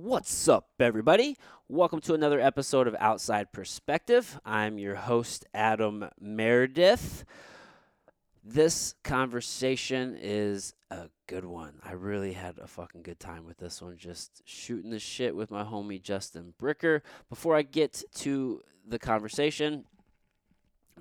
What's up, everybody? Welcome to another episode of Outside Perspective. I'm your host, Adam Meredith. This conversation is a good one. I really had a fucking good time with this one, just shooting the shit with my homie Justin Bricker. Before I get to the conversation,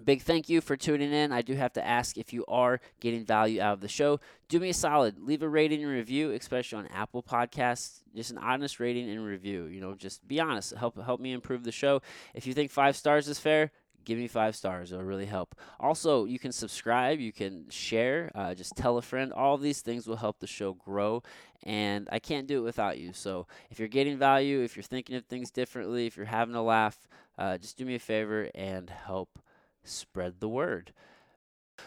Big thank you for tuning in. I do have to ask if you are getting value out of the show, do me a solid. Leave a rating and review, especially on Apple Podcasts. Just an honest rating and review. You know, just be honest. Help help me improve the show. If you think five stars is fair, give me five stars. It'll really help. Also, you can subscribe, you can share, uh, just tell a friend. All these things will help the show grow, and I can't do it without you. So if you're getting value, if you're thinking of things differently, if you're having a laugh, uh, just do me a favor and help spread the word.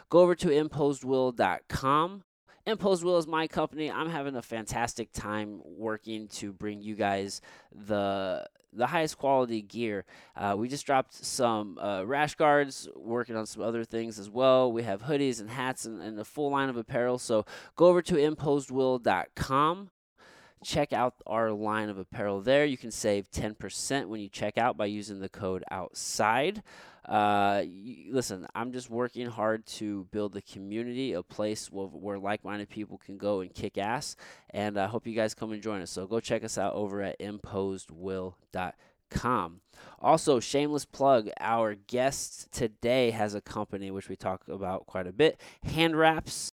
Go over to imposedwill.com. Imposed Will is my company. I'm having a fantastic time working to bring you guys the the highest quality gear. Uh, we just dropped some uh, rash guards, working on some other things as well. We have hoodies and hats and, and a full line of apparel. So go over to imposedwill.com check out our line of apparel there. You can save 10% when you check out by using the code outside. Uh, listen, I'm just working hard to build a community, a place where, where like minded people can go and kick ass. And I hope you guys come and join us. So go check us out over at imposedwill.com. Also, shameless plug our guest today has a company which we talk about quite a bit Hand Wraps.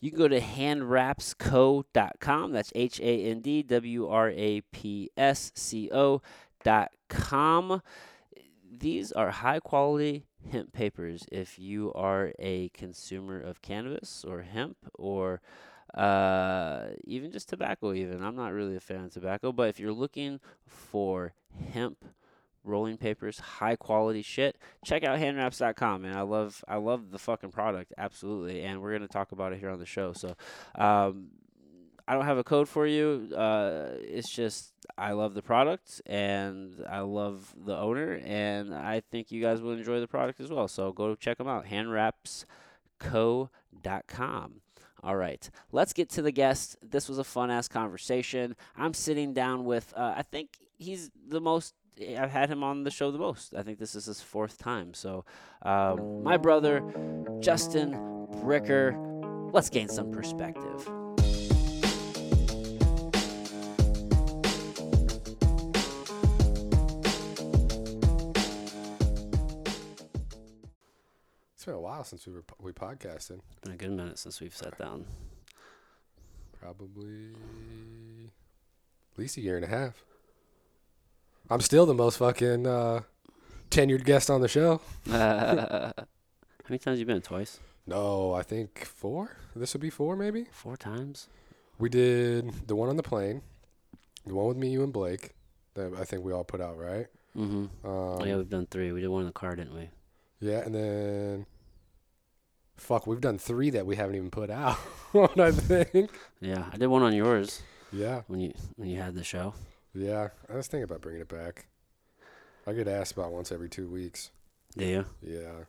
You can go to handwrapsco.com. That's H A N D W R A P S C O.com. These are high quality hemp papers if you are a consumer of cannabis or hemp or uh, even just tobacco even i'm not really a fan of tobacco but if you're looking for hemp rolling papers, high quality shit. Check out handwraps.com, man. I love I love the fucking product, absolutely, and we're gonna talk about it here on the show. So, um, I don't have a code for you. Uh, it's just I love the product and I love the owner, and I think you guys will enjoy the product as well. So go check them out. Handwrapsco.com. All right, let's get to the guest. This was a fun ass conversation. I'm sitting down with, uh, I think he's the most I've had him on the show the most. I think this is his fourth time. So, um, my brother, Justin Bricker, let's gain some perspective. It's been a while since we were we podcasted. It's been a good minute since we've sat down. Probably at least a year and a half. I'm still the most fucking uh, tenured guest on the show. Uh, how many times you been? Twice. No, I think four. This would be four, maybe. Four times. We did the one on the plane, the one with me, you, and Blake. That I think we all put out, right? Mm-hmm. Um, oh, yeah, we've done three. We did one in the car, didn't we? Yeah, and then fuck, we've done three that we haven't even put out. I think. Yeah, I did one on yours. Yeah. When you when you had the show. Yeah, I was thinking about bringing it back. I get asked about once every two weeks. Yeah. Yeah.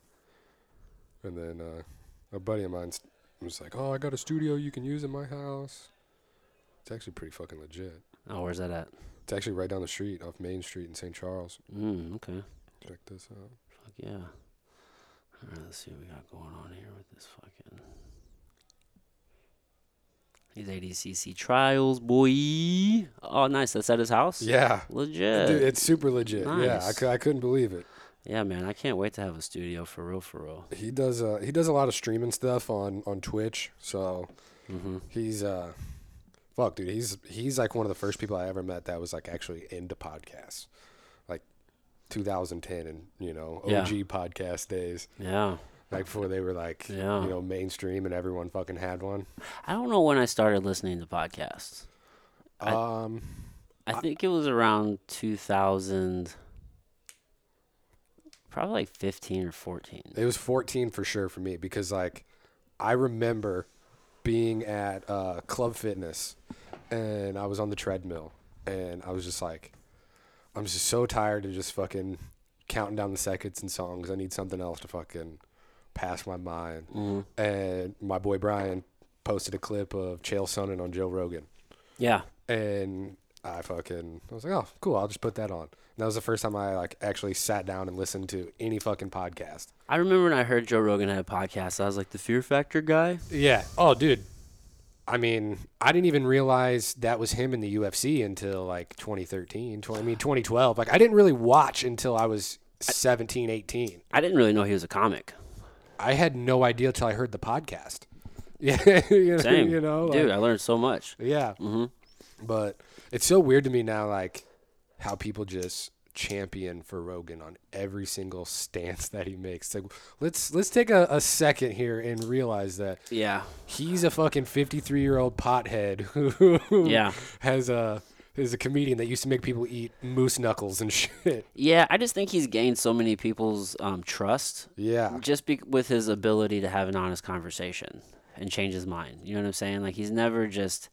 And then uh, a buddy of mine was like, "Oh, I got a studio you can use in my house." It's actually pretty fucking legit. Oh, where's that at? It's actually right down the street off Main Street in St. Charles. Mm, okay. Check this out. Fuck yeah. All right, let's see what we got going on here with this fucking. These ADCC trials, boy. Oh, nice. That's at his house? Yeah. Legit. Dude, it's super legit. Nice. Yeah, I, c- I couldn't believe it. Yeah, man. I can't wait to have a studio for real, for real. He does. Uh, he does a lot of streaming stuff on on Twitch. So mm-hmm. he's uh, fuck, dude. He's he's like one of the first people I ever met that was like actually into podcasts, like 2010 and you know OG yeah. podcast days. Yeah like before they were like yeah. you know mainstream and everyone fucking had one. I don't know when I started listening to podcasts. Um, I, I think it was around 2000 probably like 15 or 14. It was 14 for sure for me because like I remember being at uh, Club Fitness and I was on the treadmill and I was just like I'm just so tired of just fucking counting down the seconds and songs. I need something else to fucking past my mind. Mm-hmm. And my boy Brian posted a clip of Chael Sonnen on Joe Rogan. Yeah. And I fucking I was like, oh, cool. I'll just put that on. And that was the first time I like actually sat down and listened to any fucking podcast. I remember when I heard Joe Rogan had a podcast, I was like, the Fear Factor guy? Yeah. Oh, dude. I mean, I didn't even realize that was him in the UFC until like 2013, 20, I mean 2012. Like I didn't really watch until I was 17, 18. I didn't really know he was a comic. I had no idea till I heard the podcast. Yeah, you know, Same. you know, Dude, like- I learned so much. yeah. hmm But it's so weird to me now, like how people just champion for Rogan on every single stance that he makes. Like, let's let's take a, a second here and realize that Yeah. he's a fucking fifty three year old pothead who Yeah. has a is a comedian that used to make people eat moose knuckles and shit. Yeah, I just think he's gained so many people's um, trust Yeah, just be- with his ability to have an honest conversation and change his mind. You know what I'm saying? Like he's never just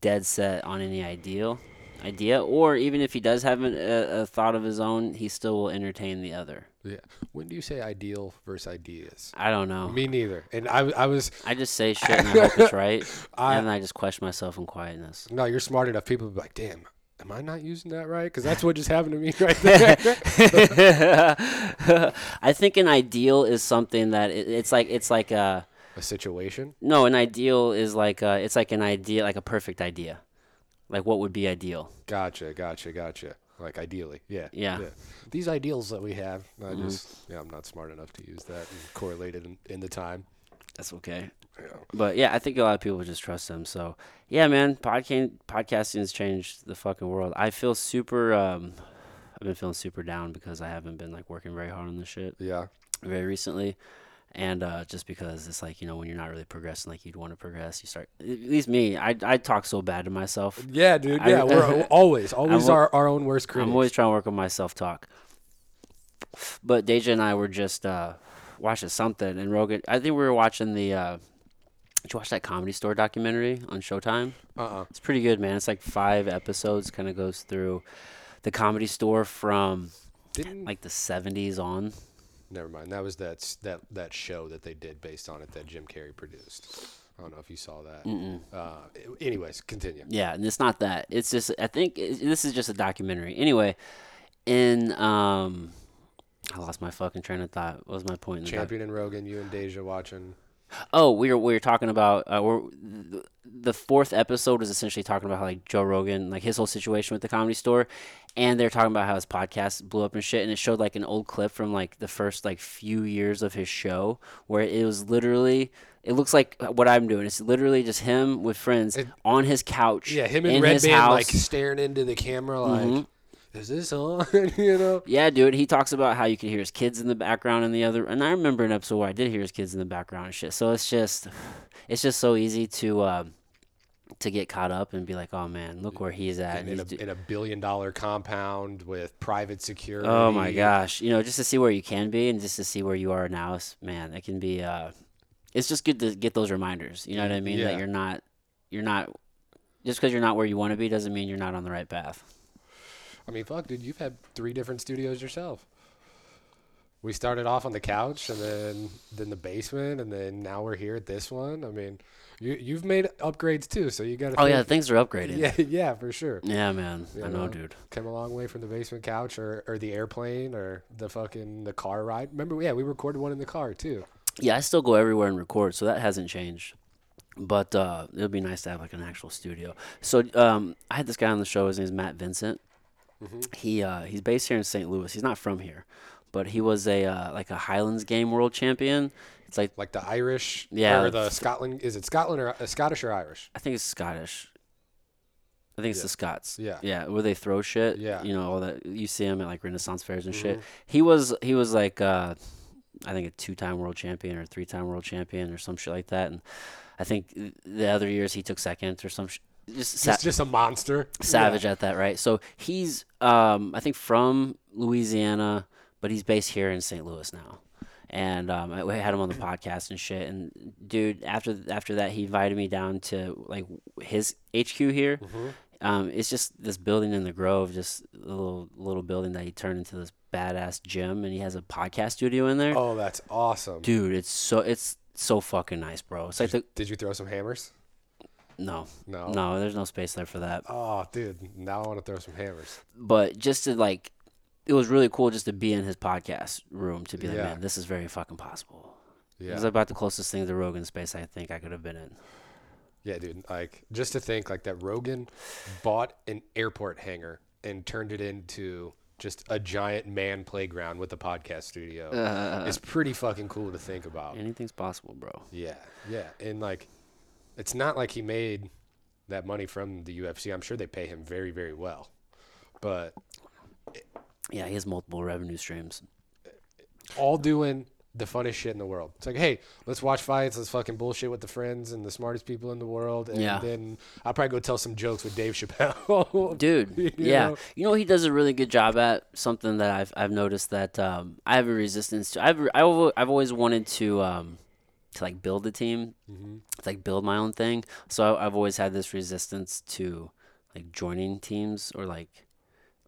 dead set on any ideal idea, or even if he does have an, a, a thought of his own, he still will entertain the other. yeah. When do you say ideal versus ideas? I don't know. Me neither. And I I was I just say shit and I hope it's right, I- and I just question myself in quietness. no. You're smart enough. People be like, damn. Am I not using that right? Because that's what just happened to me right there. I think an ideal is something that it, it's like it's like a a situation. no, an ideal is like a, it's like an idea, like a perfect idea. Like what would be ideal? Gotcha, gotcha, gotcha. Like ideally, yeah, Yeah. These ideals that we have, I Mhm. just yeah, I'm not smart enough to use that and correlate it in, in the time. That's okay. Yeah. But yeah, I think a lot of people just trust them. So yeah, man, podcasting podcasting has changed the fucking world. I feel super. Um, I've been feeling super down because I haven't been like working very hard on this shit Yeah, very recently, and uh, just because it's like you know when you're not really progressing like you'd want to progress, you start. At least me, I I talk so bad to myself. yeah, dude. I- Yeah, we're always always I'm- our, our own worst critic. I'm always trying to work on my self talk. But Deja and I were just uh, watching something, and Rogan. I think we were watching the. Uh, did you watch that Comedy Store documentary on Showtime? uh uh It's pretty good, man. It's like five episodes. Kind of goes through the Comedy Store from Didn't like the '70s on. Never mind. That was that that that show that they did based on it that Jim Carrey produced. I don't know if you saw that. Uh, anyways, continue. Yeah, and it's not that. It's just I think it, this is just a documentary. Anyway, in um, I lost my fucking train of thought. What was my point? In the doc- Champion and Rogan, you and Deja watching. Oh, we were we were talking about uh, we're, the fourth episode was essentially talking about how like Joe Rogan, like his whole situation with the comedy store, and they're talking about how his podcast blew up and shit, and it showed like an old clip from like the first like few years of his show where it was literally. It looks like what I'm doing. It's literally just him with friends It- on his couch. Yeah, him and in Red his Band house. like staring into the camera, like, Mhm. Is this on? you know? Yeah, dude. He talks about how you can hear his kids in the background and the other. And I remember an episode where I did hear his kids in the background and shit. So it's just, it's just so easy to, um, to get caught up and be like, oh man, look where he's at. in, and in, he's a, do- in a billion dollar compound with private security. oh my gosh, you know, just to see where you can be and just to see where you are now, man, it can be. Uh, it's just good to get those reminders. You know what I mean? Yeah. That you're not, you're not. Just because you're not where you want to be doesn't mean you're not on the right path. I mean, fuck, dude, you've had three different studios yourself. We started off on the couch, and then then the basement, and then now we're here at this one. I mean, you you've made upgrades too, so you got to. Oh yeah, things are upgraded. yeah, yeah, for sure. Yeah, man. You I know, know? dude. Came a long way from the basement couch, or or the airplane, or the fucking the car ride. Remember, yeah, we recorded one in the car too. Yeah, I still go everywhere and record, so that hasn't changed. But uh, it would be nice to have like an actual studio. So um, I had this guy on the show. His name's Matt Vincent. Mhm. He uh, he's based here in St. Louis. He's not from here, but he was a uh, like a Highlands Game World Champion. It's like Like the Irish, Yeah. or the Scotland. Is it Scotland or uh, Scottish or Irish? I think it's Scottish. I think it's Yeah. the Scots. Yeah. Yeah, where they throw shit. Yeah. You know, all that you see him at like Renaissance fairs and shit. Mhm. He was he was like uh I think a two time world champion or three time world champion or some shit like that. And I think the other years he took second or some sh- just sa- Just, just a monster. savage at that, right? So he's um I think from Louisiana, but he's based here in St. Louis now. And um, I we had him on the podcast and shit. And dude, after after that, he invited me down to like his HQ here. Yeah. Mhm. Um, it's just this building in the Grove, just a little little building that he turned into this badass gym, and he has a podcast studio in there. Oh, that's awesome. Dude, it's so it's so fucking nice, bro. It's like the Did you throw some hammers? No, No. no, there's no space there for that. Oh, dude, now I want to throw some hammers. But just to like, it was really cool just to be in his podcast room to be like, Yeah. man, this is very fucking possible. Yeah, It was about the closest thing to Rogan space I think I could have been in. Yeah, dude. Like just to think like that Rogan bought an airport hangar and turned it into just a giant man playground with a podcast studio. Uh, it's pretty fucking cool to think about. anything's possible, bro. Yeah, yeah, and like, it's not like he made that money from the UFC. I'm sure they pay him very, very well, but Yeah, he has multiple revenue streams. all doing the funnest shit in the world. It's like, hey, let's watch fights. Let's fucking bullshit with the friends and the smartest people in the world, and Yeah. then I'll probably go tell some jokes with Dave Chappelle. Dude, You yeah. know? You know he does a really good job at? Something that I've I've noticed that um, I have a resistance to. I've I've, I've always wanted to um, to like build a team, Mhm. to like build my own thing. So I- I've always had this resistance to like joining teams or like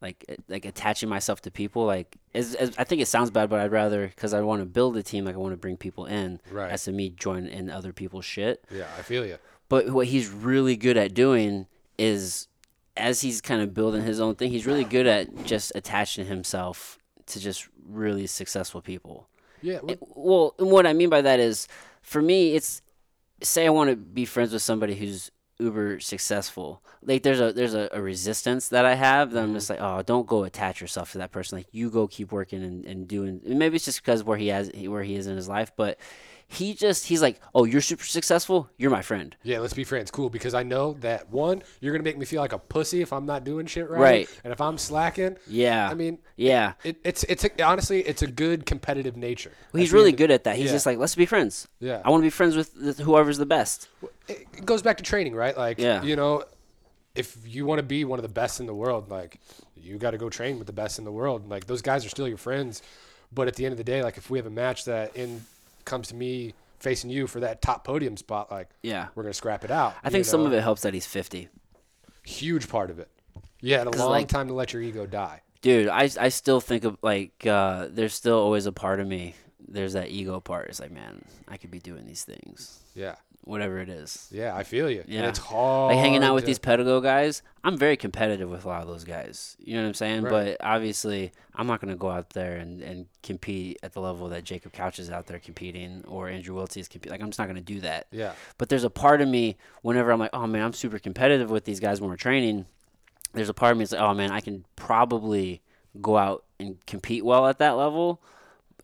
like eh, like attaching myself to people. Like as, as I think it sounds bad, but I'd rather because I want to build a team. Like I want to bring people in, Right. as to me join in other people's shit. Yeah, I feel you. But what he's really good at doing is, as he's kind of building his own thing, he's really good at just attaching himself to just really successful people. Yeah, It- well, and what I mean by that is, for me, it's say I want to be friends with somebody who's uber successful. Like there's a there's a, a resistance that I have that I'm mm-hmm. just like, oh, don't go attach yourself to that person. Like you go keep working and, and doing. And maybe it's just because where he has where he is in his life, but he just he's like, oh, you're super successful. You're my friend. yeah. Let's be friends. Cool, because I know that one, you're gonna make me feel like a pussy if I'm not doing shit right, Right. and if I'm slacking. Yeah. I mean, yeah. it, it's it's a, honestly, it's a good competitive nature. Well, he's really good at that. He's yeah. just like, let's be friends. Yeah. I want to be friends with whoever's the best. it it goes back to training, right? Like, Yeah. you know, if you want to be one of the best in the world, like, you got to go train with the best in the world. Like, those guys are still your friends. But at the end of the day, like, if we have a match that in comes to me facing you for that top podium spot, like, Yeah. we're gonna scrap it out. I think you some of it helps that he's 50. huge part of it. Yeah, and a long like- time to let your ego die. Dude, I, I still think of like, uh, there's still always a part of me. There's that ego part. It's like, man, I could be doing these things, Yeah, whatever it is. yeah, I feel you. Yeah. and it's hard. Like hanging out with to- these Pedigo guys, I'm very competitive with a lot of those guys. You know what I'm saying? Right. But obviously, I'm not going to go out there and, and compete at the level that Jacob Couch is out there competing or Andrew Wiltse is competing. Like, I'm just not going to do that. Yeah, But there's a part of me whenever I'm like, oh man, I'm super competitive with these guys when we're training. There's a part of me that's like, oh man, I can probably go out and compete well at that level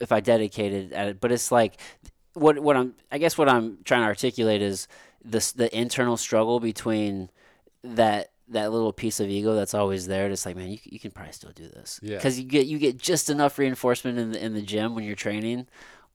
if I dedicated at it. But it's like what what I'm I guess what I'm trying to articulate is this the internal struggle between that that little piece of ego that's always there. It's like, man, you, you can probably still do this. Yeah. Because you get you get just enough reinforcement in the in the gym when you're training.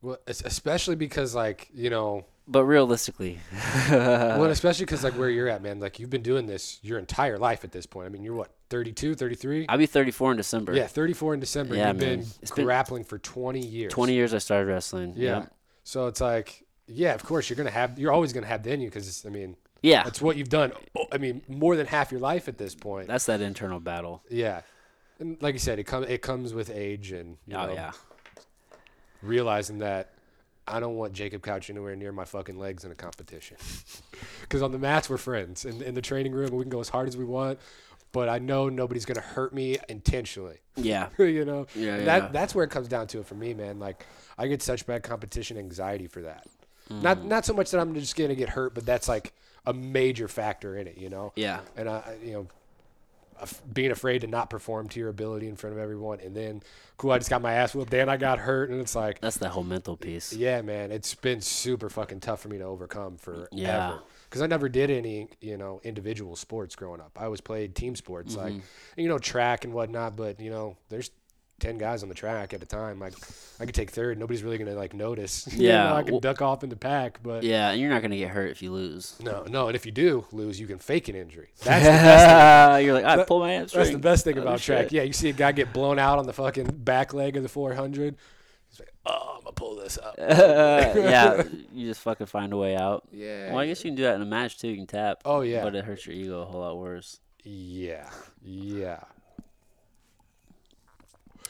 well, especially because like you know, But realistically, well, especially because like where you're at, man. Like you've been doing this your entire life at this point. I mean, you're what 32, 33? I'll be 34 in December. Yeah, 34 in December. Yeah, You've man. been It's been- grappling for 20 years. 20 years I started wrestling. Yeah. Yep. So it's like, yeah, of course you're gonna have. You're always gonna have the in you because I mean, Yeah. that's what you've done. I mean, more than half your life at this point. That's that internal battle. yeah. And like you said, it comes it comes with age and you oh know, yeah. realizing that I don't want Jacob Couch anywhere near my fucking legs in a competition. Because on the mats we're friends, in in the training room we can go as hard as we want, but I know nobody's gonna hurt me intentionally. Yeah. you know, Yeah, And that that's where it comes down to it for me, man. Like I get such bad competition anxiety for that. Mm. Not not so much that I'm just gonna get hurt, but that's like a major factor in it, you know. Yeah. And I, you know, being afraid to not perform to your ability in front of everyone, and then cool, I just got my ass whooped, then I got hurt, and it's like, That's the whole mental piece. yeah, man, it's been super fucking tough for me to overcome forever. Yeah. Because I never did any, you know, individual sports growing up. I always played team sports, like, mm-hmm. you know, track and whatnot. But you know, there's ten guys on the track at a time. Like, I could take third. Nobody's really gonna like notice. You Yeah, know, I can well- duck off in the pack, but Yeah, and you're not gonna get hurt if you lose. no, no. And if you do lose, you can fake an injury. That's the best. thing. you're like, I pulled my hamstring. That's the best thing Oh, about track. Yeah, you see a guy get blown out on the fucking back leg of the 400. He's like, oh, I'm gonna pull this up. yeah, you just fucking find a way out. Yeah. Well, I guess you can do that in a match too. You can tap. Oh yeah. But it hurts your ego a whole lot worse. Yeah. Yeah.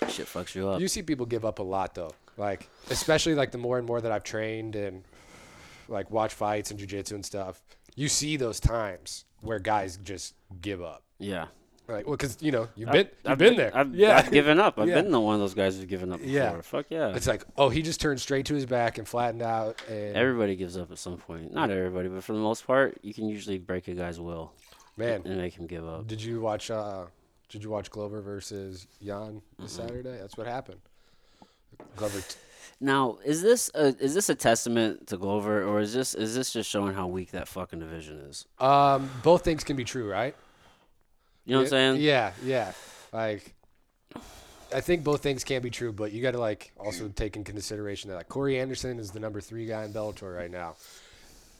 Shit fucks you up. You see people give up a lot though. Like especially like the more and more that I've trained and like watch fights and jujitsu and stuff. you see those times where guys just give up. Yeah. Like, well, because you know you've been you've I've been there. I've, yeah, I've given up. I've Yeah. been the one of those guys who's given up before. Yeah. Fuck yeah. it's like, oh, he just turned straight to his back and flattened out, and Everybody gives up at some point. Not everybody, but for the most part, you can usually break a guy's will man, and make him give up. did you watch? uh Did you watch Glover versus Jan this Saturday? That's what happened. Glover, t- Now, is this a, is this a testament to Glover, or is this is this just showing how weak that fucking division is? um, both things can be true, right? You know what I'm saying? Yeah, yeah. Like, I think both things can be true, but you got to like also take in consideration that like Corey Anderson is the number three guy in Bellator right now,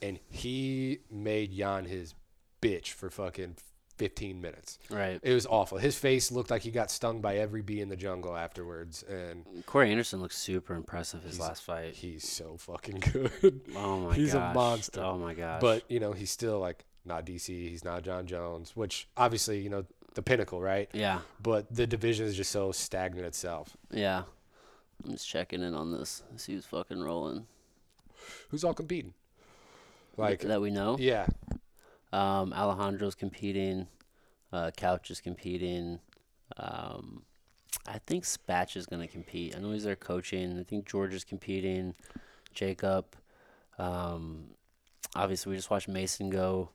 and he made Jan his bitch for fucking 15 minutes. Right. It was awful. His face looked like he got stung by every bee in the jungle afterwards, and Corey Anderson looks super impressive his last fight. he's so fucking good. Oh my he's a monster. Oh my god. But you know, he's still like not DC. He's not Jon Jones, which obviously you know the pinnacle, right? yeah, But the division is just so stagnant itself. yeah. I'm just checking in on this. See who's fucking rolling. Who's all competing? Like, that we know. yeah, Um, Alejandro's competing. Uh, Couch is competing. Um, I think Spatch is going to compete. I know he's there coaching. I think George is competing. Jacob. Um, obviously, we just watched Mason go.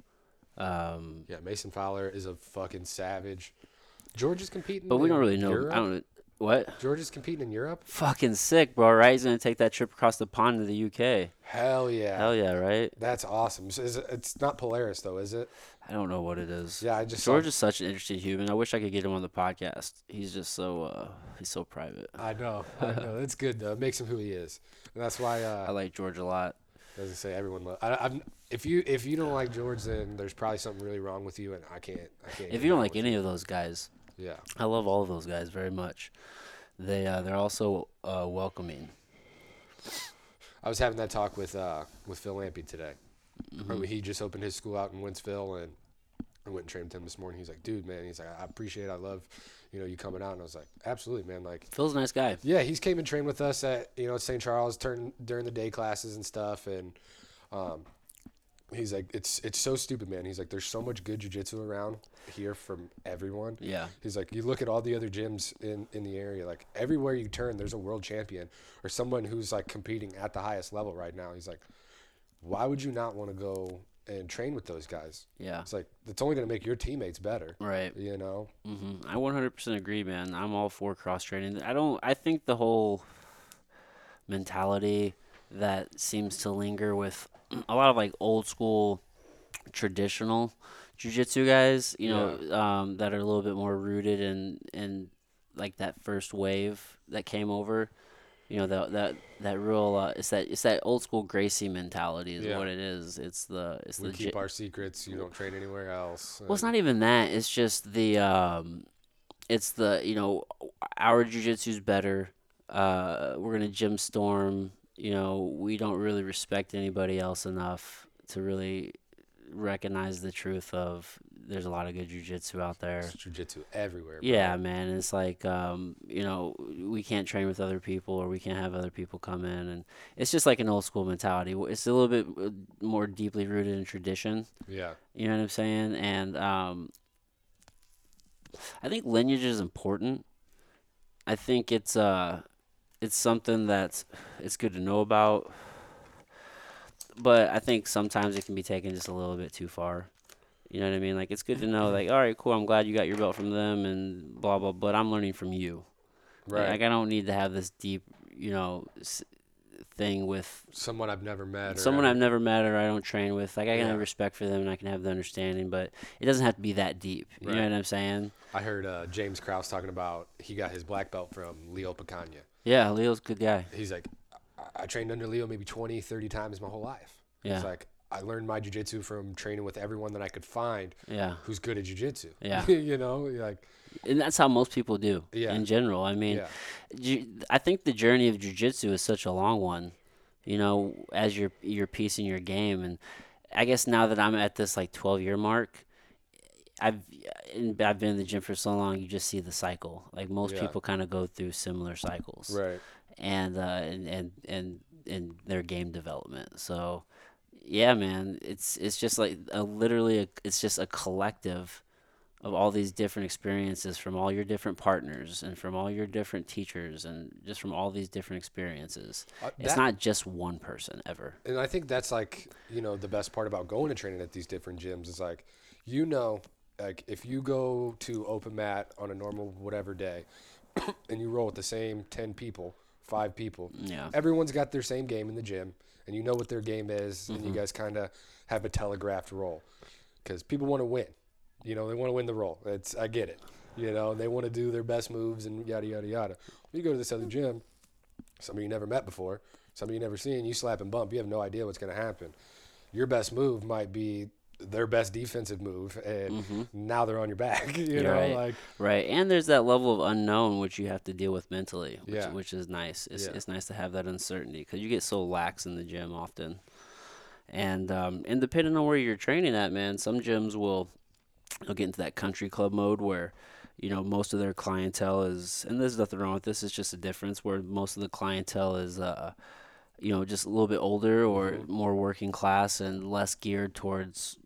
Um, yeah. Mason Fowler is a fucking savage. George is competing, but we don't really know. Europe? I don't. What? George is competing in Europe. Fucking sick, bro. Right? He's gonna take that trip across the pond to the UK. Hell yeah, Hell yeah, right? that's awesome. So is it, it's not Polaris though, is it? I don't know what it is. Yeah, I just saw- George is such an interesting human. I wish I could get him on the podcast. He's just so uh, he's so private. I know, I know. It's good though. It makes him who he is, and that's why. Uh, I like George a lot. As I say, everyone. Lo- I, I'm, if you if you don't like George, then there's probably something really wrong with you, and I can't. I can't. If you don't like any of those guys, yeah, I love all of those guys very much. They uh, they're also uh, welcoming. I was having that talk with uh with Phil Lampy today. Mm-hmm. He just opened his school out in Wentzville, and I went and trained with him this morning. He's like, "Dude, man," he's like, "I appreciate, it. I love, you know, you coming out." And I was like, "Absolutely, man." Like, Phil's a nice guy. yeah, he's came and trained with us at you know St. Charles turn during the day classes and stuff, and um, he's like, "It's it's so stupid, man." He's like, "There's so much good jujitsu around here from everyone." Yeah, He's like, you look at all the other gyms in, in the area, like everywhere you turn, there's a world champion or someone who's like competing at the highest level right now. He's like, why would you not want to go and train with those guys? yeah, It's like, it's only going to make your teammates better, right. you know? Mm-hmm. I 100% agree, man. I'm all for cross training. I don't. I think the whole mentality that seems to linger with a lot of like old school, traditional jujitsu guys, you know, um, that are a little bit more rooted in in like that first wave that came over. You know that that that real uh, it's that it's that old school Gracie mentality is Yeah. what it is. It's the it's We the keep j- our secrets. You don't train anywhere else. well, it's not even that. It's just the um, it's the you know our jujitsu's better. Uh, we're gonna gym storm. You know, we don't really respect anybody else enough to really recognize the truth of there's a lot of good jujitsu out there. It's jujitsu everywhere. bro. Yeah, man. It's like um, you know, we can't train with other people or we can't have other people come in and it's just like an old school mentality. It's a little bit uh, more deeply rooted in tradition. Yeah. You know what I'm saying? And um, I think lineage is important. I think it's uh, it's something that's it's good to know about. But I think sometimes it can be taken just a little bit too far. You know what I mean? Like it's good to know, like, all right, cool. I'm glad you got your belt from them, and blah blah. But I'm learning from you. Right. Like I don't need to have this deep, you know, s- thing with Someone I've never met. Or someone I've never met or I don't train with. Like I can Yeah. have respect for them and I can have the understanding, but it doesn't have to be that deep. You know what I'm saying? I heard uh, James Krause talking about he got his black belt from Leo Picagna. Yeah, Leo's a good guy. he's like, I, I trained under Leo maybe 20, 30 times my whole life. Yeah. He's like, I learned my jujitsu from training with everyone that I could find Yeah. who's good at jujitsu. Yeah. you know, like, And that's how most people do Yeah. in general. I mean, yeah, ju- I think the journey of jujitsu is such a long one. You know, as you're you're piecing your game, and I guess now that I'm at this like 12 year mark, I've I've been in the gym for so long. You just see the cycle. Like most Yeah. people kind of go through similar cycles. right. and uh, and and and and their game development. So yeah, man, it's it's just like a literally a, it's just a collective of all these different experiences from all your different partners and from all your different teachers and just from all these different experiences. Uh, It's not just one person ever. And I think that's like, you know, the best part about going to training at these different gyms is like, you know, like if you go to open mat on a normal whatever day and you roll with the same 10 people, five people, Yeah. everyone's got their same game in the gym and you know what their game is and you mm-hmm. guys kind of have a telegraphed role because people want to win. You know, they want to win the role. It's I get it. You know, they want to do their best moves and yada yada yada. You go to this other gym, somebody you never met before, somebody you never seen, you slap and bump, you have no idea what's going to happen. Your best move might be their best defensive move, and now they're on your back. You You're know, right. like Right, and there's that level of unknown which you have to deal with mentally, which, Yeah. which is nice. It's, Yeah. it's nice to have that uncertainty because you get so lax in the gym often, and um, and depending on where you're training at, man, some gyms will, they'll get into that country club mode where, you know, most of their clientele is, and there's nothing wrong with this. It's just a difference where most of the clientele is, uh, you know, just a little bit older or Mm-hmm. more working class and less geared towards.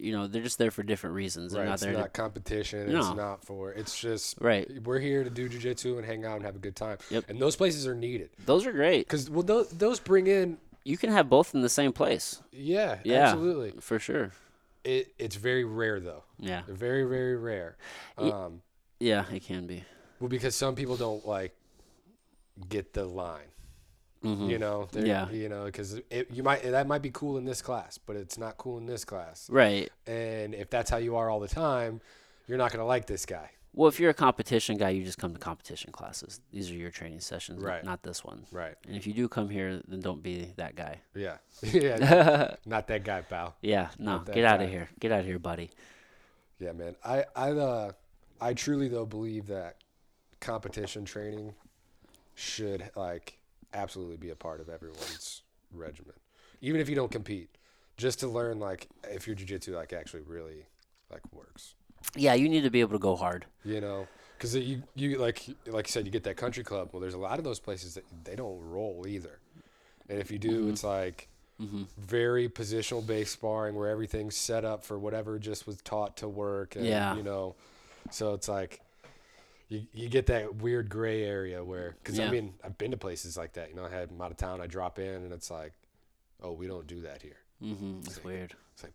You know, they're just there for different reasons. They're right, not it's there not to competition. It's not for. It's just right. we're here to do jujitsu and hang out and have a good time. Yep. And those places are needed Those are great. because well, those, those bring in. You can have both in the same place. Yeah, Yeah. absolutely. For sure. It it's very rare though. Yeah. Very very rare. Um, Yeah, it can be. well, because some people don't like get the line. Mhm. You know, Yeah. You know, because you might that might be cool in this class, but it's not cool in this class. Right. And if that's how you are all the time, you're not gonna like this guy. Well, if you're a competition guy, you just come to competition classes. These are your training sessions, Right. not this one. Right. And if you do come here, then don't be that guy. Yeah. yeah. not that guy, pal. Yeah, no, get out guy. of here. Get out of here, buddy. Yeah, man. I I uh I truly though believe that competition training should like absolutely be a part of everyone's regimen, even if you don't compete, just to learn like if your jujitsu like actually really like works. Yeah, you need to be able to go hard. You know, because you you like like you said you get that country club. Well, there's a lot of those places that they don't roll either, and if you do, Mm-hmm. it's like. Very positional based sparring where everything's set up for whatever just was taught to work. And, Yeah. You know, so it's like you, you get that weird gray area where, because Yeah. I mean, I've been to places like that. You know, I had I'm out of town, I drop in, and it's like, oh, we don't do that here. hmm It's weird. It's like,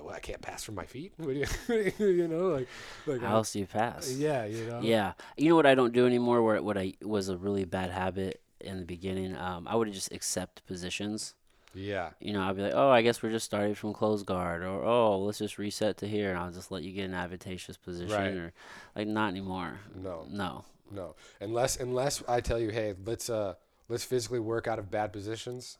well, I can't pass from my feet. What do you, you know, like, like How else do you pass? yeah, you know, Yeah. You know what I don't do anymore? Where what I was a really bad habit in the beginning. Um, I would just accept positions. Yeah, you know, I'd be like, oh, I guess we're just starting from closed guard, or oh, let's just reset to here, and I'll just let you get an advantageous position, Right. or like not anymore. no, No. no, unless unless I tell you, hey, let's uh, let's physically work out of bad positions.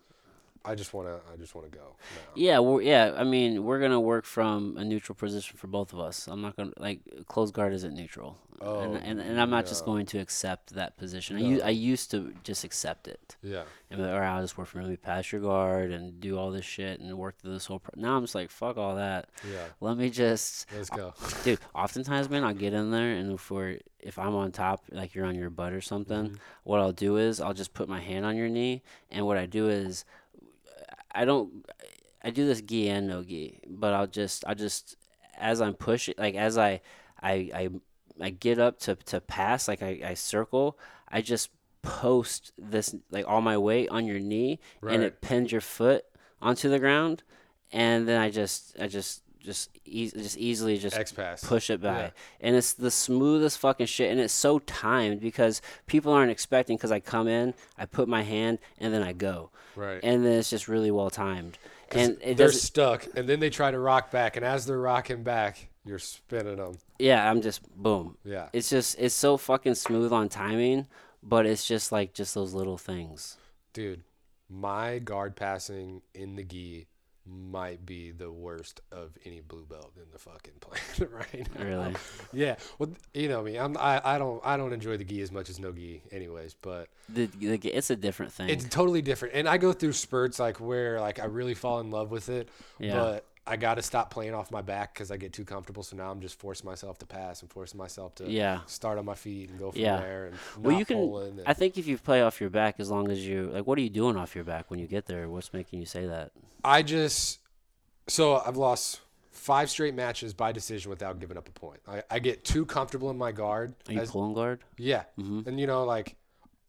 I just wanna, I just wanna go. No. Yeah, we're, yeah. I mean, we're gonna work from a neutral position for both of us. I'm not gonna like closed guard isn't neutral, Oh, and, and and I'm not just going to accept that position. I, u- No. I used to just accept it, Yeah, and be like, all right, I'll just work from me pass your guard and do all this shit and work through this whole. Pro-. Now I'm just like, fuck all that. yeah, Let me just let's go. dude oftentimes man i'll get in there and if we're if i'm on top like you're on your butt or something Mm-hmm. what i'll do is i'll just put my hand on your knee and what i do is i don't i do this gi and no gi but i'll just i'll just as i'm pushing like as i i i, I get up to to pass like i, I circle i just post this like all my weight on your knee and it pins your foot onto the ground. And then i just i just just eas just easily just X pass. push it by. Yeah. And it's the smoothest fucking shit. And it's so timed because people aren't expecting because I come in, I put my hand, and then I go. Right. And then it's just really well timed. And they're stuck, and then they try to rock back, and as they're rocking back, you're spinning them. yeah, I'm just boom. Yeah. It's just, it's so fucking smooth on timing, but it's just like just those little things. Dude, my guard passing in the gi might be the worst of any blue belt in the fucking planet right now. Really? Yeah. Well, you know me. I'm I, I don't I don't enjoy the gi as much as no gi anyways, but The, the, it's a different thing. it's totally different. And I go through spurts like where like I really fall in love with it, Yeah. but I got to stop playing off my back because I get too comfortable. So now I'm just forcing myself to pass and forcing myself to Yeah. start on my feet and go from Yeah. there. And Well, you can. I think if you play off your back, as long as you like, what are you doing off your back when you get there? What's making you say that? I just so I've lost five straight matches by decision without giving up a point. I, I get too comfortable in my guard. Are you as- pulling guard? yeah, and you know like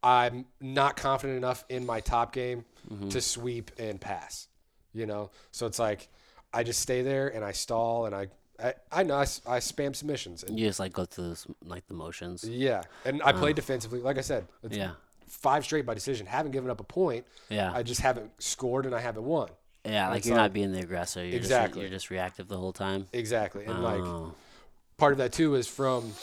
I'm not confident enough in my top game Mm-hmm. to sweep and pass. You know, so it's like I just stay there and I stall and I I, I know I spam submissions and You just like go through this, like the motions. yeah, and I play defensively. Like I said, it's Yeah. five straight by decision. Haven't given up a point. Yeah. I just haven't scored and I haven't won. Yeah, like you're like- not being the aggressor. You're Exactly. Just, you're just reactive the whole time. Exactly, and like Oh. part of that too is from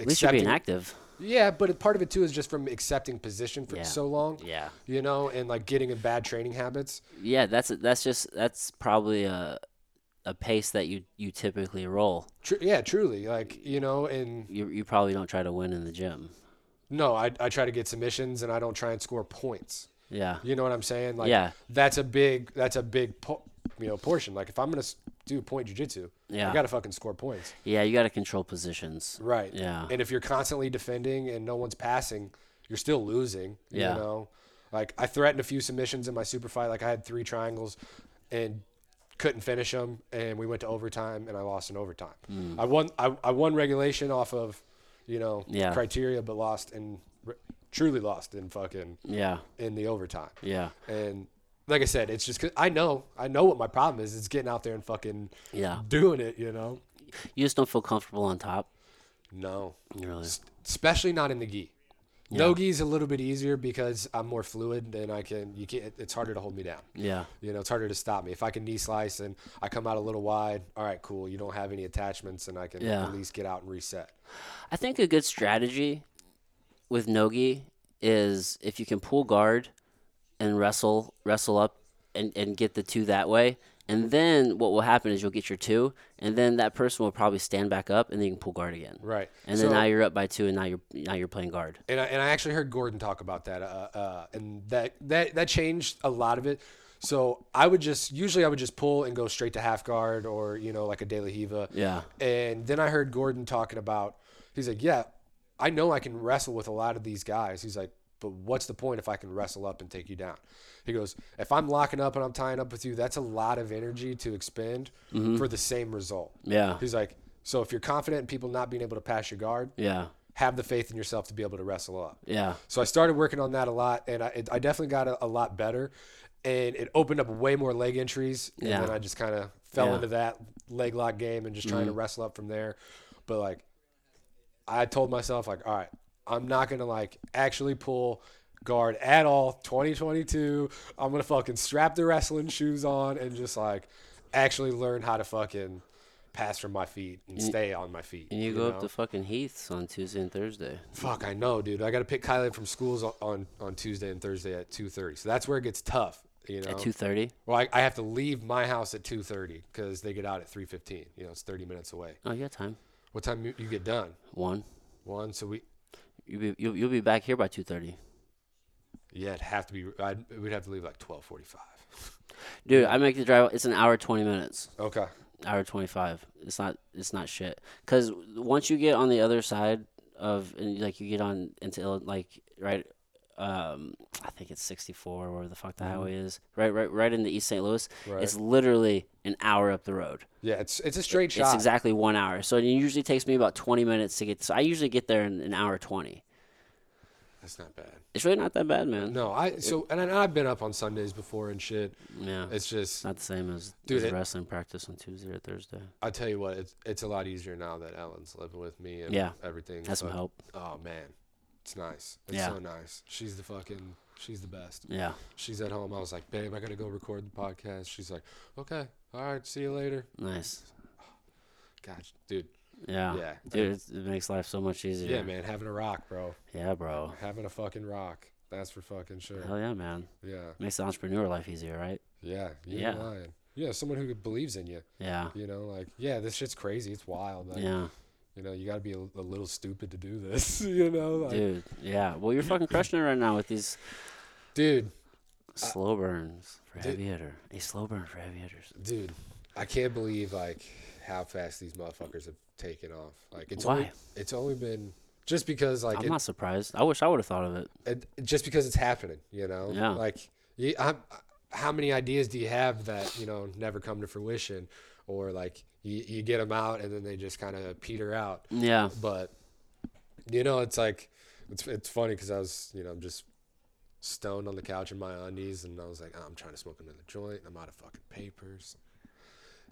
At least you're being accepting- active. Yeah, but part of it too is just from accepting position for Yeah. so long. Yeah. You know, and like getting in bad training habits. Yeah, that's that's just that's probably a a pace that you you typically roll. Tr- yeah, truly. Like you know, and You you probably don't try to win in the gym. no, I I try to get submissions and I don't try and score points. Yeah. You know what I'm saying? Like Yeah. that's a big that's a big po- you know portion. Like if I'm gonna do point jujitsu, Yeah. I gotta fucking score points. Yeah, you got to control positions. Right. Yeah. And if you're constantly defending and no one's passing, you're still losing. Yeah. You know, like I threatened a few submissions in my super fight. Like I had three triangles, and couldn't finish them, and we went to overtime, and I lost in overtime. Hmm. I won. I, I won regulation off of, you know, Yeah. criteria, but lost in truly lost in fucking Yeah. in the overtime. Yeah. And like I said, it's just cause I know I know what my problem is. It's getting out there and fucking Yeah. doing it. You know. You just don't feel comfortable on top. No. Really. S- especially not in the gi. No gi's a little bit easier because I'm more fluid and I can you can it's harder to hold me down. Yeah. You know, it's harder to stop me. If I can knee slice and I come out a little wide, all right, cool. You don't have any attachments and I can Yeah. at least get out and reset. I think a good strategy with nogi is if you can pull guard and wrestle wrestle up and, and get the two that way. And then what will happen is you'll get your two, and then that person will probably stand back up, and then you can pull guard again. Right. And then So- now you're up by two, and now you're now you're playing guard. and I, and I actually heard Gordon talk about that, uh, uh, and that that that changed a lot of it. So I would just usually I would just pull and go straight to half guard or you know like a De La Riva. Yeah. And then I heard Gordon talking about he's like, yeah, I know I can wrestle with a lot of these guys. He's like, but what's the point if I can wrestle up and take you down? He goes, if I'm locking up and I'm tying up with you, that's a lot of energy to expend mm-hmm. for the same result. Yeah. He's like, so if you're confident in people not being able to pass your guard, Yeah. have the faith in yourself to be able to wrestle up. Yeah. So I started working on that a lot, and I, it, I definitely got a, a lot better, and it opened up way more leg entries. And Yeah. then I just kind of fell Yeah. into that leg lock game and just trying to mm-hmm. wrestle up from there. But like, I told myself like, all right, I'm not gonna like actually pull guard at all. 2022, I'm gonna fucking strap the wrestling shoes on and just like actually learn how to fucking pass from my feet and stay on my feet. And you, go know? up to fucking Heath's on Tuesday and Thursday. Fuck, I know, dude. I got to pick Kylie from schools on, on, on Tuesday and Thursday at two thirty. So that's where it gets tough. You know, At two thirty. well, I, I have to leave my house at two thirty because they get out at three fifteen. You know, it's thirty minutes away. Oh, you got time. What time you, you get done? One. One. So we, You'll be you'll, you'll be back here by two thirty. yeah, it'd have to be. I'd, we'd have to leave like twelve forty five. Dude, I make the drive. It's an hour twenty minutes. Okay. Hour twenty five. It's not. It's not shit. Cause once you get on the other side of and like you get on into Ill- like right. Um, I think it's 64, where the fuck the highway is. Right, right, right into East St. Louis. Right. It's literally an hour up the road. Yeah, it's it's a straight It's shot. exactly one hour. So it usually takes me about 20 minutes to get. So I usually get there in an hour 20. That's not bad. It's really not that bad, man. No, I so and I, I've been up on Sundays before and shit. Yeah, It's just not the same as, Dude, as it- wrestling practice on Tuesday or Thursday. I tell you what, it's it's a lot easier now that Ellen's living with me and Yeah. everything. Has some help. Oh man, it's nice. It's Yeah. so nice. She's the fucking. She's the best. Yeah, She's at home. I was like, babe, I gotta go record the podcast. She's like, okay, all right, see you later. nice. Gosh, dude. Yeah, Yeah. dude, it's, it makes life so much easier. Yeah, man, having a rock, bro. Yeah, bro. Having a fucking rock. That's for fucking sure. Hell yeah, man. Yeah, Makes the entrepreneur life easier, right? yeah. Yeah. lying. Yeah, someone who believes in you. Yeah, You know, like, yeah, this shit's crazy. It's wild. Like, yeah, You know, you gotta be a, a little stupid to do this. you know, like, dude. Yeah. Well, you're fucking crushing it right now with these dude, slow burns for dude. heavy hitter. A slow burn for heavy hitters. dude. I can't believe like how fast these motherfuckers have taken off. Like it's Why? only it's only been just because like I'm it, not surprised. I wish I would have thought of it. it, just because it's happening, you know. Yeah. Like, you, I'm, how many ideas do you have that you know never come to fruition, or like you, you get them out and then they just kind of peter out. Yeah. But you know, it's like it's it's funny because I was you know just stoned on the couch in my undies and I was like, oh, I'm trying to smoke another joint. I'm out of fucking papers.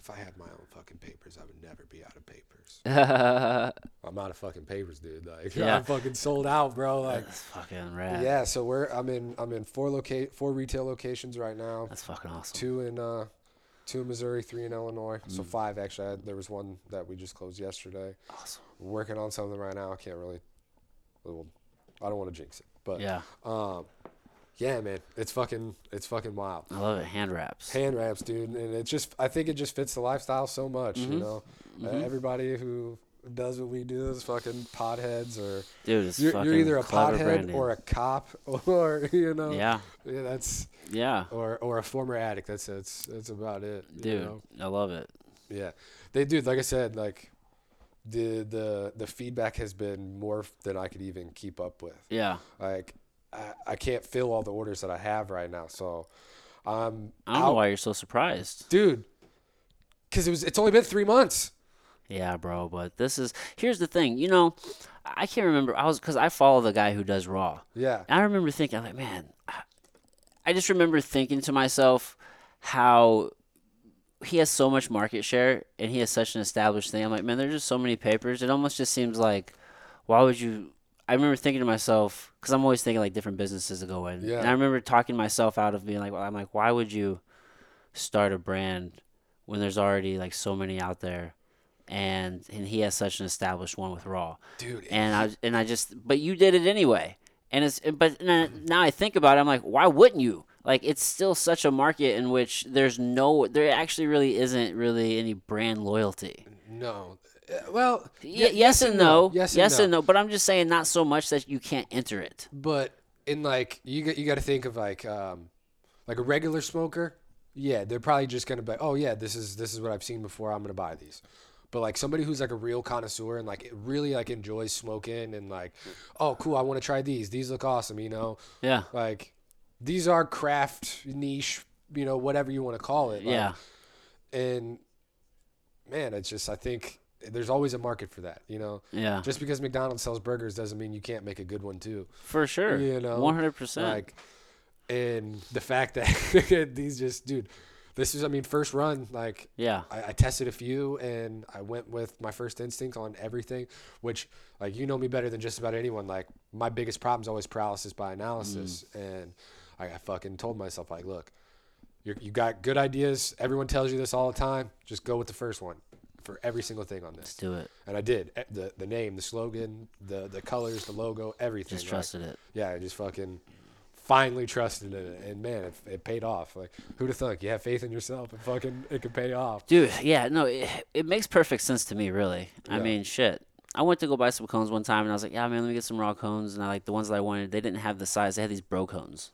If I had my own fucking papers, I would never be out of papers. I'm out of fucking papers, dude. Like Yeah. I'm fucking sold out, bro. Like That's fucking rad. yeah, so we're I'm in I'm in four locate four retail locations right now. That's fucking awesome. Two in uh two in Missouri, three in Illinois. So Mm. five actually. I, there was one that we just closed yesterday. Awesome. We're working on something right now. I can't really well, I don't want to jinx it. But Yeah. um yeah, man. It's fucking it's fucking wild. I love it. Hand wraps. Hand wraps, dude, and it just I think it just fits the lifestyle so much, you Mhm. know. Uh, Mhm. everybody who does what we do is fucking potheads or Dude, you're, you're either a pothead branding. or a cop or you know Yeah. yeah that's Yeah. or or a former addict. That's that's that's about it. you Dude, know? I love it. Yeah, they do. Like I said, like the the the feedback has been more than I could even keep up with. Yeah. Like I, I can't fill all the orders that I have right now. So um I don't know why you're so surprised. dude. Because it was it's only been three months. Yeah, bro. But this is here's the thing. You know, I can't remember. I was because I follow the guy who does Raw. Yeah. And I remember thinking, I'm like, man, I- I just remember thinking to myself how he has so much market share and he has such an established thing. I'm like, man, there's just so many papers. It almost just seems like, why would you? I remember thinking to myself, because I'm always thinking like different businesses to go in. Yeah. And I remember talking myself out of being like, well, I'm like, why would you start a brand when there's already like so many out there? And, and he has such an established one with Raw Dude. and I and I just but you did it anyway. And it's but now I think about it, I'm like, why wouldn't you? Like it's still such a market in which there's no there actually really isn't really any brand loyalty. no. Well, Y- y- yes, and no. Yes, yes and no. But I'm just saying not so much that you can't enter it. But in like you got you got to think of like um like a regular smoker. Yeah, they're probably just gonna be oh yeah this is this is what I've seen before. I'm gonna buy these. But like somebody who's like a real connoisseur and like really like enjoys smoking and like oh cool I want to try these. These look awesome. You know Yeah. like these are craft niche. You know whatever you want to call it. like, Yeah. And man, it's just I think there's always a market for that. You know. Yeah. Just because McDonald's sells burgers doesn't mean you can't make a good one too. For sure. You know, 100%. Like, and the fact that these just, dude, this is, I mean, first run, like, yeah. I, I tested a few and I went with my first instinct on everything, which, like, you know me better than just about anyone. Like, my biggest problem is always paralysis by analysis. Mm. And I, I fucking told myself, like, look, you're, you got good ideas. Everyone tells you this all the time. Just go with the first one for every single thing on this. Let's do it. And I did. E- The the name, the slogan, the the colors, the logo, everything. Just like, trusted it. yeah, I just fucking finally trusted in it, and man, it, it paid off. Like, who'd have thunk? You have faith in yourself, and fucking, it could pay off. Dude, yeah, no, it, it makes perfect sense to me, really. I Yeah. mean, shit. I went to go buy some cones one time, and I was like, "Yeah, man, let me get some raw cones." And I like the ones that I wanted. They didn't have the size; they had these bro cones,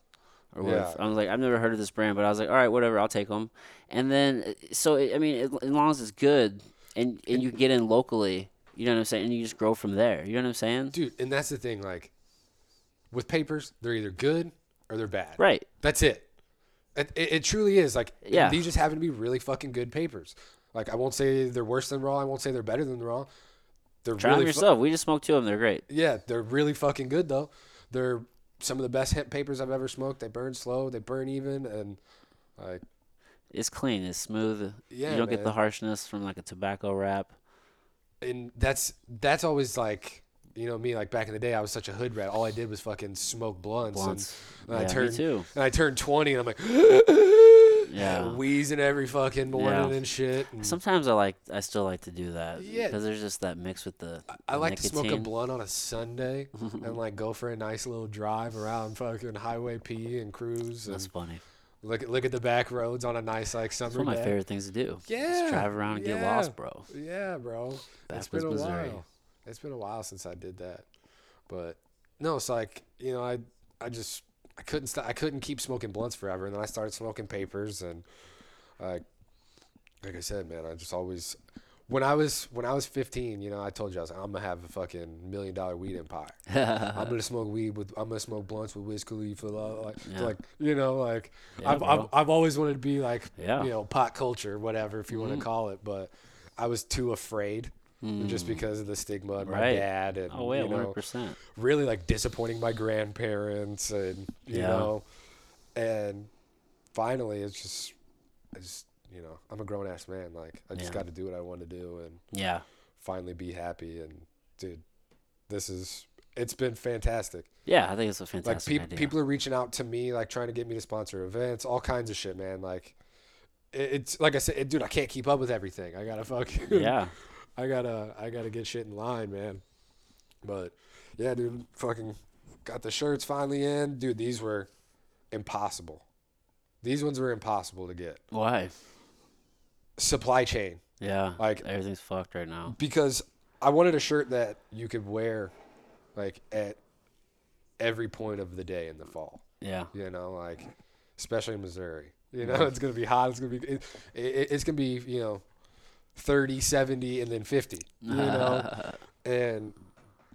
or whatever. Yeah. I was like, "I've never heard of this brand," but I was like, "All right, whatever, I'll take them." And then, so it, I mean, it, as long as it's good, and and you get in locally, you know what I'm saying, and you just grow from there. You know what I'm saying? Dude, and that's the thing. Like, with papers, they're either good or they're bad. Right. That's it. It, it, it truly is. Like, Yeah. these just happen to be really fucking good papers. Like, I won't say they're worse than raw. I won't say they're better than raw. They're Try really them fu- yourself. we just smoked two of them. They're great. Yeah, they're really fucking good though. They're some of the best hemp papers I've ever smoked. They burn slow, they burn even, and like It's clean. It's smooth. Yeah, you don't get the harshness from like a tobacco wrap. and that's that's always like you know me like back in the day I was such a hood rat. All I did was fucking smoke blunts, Blunts. and, and I Yeah, me turned too. and I turned twenty and I'm like Yeah. wheezing every fucking morning Yeah. and shit. And Sometimes I like I still like to do that Yeah. because there's just that mix with the. I the like to smoke a blunt on a Sunday and like go for a nice little drive around fucking Highway P and cruise and That's funny. look at look at the back roads on a nice like summer It's one of my day. favorite things to do. Yeah, Just drive around and get lost, bro. Yeah, bro. it's Backwoods, been a Missouri. while. It's been a while since I did that. But no, it's like, you know, I I just I couldn't st- I couldn't keep smoking blunts forever and then I started smoking papers and I like I said, man, I just always when I was when I was 15, you know, I told you I was like, I'm gonna have a fucking million dollar weed empire. I'm gonna smoke weed with I'm gonna smoke blunts with Wiz Khalifa, like, Yeah. like you know, like Yeah, I've, I've. I've always wanted to be like Yeah. Mm-hmm. you know pot culture, whatever if you want to call it, but I was too afraid. Just because of the stigma of my Mm. Dad and Oh you know, 100%. really like disappointing my grandparents and you Yeah. know and finally it's just i just you know i'm a grown-ass man like i just Yeah. got to do what i want to do and Yeah. finally be happy and dude this is it's been fantastic Yeah, I think it's a like fantastic peop idea. people are reaching out to me like trying to get me to sponsor events all kinds of shit man like it, it's like i said it, dude i can't keep up with everything i gotta fucking yeah. I gotta I gotta get shit in line, man. But yeah, dude, fucking got the shirts finally in. Dude, these were impossible. These ones were impossible to get. Why? Supply chain. Yeah. Like- everything's fucked right now. Because I wanted a shirt that you could wear like at every point of the day in the fall. Yeah. You know, like especially in Missouri. You know, it's gonna be hot. It's gonna be it, it, it's gonna be you know 30, 70, and then 50. You know, and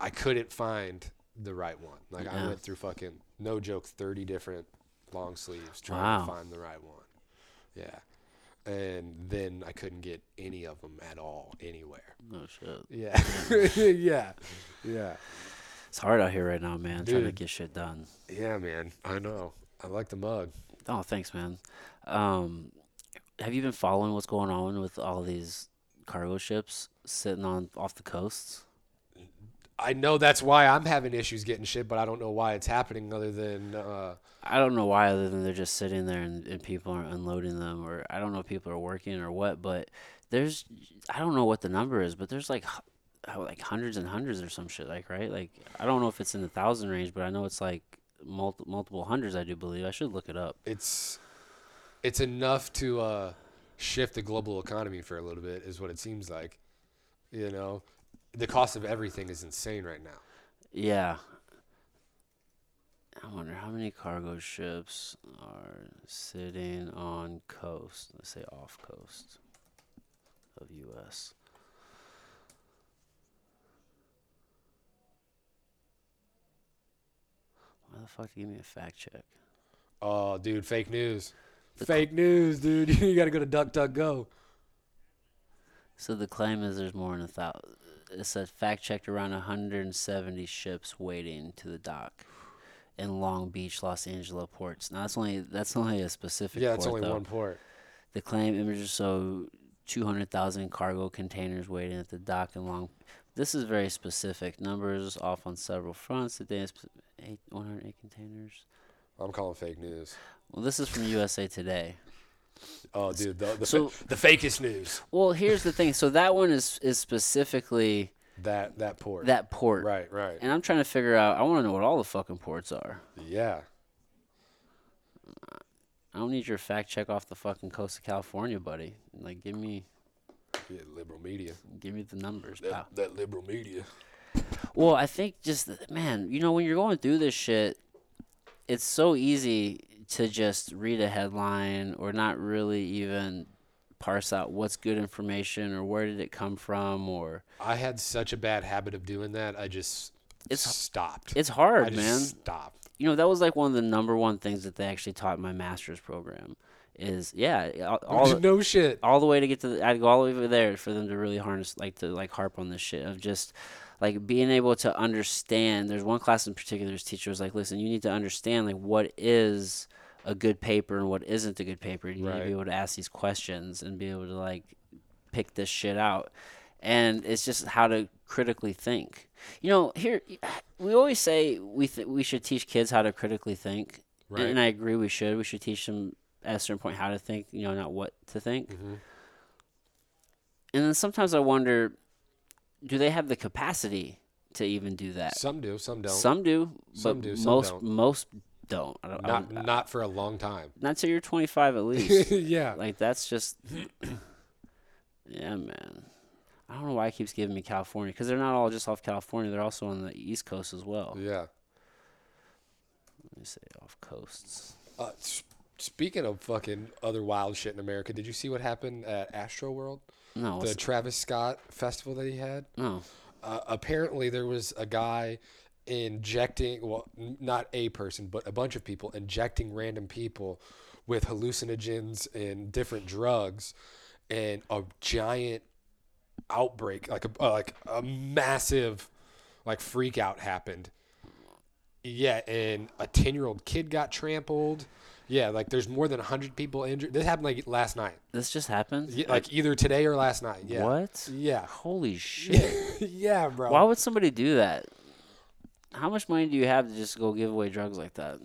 I couldn't find the right one. Like I went through fucking no joke, 30 different long sleeves trying Wow. to find the right one. Yeah. And then I couldn't get any of them at all anywhere. Oh shit. Yeah. yeah. Yeah. It's hard out here right now, man. Trying to get shit done. Yeah, man. I know. I like the mug. Oh, thanks, man. Um, have you been following what's going on with all these cargo ships sitting on off the coasts? I know that's why I'm having issues getting shit, but I don't know why it's happening other than uh, I don't know why, other than they're just sitting there and, and people aren't unloading them, or I don't know if people are working or what. But there's, I don't know what the number is, but there's like, like hundreds and hundreds or some shit, like right? Like I don't know if it's in the thousand range, but I know it's like multi- multiple hundreds. I do believe. I should look it up. it's it's enough to uh, shift the global economy for a little bit, is what it seems like. You know, the cost of everything is insane right now. Yeah. I wonder how many cargo ships are sitting on coast. Let's say off coast of U.S. Why the fuck do you give me a fact check? Oh, dude, fake news. The fake news, dude. you got to go to DuckDuckGo. So the claim is there's more than a thousand. It says fact checked around 170 ships waiting to the dock in Long Beach, Los Angeles ports. Now that's only that's only a specific. Yeah, it's port, only though. one port. The claim images show 200,000 cargo containers waiting at the dock in Long. This is very specific. Numbers off on several fronts. The day is p- 108 containers. I'm calling fake news. Well, this is from USA Today. Oh, dude, the the, So- fa- the fakest news. Well, here's the thing. So that one is is specifically That that port. that port. Right, right. And I'm trying to figure out. I want to know what all the fucking ports are. Yeah. I don't need your fact check off the fucking coast of California, buddy. Like, give me, yeah. Liberal media. give me the numbers, pal. That, that liberal media. Well, I think just man, you know, when you're going through this shit, it's so easy to just read a headline or not really even parse out what's good information or where did it come from or I had such a bad habit of doing that. I just It's- stopped. it's hard, I just man. stopped. You know, that was like one of the number one things that they actually taught in my master's program is yeah, all, all the- no shit. all the way to get to the, I'd go all the way over there for them to really harness like to like harp on this shit of just like being able to understand there's one class in particular his teacher was like listen you need to understand like what is a good paper and what isn't a good paper you need to be able to ask these questions and be able to like pick this shit out. And it's just how to critically think. You know here we always say we th- we should teach kids how to critically think Right. and I agree we should. We should teach them at a certain point how to think you know not what to think. Mhm. and then sometimes I wonder, do they have the capacity to even do that? Some do, some don't. Some do, Some but do, some most don't. most don't. I don't, not don't- not for a long time. not till you're 25 at least. yeah. like that's just, yeah, man. I don't know why it keeps giving me California because they're not all just off California. They're also on the East Coast as well. Yeah. Let me say off coasts. Uh, s- speaking of fucking other wild shit in America, did you see what happened at Astroworld? No, The Travis Scott festival that he had? no. uh, apparently there was a guy injecting well not a person but a bunch of people injecting random people with hallucinogens and different drugs and a giant outbreak like a uh, like a massive like freak out happened yeah and a 10 year old kid got trampled yeah like there's more than 100 people injured this happened like last night This just happened. yeah, like either today or last night yeah What? yeah Holy shit! yeah bro Why would somebody do that? How much money do you have to just go give away drugs like that?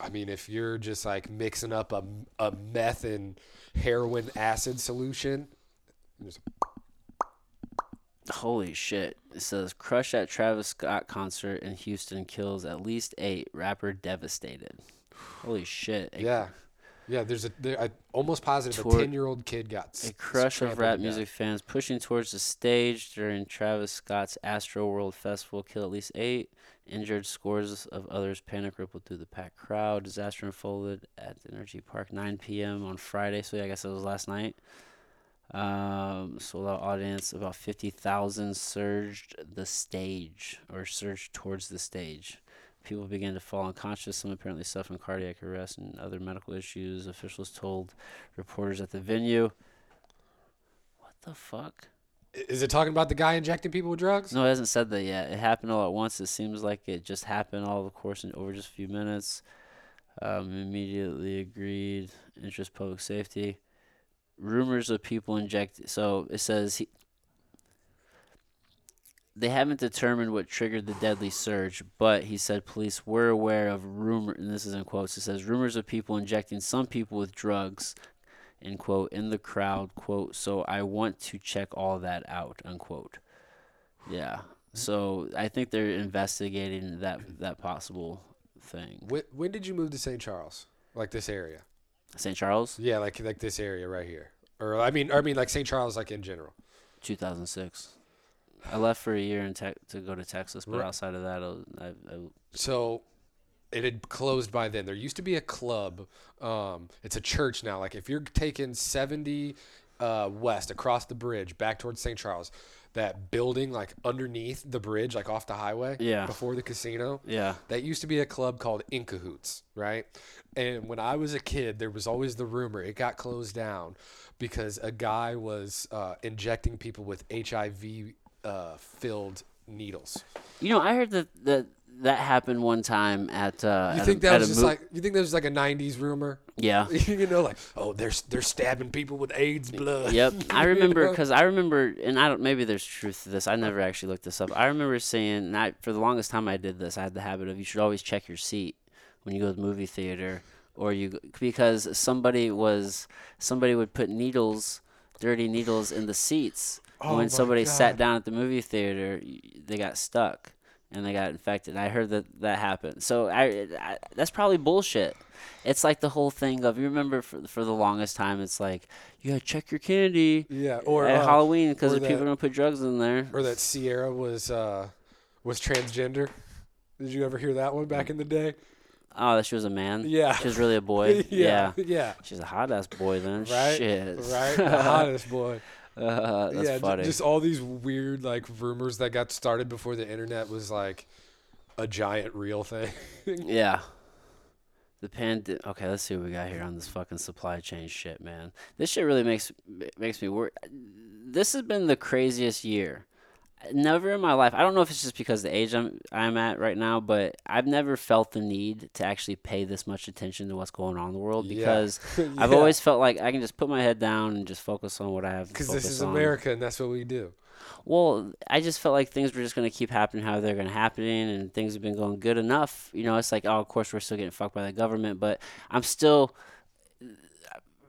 I mean, if you're just like mixing up a, a meth and heroin acid solution, just- Holy shit. It says crush at Travis Scott concert in Houston kills at least eight. Rapper devastated. Holy shit. A, yeah, yeah. There's a there, I almost positive a ten year old kid got a crush of rap music fans pushing towards the stage during Travis Scott's Astroworld Festival killed at least eight. Injured scores of others. Panic rippled through the packed crowd. Disaster unfolded at NRG Park 9 p.m. on Friday. So yeah, I guess it was last night. Um, sold out audience. About 50,000 surged the stage or surged towards the stage. People began to fall unconscious, some apparently suffering cardiac arrest and other medical issues. Officials told reporters at the venue. What the fuck? Is it talking about the guy injecting people with drugs? No, it hasn't said that yet. It happened all at once. It seems like it just happened all of course in over just a few minutes. Um, immediately agreed. Interest public safety. Rumors of people inject. So it says he. They haven't determined what triggered the deadly surge, but he said police were aware of rumor. And this is in quotes. It says rumors of people injecting some people with drugs, end quote, in the crowd, quote. So I want to check all that out, unquote. Yeah. So I think they're investigating that that possible thing. When, when did you move to St. Charles? Like this area? St. Charles, Yeah, like like this area right here. Or I mean, I mean like St. Charles, like in general. 2006. I left for a year in tech to go to Texas, but Right. outside of that, I, I, I, So it had closed by then. There used to be a club. Um, it's a church now. Like if you're taking 70 uh, west across the bridge back towards St. Charles, that building like underneath the bridge, like off the highway, Yeah. before the casino, yeah, that used to be a club called In Cahoots, right? And when I was a kid, there was always the rumor it got closed down because a guy was uh, injecting people with HIV uh, filled needles. you know, I heard that that that happened one time at. Uh, You at think a, that at was just mo- like you think that was like a '90s rumor? yeah. you know, like oh, they're they're stabbing people with AIDS blood. Yep, I remember because I remember, and I don't. Maybe there's truth to this. I never actually looked this up. I remember saying, and I, for the longest time, I did this. I had the habit of you should always check your seat when you go to the movie theater, or you because somebody was somebody would put needles, dirty needles in the seats. Oh when somebody sat down at the movie theater, they got stuck and they got infected. I heard that that happened. So I, I that's probably bullshit. It's like the whole thing of you remember for for the longest time. It's like you gotta check your candy yeah, or at uh, Halloween because people gonna put drugs in there. or that Ciara was uh, was transgender. Did you ever hear that one back in the day? Oh, that she was a man. Yeah. she was really a boy. yeah. yeah, yeah. she's a hot ass boy then. Right, Shit. right. The hottest boy. Uh, that's yeah, funny. just all these weird like rumors that got started before the internet was like a giant real thing. Yeah. The pand. Okay, let's see what we got here on this fucking supply chain shit, man. This shit really makes makes me worry. This has been the craziest year. Never in my life. I don't know if it's just because the age I'm I'm at right now, but I've never felt the need to actually pay this much attention to what's going on in the world Yeah. because I've Yeah. always felt like I can just put my head down and just focus on what I have. because this is on. America and that's what we do. Well, I just felt like things were just going to keep happening how they're going to happen, and things have been going good enough. You know, it's like, oh, of course, we're still getting fucked by the government, but I'm still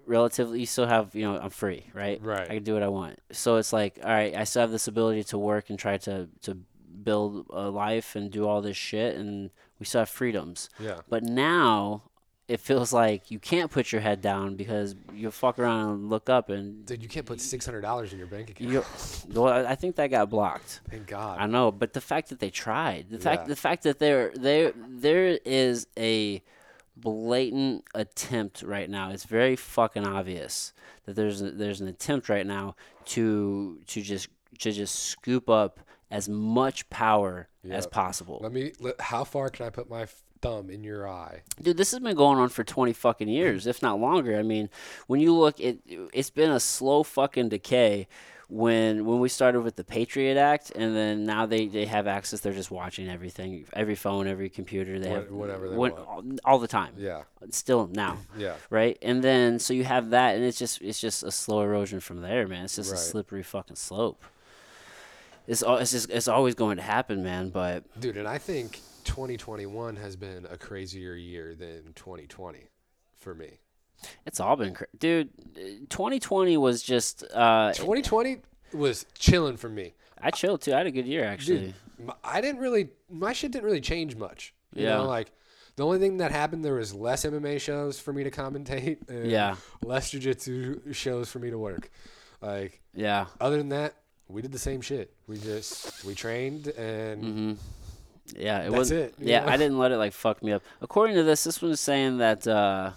relatively, you still have, you know, I'm free, right? Right. I can do what I want. So it's like, all right, I still have this ability to work and try to, to build a life and do all this shit, and we still have freedoms. Yeah. But now it feels like you can't put your head down because you fuck around and look up and Dude, you can't put six hundred dollars in your bank account. you. Well, I think that got blocked. Thank God. I know, but the fact that they tried, the fact Yeah. the fact that there there there is a blatant attempt right now. It's very fucking obvious that there's a, there's an attempt right now to to just to just scoop up as much power as possible. Let me. Let, how far can I put my thumb in your eye? Dude, this has been going on for 20 fucking years, if not longer. I mean, when you look it it's been a slow fucking decay when when we started with the Patriot Act and then now they, they have access they're just watching everything, every phone, every computer, they What- have whatever they all, all the time. Yeah. Still now. Yeah. Right? And then so you have that and it's just it's just a slow erosion from there, man. It's just a slippery fucking slope. It's it's just it's always going to happen, man, but Dude, and I think 2021 has been a crazier year than 2020 for me. It's all been cra- dude, uh, 2020 was just uh 2020 was chilling for me. I chilled too. I had a good year actually. Dude, I didn't really, my shit didn't really change much. You Yeah. know, like the only thing that happened, there was less MMA shows for me to commentate and Yeah. less jujitsu shows for me to work. Like, Yeah. other than that, we did the same shit. We just, we trained and hmm Yeah. It That's was. it, Yeah. know? I didn't let it like fuck me up. According to this, this one's saying that uh,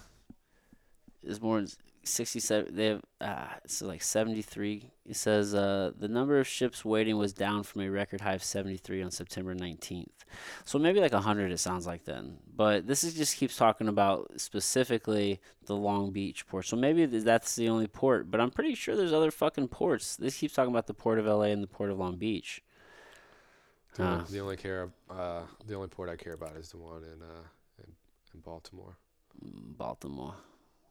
is more than sixty-seven. They have uh, so like seventy-three. It says uh, the number of ships waiting was down from a record high of seventy-three on September nineteenth. So maybe like hundred. It sounds like then. But this is just keeps talking about specifically the Long Beach port. So maybe th- that's the only port. But I'm pretty sure there's other fucking ports. This keeps talking about the port of L.A. and the port of Long Beach. the, Huh. the only care, uh, the only port I care about is the one in, uh, in, in Baltimore. Baltimore.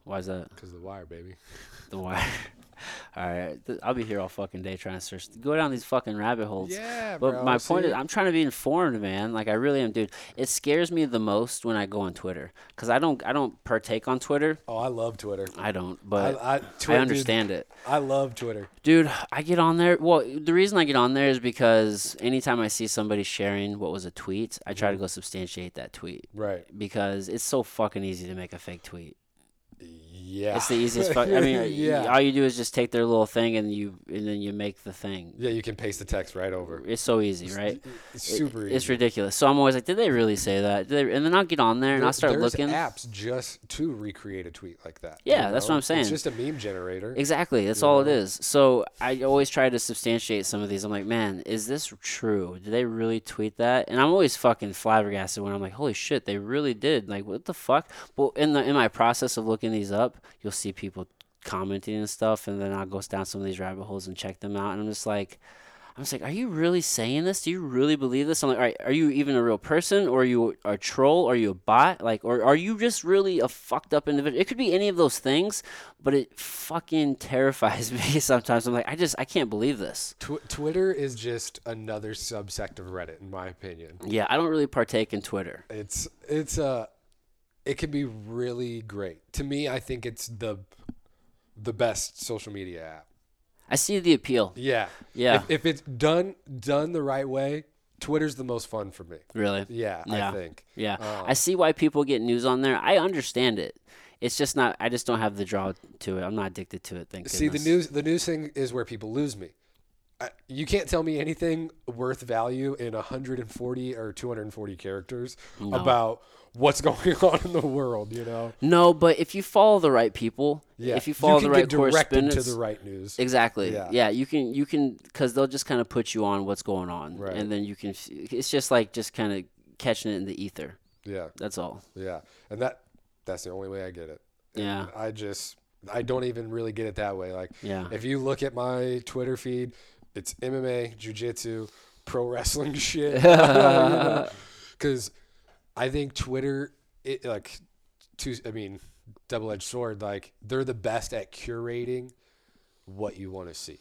Why is that? Cause the wire, baby. The wire. all right, I'll be here all fucking day trying to search. Go down these fucking rabbit holes. Yeah, But bro. my point is. I'm trying to be informed, man. Like I really am, dude. It scares me the most when I go on Twitter, cause I don't, I don't partake on Twitter. oh, I love Twitter. I don't, but I, I, I, Twi- dude, understand it, I love Twitter. dude. I get on there. Well, the reason I get on there is because anytime I see somebody sharing what was a tweet, I try to mm. go substantiate that tweet Right. because it's so fucking easy to make a fake tweet the yeah. It's the easiest. Fuck, I mean, yeah. all you do is just take their little thing and you and then you make the thing. Yeah, you can paste the text right over. It's so easy, right? It's It- super easy. It's ridiculous. So I'm always like, did they really say that? Did they? And then I'll get on there and There- I'll start there's looking. apps just to recreate a tweet like that. Yeah, you that's what I'm saying. It's just a meme generator. Exactly. That's all it know? is. So I always try to substantiate some of these. I'm like, man, is this true? Did they really tweet that? And I'm always fucking flabbergasted when I'm like, holy shit, they really did. Like, what the fuck? Well, in the in my process of looking these up, you'll see people commenting and stuff, and then I'll go down some of these rabbit holes and check them out. And I'm just like. I'm just like, are you really saying this? Do you really believe this? I'm like, all right, are you even a real person, or are you a troll, or are you a bot, like, or are you just really a fucked up individual? It could be any of those things, but it fucking terrifies me sometimes. I'm like, I just, I can't believe this. Tw- Twitter is just another subsect of Reddit, in my opinion. Yeah, I don't really partake in Twitter. It's it's uh it can be really great. To me, I think it's the the best social media app. I see the appeal. Yeah. Yeah. If, if it's done done the right way, Twitter's the most fun for me. Really? Yeah, Yeah. I think. Yeah. Um, I see why people get news on there. I understand it. It's just not. I just don't have the draw to it. I'm not addicted to it. Thank See, the news the news thing is where people lose me. You can't tell me anything worth value in 140 or 240 characters No. about what's going on in the world. You know, No, but if you follow the right people, yeah. if you follow can the right get directed to the right news. Exactly. Yeah. Yeah. you can you can because they'll just kind of put you on what's going on, Right. and then you can. It's just like just kind of catching it in the ether. Yeah, That's all. yeah, and that that's the only way I get it. And Yeah. I just I don't even really get it that way. Like Yeah. if you look at my Twitter feed, it's MMA, jujitsu, pro wrestling shit. Because I think Twitter, it like, two. I mean, double edged sword. Like they're the best at curating what you want to see.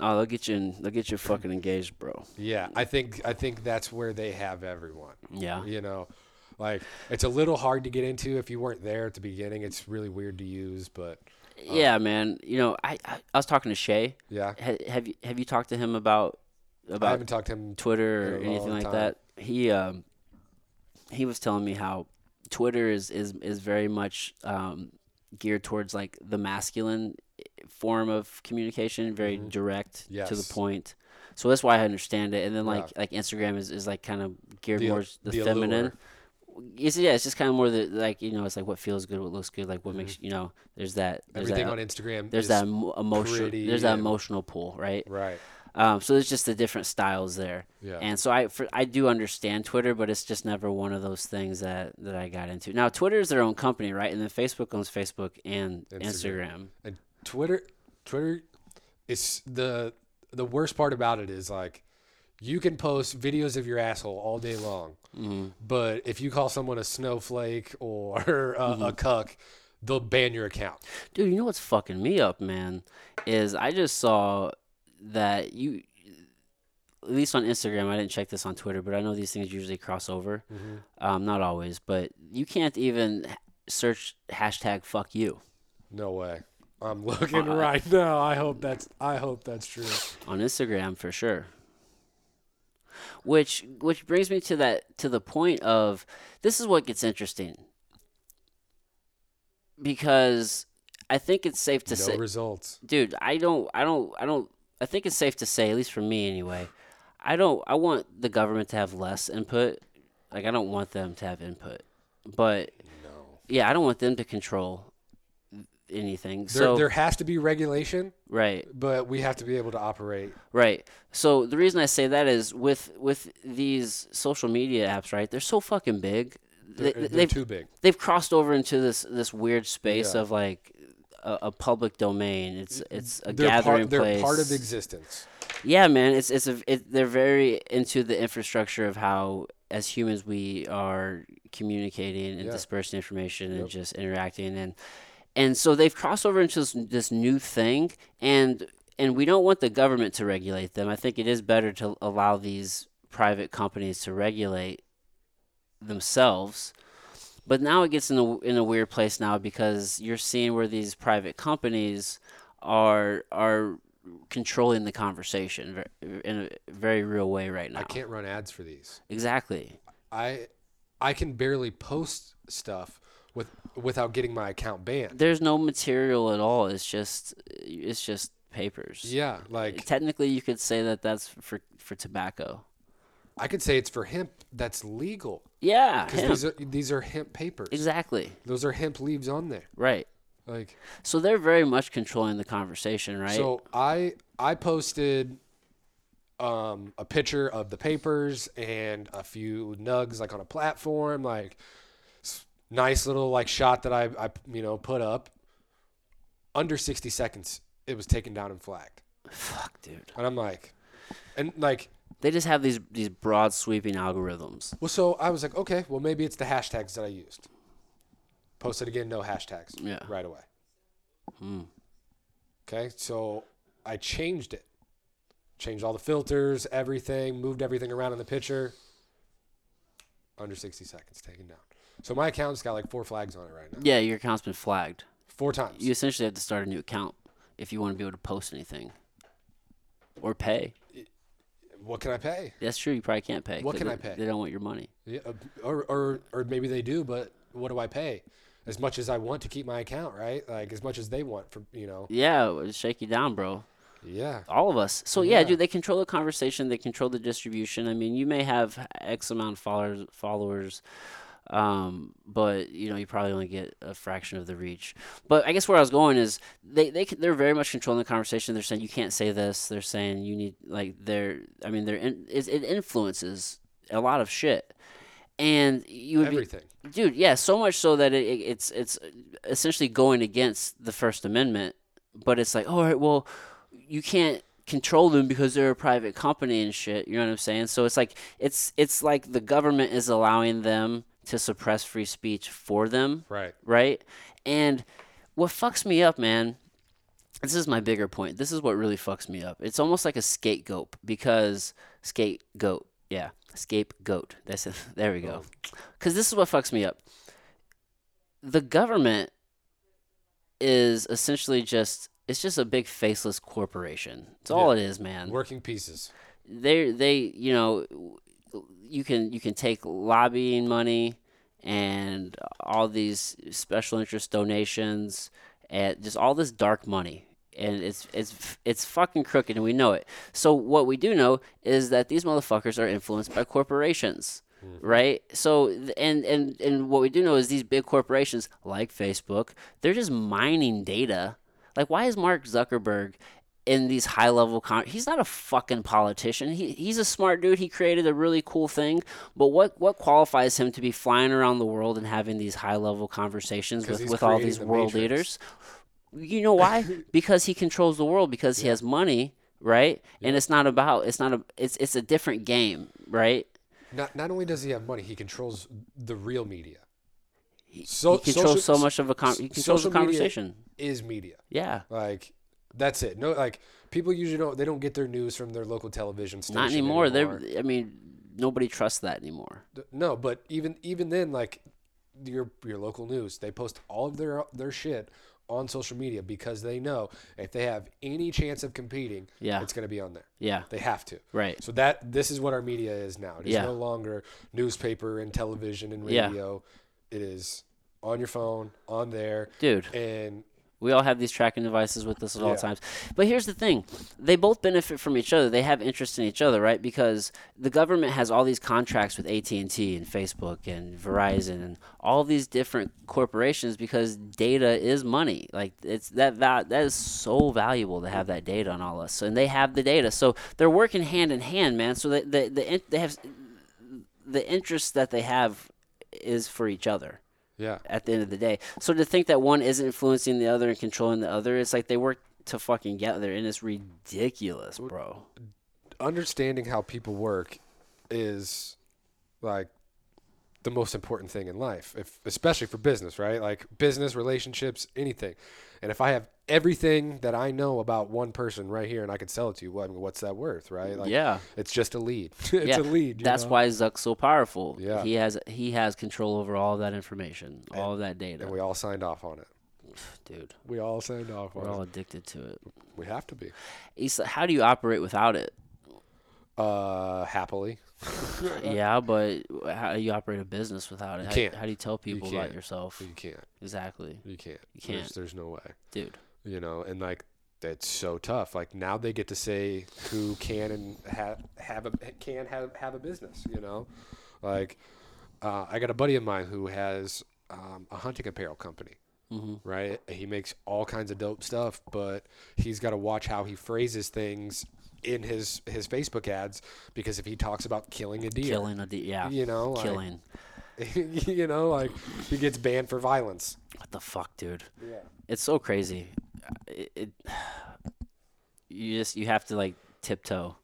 Oh, they'll get you. In, they'll get you fucking engaged, bro. Yeah, I think I think that's where they have everyone. Yeah. You know, like it's a little hard to get into if you weren't there at the beginning. It's really weird to use, but Yeah, man. You know, I I, I was talking to Shay. yeah. Ha, have you have you talked to him about about I haven't talked to him. Twitter or anything like time. that? He um he was telling me how Twitter is is is very much um geared towards like the masculine form of communication, very Mhm. direct to the point. So that's why I understand it. And then like Yeah. like Instagram is, is like kind of geared The- more the, the feminine. allure. It's, yeah, it's just kind of more the like you know, it's like what feels good, what looks good, like what makes you know. There's that. There's Everything that, on Instagram. There's that emotional. There's that emotional pull, right? Right. Um, so there's just the different styles there. Yeah. And so I for, I do understand Twitter, but it's just never one of those things that that I got into. Now Twitter is their own company, right? And then Facebook owns Facebook and Instagram. Instagram. And Twitter, Twitter, is the the worst part about it is like, you can post videos of your asshole all day long, hmm but if you call someone a snowflake or a, a cuck, they'll ban your account. Dude, you know what's fucking me up, man? Is I just saw that you, at least on Instagram, I didn't check this on Twitter, but I know these things usually cross over. Um, not always, but you can't even search hashtag fuck you No way. I'm looking Uh, right now. I hope that's I hope that's true. on Instagram for sure. Which which brings me to that to the point of this is what gets interesting. Because I think it's safe to no say results. dude i don't i don't i don't i think it's safe to say at least for me anyway i don't i want the government to have less input like i don't want them to have input but No. yeah i don't want them to control anything There, so there has to be regulation, right but we have to be able to operate. right so the reason i say that is with with these social media apps right they're so fucking big They're, they, they're they've too big. they've crossed over into this this weird space Yeah. of like a, a public domain it's it's a They're gathering part, they're place part of existence. Yeah, man, it's it's a it, they're very into the infrastructure of how as humans we are communicating and Yeah. dispersing information and just interacting and and so they've crossed over into this, this new thing and and we don't want the government to regulate them. I think it is better to allow these private companies to regulate themselves. But now it gets in a in a weird place now because you're seeing where these private companies are are controlling the conversation in a very real way right now. I can't run ads for these. Exactly. I I can barely post stuff with without getting my account banned. There's no material at all. It's just it's just papers. Yeah, like Technically, you could say that that's for for tobacco. I could say it's for hemp that's legal Yeah. because these are these are hemp papers. Exactly. Those are hemp leaves on there. Right. Like So they're very much controlling the conversation, right? so I I posted um a picture of the papers and a few nugs like on a platform like nice little like shot that I I you know put up under 60 seconds it was taken down and flagged. Fuck, dude. And I'm like and like They just have these these broad sweeping algorithms. Well, so I was like, okay, well, maybe it's the hashtags that I used. Posted again, no hashtags. Yeah. Right away. Hmm. Okay, so I changed it. Changed all the filters, everything, moved everything around in the picture. Under 60 seconds, taken down. So my account's got like four flags on it right now. Yeah, your account's been flagged. Four times. You essentially have to start a new account if you want to be able to post anything or pay. what can I pay? That's true. You probably can't pay. What can I pay? They don't want your money. Yeah, uh, or, or, or maybe they do, but what do I pay? As much as I want to keep my account, right? Like as much as they want for, you know. Yeah, shake you down, bro. Yeah. All of us. So yeah, Yeah. dude, they control the conversation. They control the distribution. I mean, you may have X amount of followers, followers, um, but you know, you probably only get a fraction of the reach. But I guess where I was going is they they they're very much controlling the conversation. They're saying you can't say this. They're saying you need like they're. I mean, they're in, it, it influences a lot of shit. And you would be, dude yeah so much so that it, it, it's it's essentially going against the first amendment but it's like all right well you can't control them because they're a private company and shit you know what i'm saying so it's like it's it's like the government is allowing them to suppress free speech for them Right. right? And what fucks me up man this is my bigger point. This is what really fucks me up. It's almost like a scapegoat because scapegoat yeah scapegoat. That's it. There we go. Oh. Because this is what fucks me up. The government is essentially just it's just a big faceless corporation. It's all Yeah. it is man. Working pieces. they they you know you can you can take lobbying money and all these special interest donations and just all this dark money and it's it's it's fucking crooked and we know it so what we do know is that these motherfuckers are influenced by corporations hmm. right? So and and and what we do know is these big corporations like Facebook, they're just mining data. Like why is Mark Zuckerberg in these high level con- he's not a fucking politician. He he's a smart dude. He created a really cool thing, but what what qualifies him to be flying around the world and having these high level conversations with with all these the world Matrix. leaders? You know why? because he controls the world because he has money, right? And it's not about it's not a it's it's a different game, right? Not not only does he have money, he controls the real media. He, So- he controls social- so much of a con- he controls the conversation. Is media Yeah. like that's it? No, like people usually don't they don't get their news from their local television station. Not anymore. anymore. They're I mean, nobody trusts that anymore. No, but even even then, like your your local news, they post all of their their shit on social media because they know if they have any chance of competing, Yeah. it's going to be on there. Yeah. They have to. Right. So that this is what our media is now. It is Yeah. no longer newspaper and television and radio. Yeah. radio. It is on your phone, on there, Dude. and We all have these tracking devices with us at all Yeah. times. But here's the thing they both benefit from each other. They have interest in each other, right? Because the government has all these contracts with AT&T and Facebook and Verizon and all these different corporations because data is money. Like it's that that, that is so valuable to have that data on all us. And they have the data. So they're working hand in hand, man. So they the, the, they have the interest that they have is for each other yeah, at the end of the day. So to think that one isn't influencing the other and controlling the other, it's like they work to fucking get there, and it's ridiculous, bro. understanding how people work is like the most important thing in life, if especially for business, right? Like business, relationships, anything. And if I have everything that I know about one person right here and I can sell it to you, well, I mean, what's that worth, right? Like yeah, it's just a lead. it's yeah. a lead. you That's know? why Zuck's so powerful. Yeah. he has he has control over all that information, all of that data, and we all signed off on it. dude. We all signed off on it. We're all it. addicted to it. We have to be. Issa, how do you operate without it? Uh, happily. yeah, but how do you operate a business without it? How, can't. how do you tell people about yourself? You can't. Exactly, You can't. You can't. There's, there's no way. dude. You know, and like it's so tough. Like now they get to say who can and have have a can have have a business. You know, like uh, I got a buddy of mine who has um, a hunting apparel company. hmm Right, he makes all kinds of dope stuff, but he's got to watch how he phrases things in his his Facebook ads because if he talks about killing a deer, Killing a deer, yeah, you know, like, killing. you know, like he gets banned for violence. What the fuck, dude? Yeah. It's so crazy. It, it you just you have to like tiptoe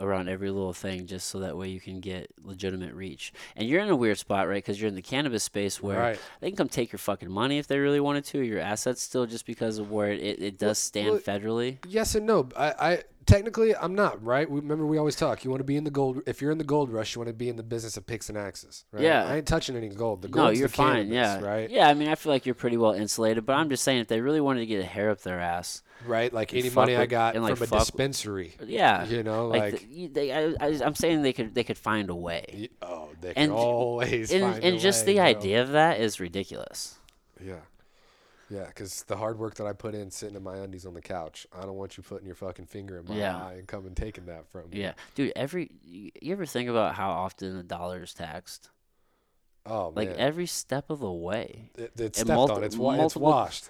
around every little thing just so that way you can get legitimate reach. And you're in a weird spot, right? Because you're in the cannabis space where Right. they can come take your fucking money if they really wanted to, your assets still, just because of where it, it, does stand well, federally. Yes and no. I, I technically I'm not right. We, remember we always talk. You want to be in the gold. If you're in the gold rush, you want to be in the business of picks and axes. Right? Yeah. I ain't touching any gold. The No, you're fine. cannabis, Yeah, Right. Yeah, I mean, I feel like you're pretty well insulated, but I'm just saying, if they really wanted to get a hair up their ass, Right. Like any money I got and, like, from a dispensary. yeah, You know, like, like, the, they, I, I, I'm saying they could they could find a way. oh, they and- can always and find and a just way, the idea of that is ridiculous. Yeah. Yeah, because the hard work that I put in sitting in my undies on the couch, I don't want you putting your fucking finger in my Yeah. eye and coming taking that from me. Yeah, dude. Every you ever think about how often the dollar is taxed? Oh Like man, every step of the way, it, it's stepped multi- on. It's wa- it's washed.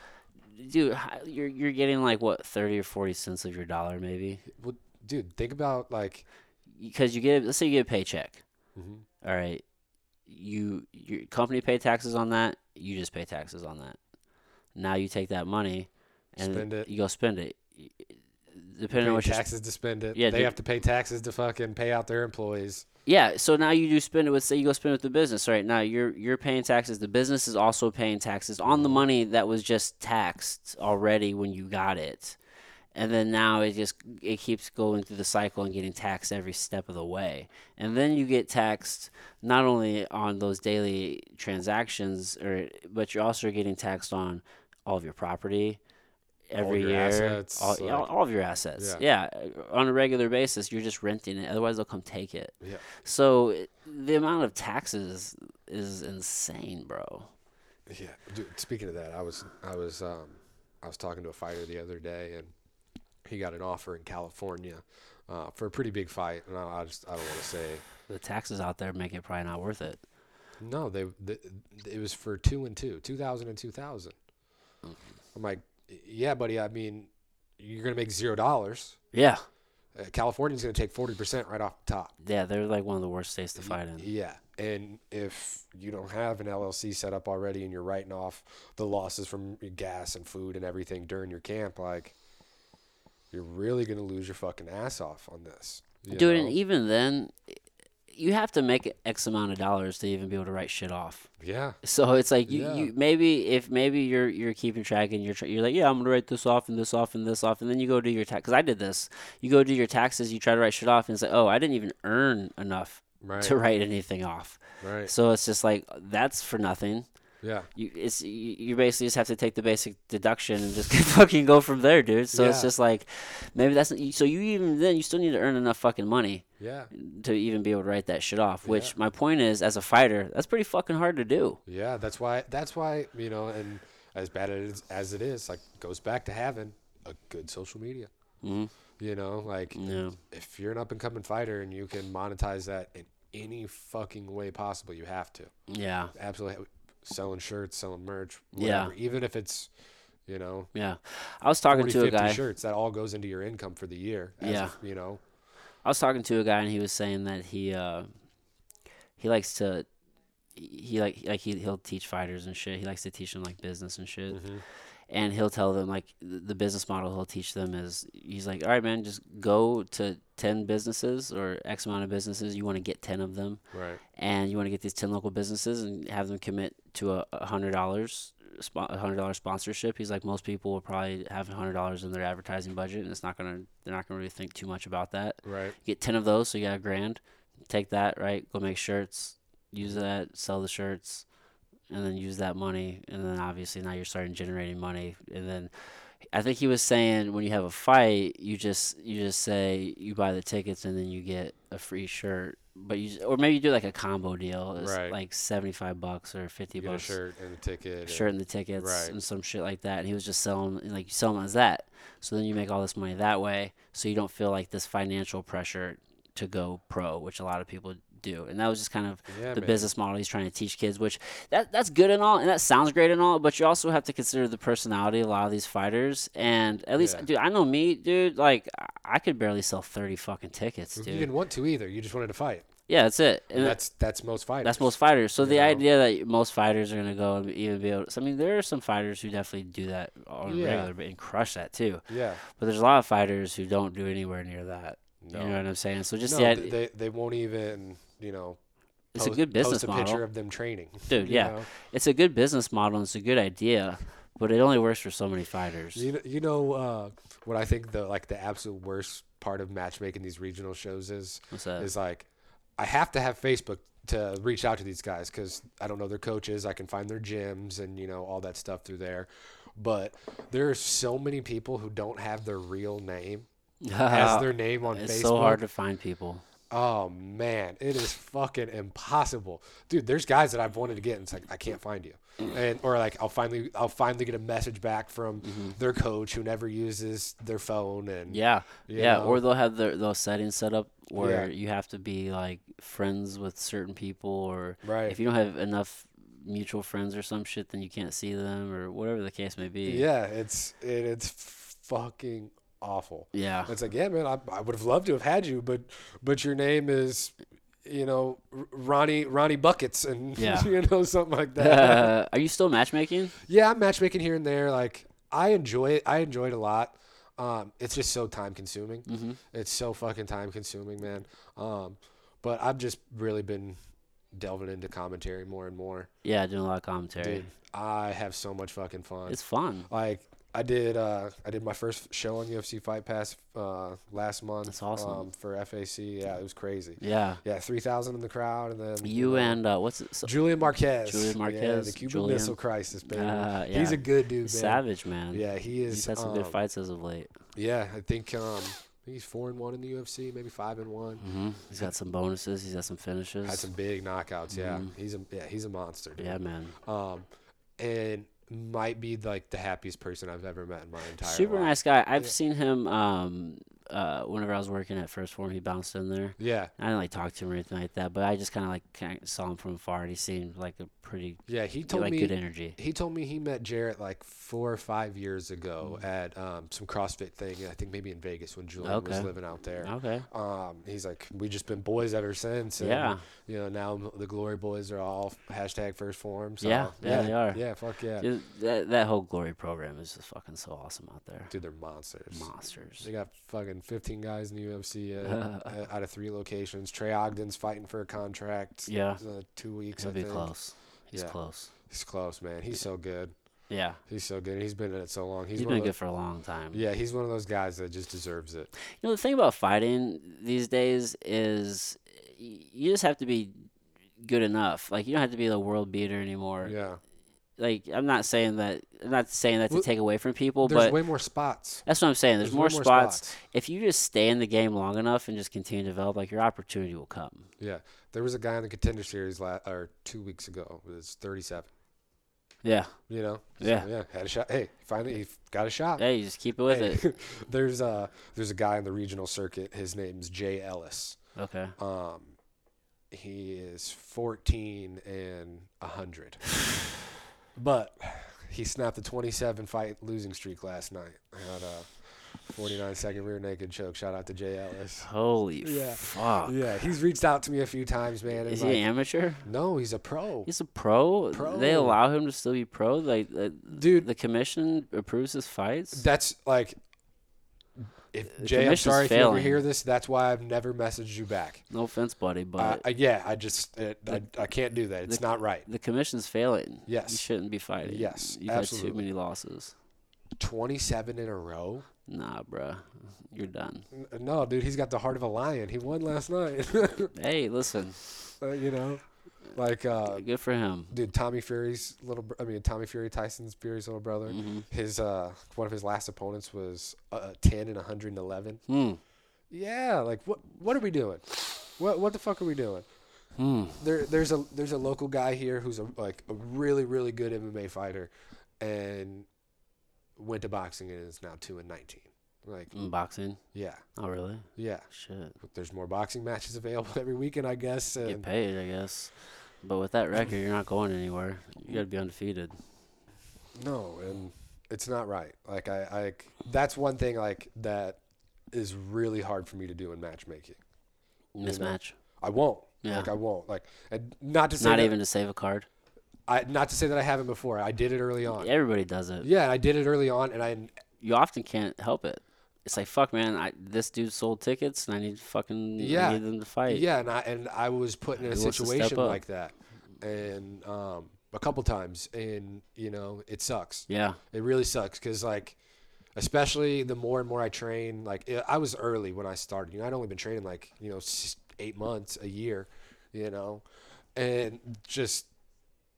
dude. You're you're getting like what thirty or forty cents of your dollar, maybe, Well, dude, think about like. because you get let's say you get a paycheck. mhm. All right, you your company pay taxes on that. You just pay taxes on that. Now you take that money and Spend it. You go spend it. Depending pay on what taxes to spend it. Yeah, they dude. have to pay taxes to fucking pay out their employees. Yeah, so now you do spend it with say you go spend it with the business, right? Now you're you're paying taxes. The business is also paying taxes on the money that was just taxed already when you got it. And then now it just it keeps going through the cycle and getting taxed every step of the way. And then you get taxed not only on those daily transactions or but you're also getting taxed on all of your property every year. assets, all, yeah, like- all of your assets. Yeah. On a regular basis, you're just renting it. Otherwise they'll come take it. Yeah. So it- the amount of taxes is insane, bro. Yeah, dude. Speaking of that, I was I was um I was talking to a fighter the other day, and he got an offer in California uh, for a pretty big fight, and I, I just I don't want to say The taxes out there make it probably not worth it. No, they, the it was for two and two, 2000 and 2000. Mm-hmm. I'm like, yeah, buddy. I mean, you're gonna make zero dollars. Yeah, Uh, California's gonna take 40 percent right off the top. yeah, they're like one of the worst states to fight in. Yeah, and if you don't have an LLC set up already and you're writing off the losses from your gas and food and everything during your camp, like you're really gonna lose your fucking ass off on this. Dude, know? and even then, you have to make X amount of dollars to even be able to write shit off. yeah, So it's like you, Yeah. you maybe if maybe you're you're keeping track and you're tr- you're like yeah I'm gonna write this off and this off and this off and then you go do your tax because I did this. You go do your taxes you try to write shit off and it's like oh I didn't even earn enough right, to write anything off. Right, so it's just like that's for nothing yeah, you it's you, you basically just have to take the basic deduction and just fucking go from there dude so it's just like maybe that's so you even then you still need to earn enough fucking money yeah, to even be able to write that shit off which Yeah. my point is as a fighter that's pretty fucking hard to do yeah. That's why. That's why you know, and as bad as as it is, like goes back to having a good social media. hmm You know, like yeah if you're an up and coming fighter and you can monetize that in any fucking way possible, you have to. yeah Absolutely, selling shirts, selling merch, Yeah. whatever. Even if it's, you know, Yeah, I was talking 40, to a guy. shirts, that all goes into your income for the year. Yeah. of, you know, I was talking to a guy, and he was saying that he uh, he likes to he like like he he'll teach fighters and shit. He likes to teach them like business and shit. Mhm. And he'll tell them like the business model he'll teach them is he's like, all right, man, just go to ten businesses or X amount of businesses. You want to get ten of them, right, and you want to get these 10 local businesses and have them commit to a a hundred dollars a hundred dollar sponsorship. He's like most people will probably have a hundred dollars in their advertising budget and it's not gonna they're not gonna really think too much about that. Right, get 10 of those so you got a grand. Take that right? Go make shirts. Use that. Sell the shirts and then use that money and then obviously now you're starting generating money and then I think he was saying when you have a fight, you just you just say you buy the tickets and then you get a free shirt, but you or maybe you do like a combo deal, it's Right. like seventy five bucks or fifty you get a bucks, shirt and a ticket. shirt and the tickets Right. and some shit like that. And he was just selling like you sell them as that, so then you make all this money that way, so you don't feel like this financial pressure to go pro, which a lot of people do. And that was just kind of yeah, the man. business model he's trying to teach kids, which that that's good and all, and that sounds great and all, but you also have to consider the personality of a lot of these fighters. And at least, Yeah. dude, I know me, dude. Like, I- could barely sell thirty fucking tickets, dude. You didn't want to either. You just wanted to fight. Yeah, that's it. And that's that's most fighters. that's most fighters. So you the know? idea that most fighters are gonna go and even be able, to, I mean, there are some fighters who definitely do that on Yeah. regular but and crush that too. Yeah. But there's a lot of fighters who don't do anywhere near that. No. You know what I'm saying? So just no, the idea, they they won't even you know. it's a good business post a model. picture of them training. Dude, yeah. know? it's a good business model and it's a good idea, but it only works for so many fighters. You know, you know uh, what I think the like the absolute worst part of matchmaking these regional shows is What's that? is like I have to have Facebook to reach out to these guys because I don't know their coaches. I can find their gyms and you know all that stuff through there. But there are so many people who don't have their real name as their name on it's Facebook. so hard to find people. Oh man, it is fucking impossible, dude. There's guys that I've wanted to get, and it's like I can't find you, and or like I'll finally I'll finally get a message back from their coach who never uses their phone, and Mm-hmm. Yeah, yeah. know? Or they'll have their those settings set up where Yeah. you have to be like friends with certain people, or right, if you don't have enough mutual friends or some shit, then you can't see them or whatever the case may be. yeah, it's it, it's fucking awful. Yeah. It's like yeah, man, I, I would have loved to have had you, but but your name is. You know, Ronnie Ronnie Buckets and Yeah. you know something like that. Are you still matchmaking? Yeah, I'm matchmaking here and there. Like I enjoy it. I enjoy it a lot. Um, it's just so time consuming. Mm-hmm. It's so fucking time consuming, man. Um, but I've just really been delving into commentary more and more. Yeah, doing a lot of commentary. Dude, I have so much fucking fun. It's fun. like I did uh I did my first show on UFC Fight Pass uh last month. That's awesome. Um, for FAC. Yeah, it was crazy. Yeah. Yeah, three thousand in the crowd and then You know, and uh, what's it? So, Julian Marquez. Julian Yeah, Marquez, the Cuban Julian. Missile Crisis, baby. Uh, He's a good dude, man. Savage man. Yeah, he is. He's had some good um, fights as of late. Yeah, I think um, he's four and one in the UFC, maybe five and one. Mm-hmm. He's got some bonuses. He's got some finishes. Had some big knockouts. Yeah, Mhm. he's a yeah he's a monster. Dude. yeah, man. Um, and might be like the happiest person I've ever met in my entire Super life. nice guy. I've Yeah. seen him. Um, uh, whenever I was working at First Form, he bounced in there. Yeah, I didn't like talk to him or anything like that, but I just kind of like kinda saw him from afar, and he seemed like a pretty yeah. He told like me good energy. he told me he met Jarrett like four or five years ago Mm. at um, some CrossFit thing. I think maybe in Vegas when Julian was living out there. Okay. Um, he's like, we just been boys ever since. And, Yeah. You know, now the Glory Boys are all hashtag first form. So, Yeah, yeah, they are. Yeah, fuck yeah. Dude, that that whole glory program is just fucking so awesome out there. Dude, they're monsters. Monsters. They got fucking 15 guys in the UFC out of three locations. Trey Ogden's fighting for a contract. Yeah. Uh, two weeks. He'll I be think. close. He's Yeah. close. He's close, man. He's so good. Yeah. He's so good. He's been in it so long. He's, he's been of good those, for a long time. Yeah, he's one of those guys that just deserves it. You know, the thing about fighting these days is you just have to be good enough. Like you don't have to be the world beater anymore. Yeah. Like I'm not saying that. I'm not saying that to take away from people, There's but way more spots. that's what I'm saying. There's, way more, spots. spots. If you just stay in the game long enough and just continue to develop, like your opportunity will come. Yeah. There was a guy in the contender series last or two weeks ago. It was 37. Yeah. You know? Yeah. yeah. Had a shot. Hey, finally, he got a shot. Hey, you just keep it with Hey, it. there's a there's a guy in the regional circuit. His name's Jay Ellis. Okay. Um, he is 14 and 100. but he snapped a 27 fight losing streak last night. Had a 49 second rear naked choke. Shout out to Jay Ellis. Holy Yeah. fuck. Yeah, he's reached out to me a few times, man. Is like, he an amateur? no, he's a pro. He's a pro. Pro. They allow him to still be pro. Like, uh, Dude, the commission approves his fights. that's like. If Jay, I'm sorry if you ever hear this. That's why I've never messaged you back. No offense, buddy, Uh, but uh, yeah, I just it, I, I can't do that. It's the- not right. the commission's failing. Yes. You shouldn't be fighting. Yes, You've had too many losses. 27 in a row. Nah, bro, You're done. No, dude, he's got the heart of a lion. He won last night. Hey, listen. Uh, you know, like, uh, Good for him. dude, Tommy Fury's little. Br- I mean, Tommy Fury, Tyson's Fury's little brother. hmm His uh, one of his last opponents was uh, 10 and 111. Hmm. Yeah, like what? What are we doing? What? What the fuck are we doing? Hmm. There, there's a there's a local guy here who's a like a really really good MMA fighter, and went to boxing and is now two and 19. Like, Mm, Boxing. yeah, Oh, really? yeah. Shit. There's more boxing matches available every weekend, I guess. Get paid, I guess. But with that record, you're not going anywhere. You got to be undefeated. no, and it's not right. Like I, I, that's one thing like that is really hard for me to do in matchmaking. know? Mismatch. I won't. Yeah. Like I won't. Like and not to say Not that, even to save a card. I not to say that I haven't before. I did it early on. Everybody does it. Yeah, I did it early on, and I You often can't help it. It's like fuck, man. I, this dude sold tickets, and I need fucking. Yeah. I need them to fight. yeah, and I and I was put in a Who wants to step situation like that, and um, a couple times, and you know it sucks. Yeah. It really sucks because like, especially the more and more I train, like i I was early when I started. You know, I'd only been training like you know eight months, a year, you know, and just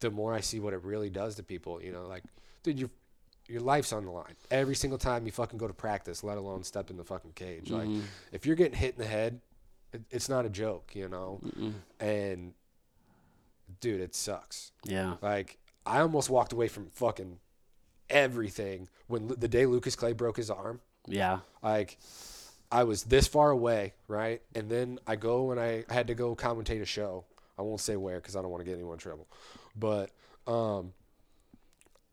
the more I see what it really does to people, you know, like, dude, your your life's on the line every single time you fucking go to practice, let alone step in the fucking cage. Like, Mhm. if you're getting hit in the head, it, it's not a joke, you know, Mm-mm. and dude, it sucks. Yeah. Like I almost walked away from fucking everything when the day Lucas Clay broke his arm. Yeah. Like I was this far away, right? And then I go and I had to go commentate a show. I won't say where because I don't want to get anyone in trouble. But um,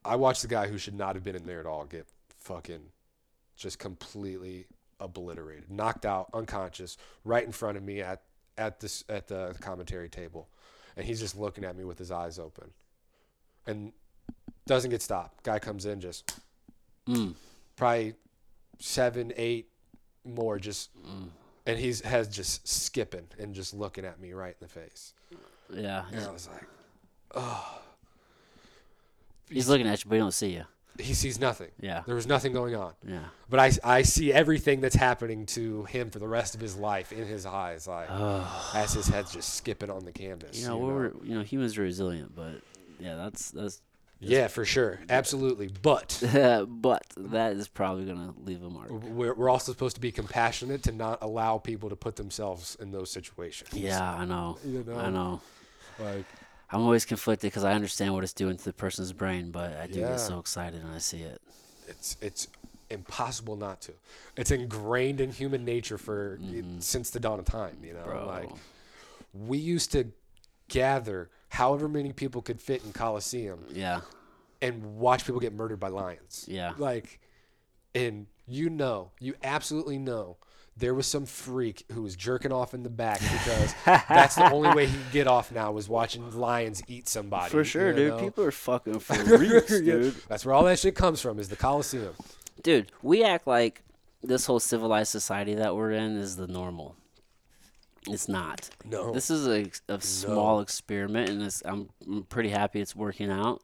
I watched the guy who should not have been in there at all get fucking just completely obliterated, knocked out, unconscious, right in front of me at at this at the commentary table, and he's just looking at me with his eyes open, and doesn't get stopped. Guy comes in just Mm. probably seven, eight more just Mm. and he's has just skipping and just looking at me right in the face. Yeah. And I was like, oh. He's looking at you, but he don't see you. He sees nothing. Yeah. There was nothing going on. Yeah. But I, I see everything that's happening to him for the rest of his life in his eyes, like Oh. as his head's just skipping on the canvas. You know, we're you know humans are resilient, but yeah, that's that's. yeah, for sure, absolutely. But but that is probably gonna leave a mark. we're, we're also supposed to be compassionate to not allow people to put themselves in those situations. Yeah, I know. You know? I know. Like, I'm always conflicted because I understand what it's doing to the person's brain, but I do Yeah. get so excited when I see it. it's it's impossible not to. It's ingrained in human nature for mm-hmm. since the dawn of time. You know, Bro. like we used to gather however many people could fit in Coliseum Yeah. and watch people get murdered by lions. Yeah. Like, and you know, you absolutely know there was some freak who was jerking off in the back because that's the only way he could get off now was watching lions eat somebody. For sure, you dude. People are fucking freaks, Yeah. dude. That's where all that shit comes from is the Coliseum. Dude, we act like this whole civilized society that we're in is the normal. It's not. No. This is a, a small experiment, and it's, I'm, I'm pretty happy it's working out.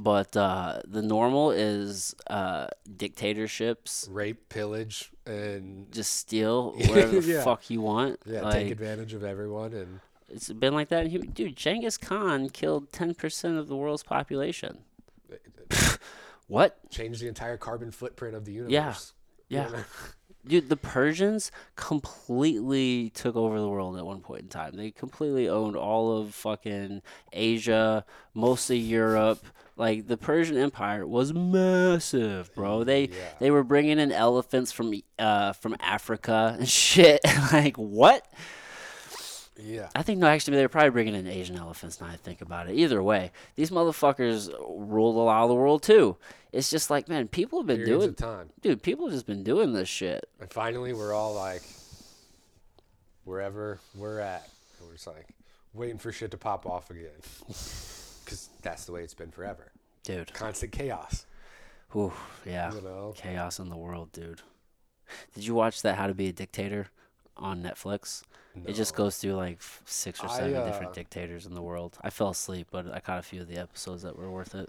But uh, the normal is uh, dictatorships. Rape, pillage, and Just steal whatever the Yeah. fuck you want. yeah, like, take advantage of everyone and It's been like that. Dude, Genghis Khan killed 10% of the world's population. What? Changed the entire carbon footprint of the universe. Yeah. You Yeah. Dude, the Persians completely took over the world at one point in time. They completely owned all of fucking Asia, most of Europe. Like the Persian Empire was massive, bro. They Yeah. they were bringing in elephants from uh from Africa and shit. like what? Yeah. I think no, actually they were probably bringing in Asian elephants. Now I think about it. Either way, these motherfuckers ruled a lot of the world too. It's just like, man, people have been Periods doing, time. dude. People have just been doing this shit. And finally, we're all like, wherever we're at, we're just like waiting for shit to pop off again. Because that's the way it's been forever. Dude. Constant chaos. Ooh, yeah. You know? Chaos in the world, dude. Did you watch that How to Be a Dictator on Netflix? It just goes through like six or I, seven uh, different dictators in the world. I fell asleep, but I caught a few of the episodes that were worth it.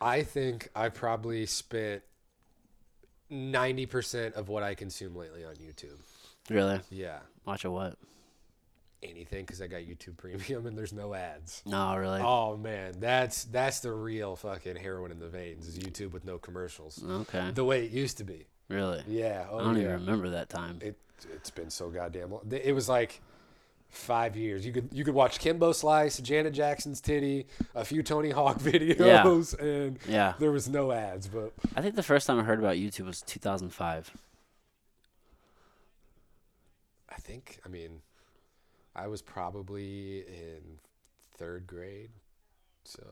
I think I probably spent 90% of what I consume lately on YouTube. Really? Yeah. Watch a what? Anything because I got YouTube Premium and there's no ads. No, really. Oh man, that's that's the real fucking heroin in the veins is YouTube with no commercials. Okay. The way it used to be. Really? Yeah. Oh I don't yeah. even remember that time. it it's been so goddamn long. It was like five years. You could you could watch Kimbo Slice, Janet Jackson's titty, a few Tony Hawk videos, and Yeah. there was no ads. But I think the first time I heard about YouTube was 2005. I think I mean I was probably in third grade, so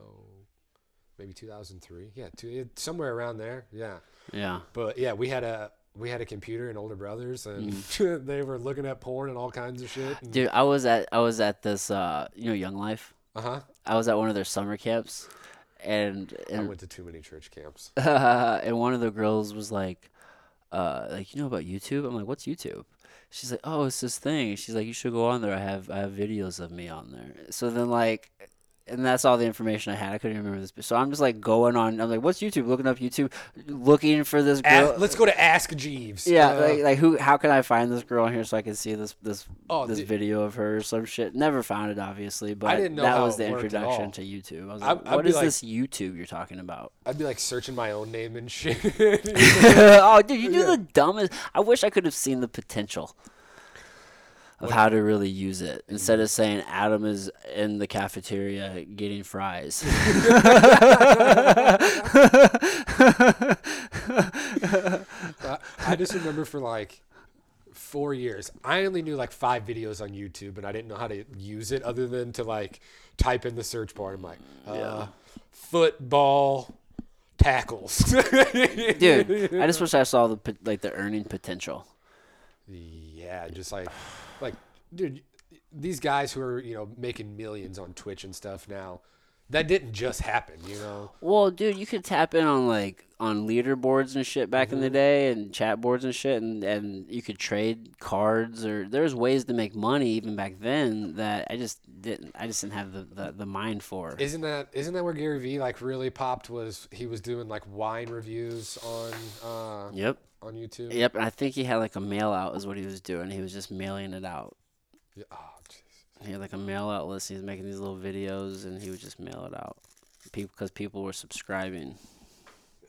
maybe 2003. Yeah, two, somewhere around there. Yeah, Yeah. but yeah, we had a we had a computer and older brothers, and they were looking at porn and all kinds of shit. Mm. Dude, I was at I was at this uh you know Young Life. Uh huh. I was at one of their summer camps and I went to too many church camps. and one of the girls was like, uh, like you know about YouTube? I'm like, what's YouTube? She's like, oh, it's this thing. She's like, you should go on there. I have I have videos of me on there. So then like, and that's all the information I had. I couldn't remember this. So I'm just like going on. I'm like, what's YouTube? Looking up YouTube, looking for this girl. Ask, let's go to Ask Jeeves. yeah, Uh, like, like who? How can I find this girl here so I can see this this Oh, this di- video of her or some shit? Never found it, obviously, but didn't know that was the introduction to YouTube. I was like, I'd what be is like- this YouTube you're talking about? I'd be like searching my own name and shit. oh, dude, you do Yeah. the dumbest. I wish I could have seen the potential of how to really use it instead of saying Adam is in the cafeteria getting fries. I- just remember for like four years, I only knew like five videos on YouTube, and I didn't know how to use it other than to like type in the search bar. I'm like, uh, football tackles. dude, I just wish I saw the like the earning potential. Yeah, just like, dude, these guys who are you know making millions on Twitch and stuff now, that didn't just happen, you know. Well, dude, you could tap in on like on leaderboards and shit back in the day and chat boards and shit and, and you could trade cards or there's ways to make money even back then that I just didn't I just didn't have the, the, the mind for. Isn't that isn't that where Gary Vee like really popped? Was he was doing like wine reviews on uh, Yep. on YouTube? Yep, and I think he had like a mail out is what he was doing. He was just mailing it out. Yeah, ah, Oh, jeez. He had like a mail out list. He was making these little videos and he would just mail it out. People because people were subscribing.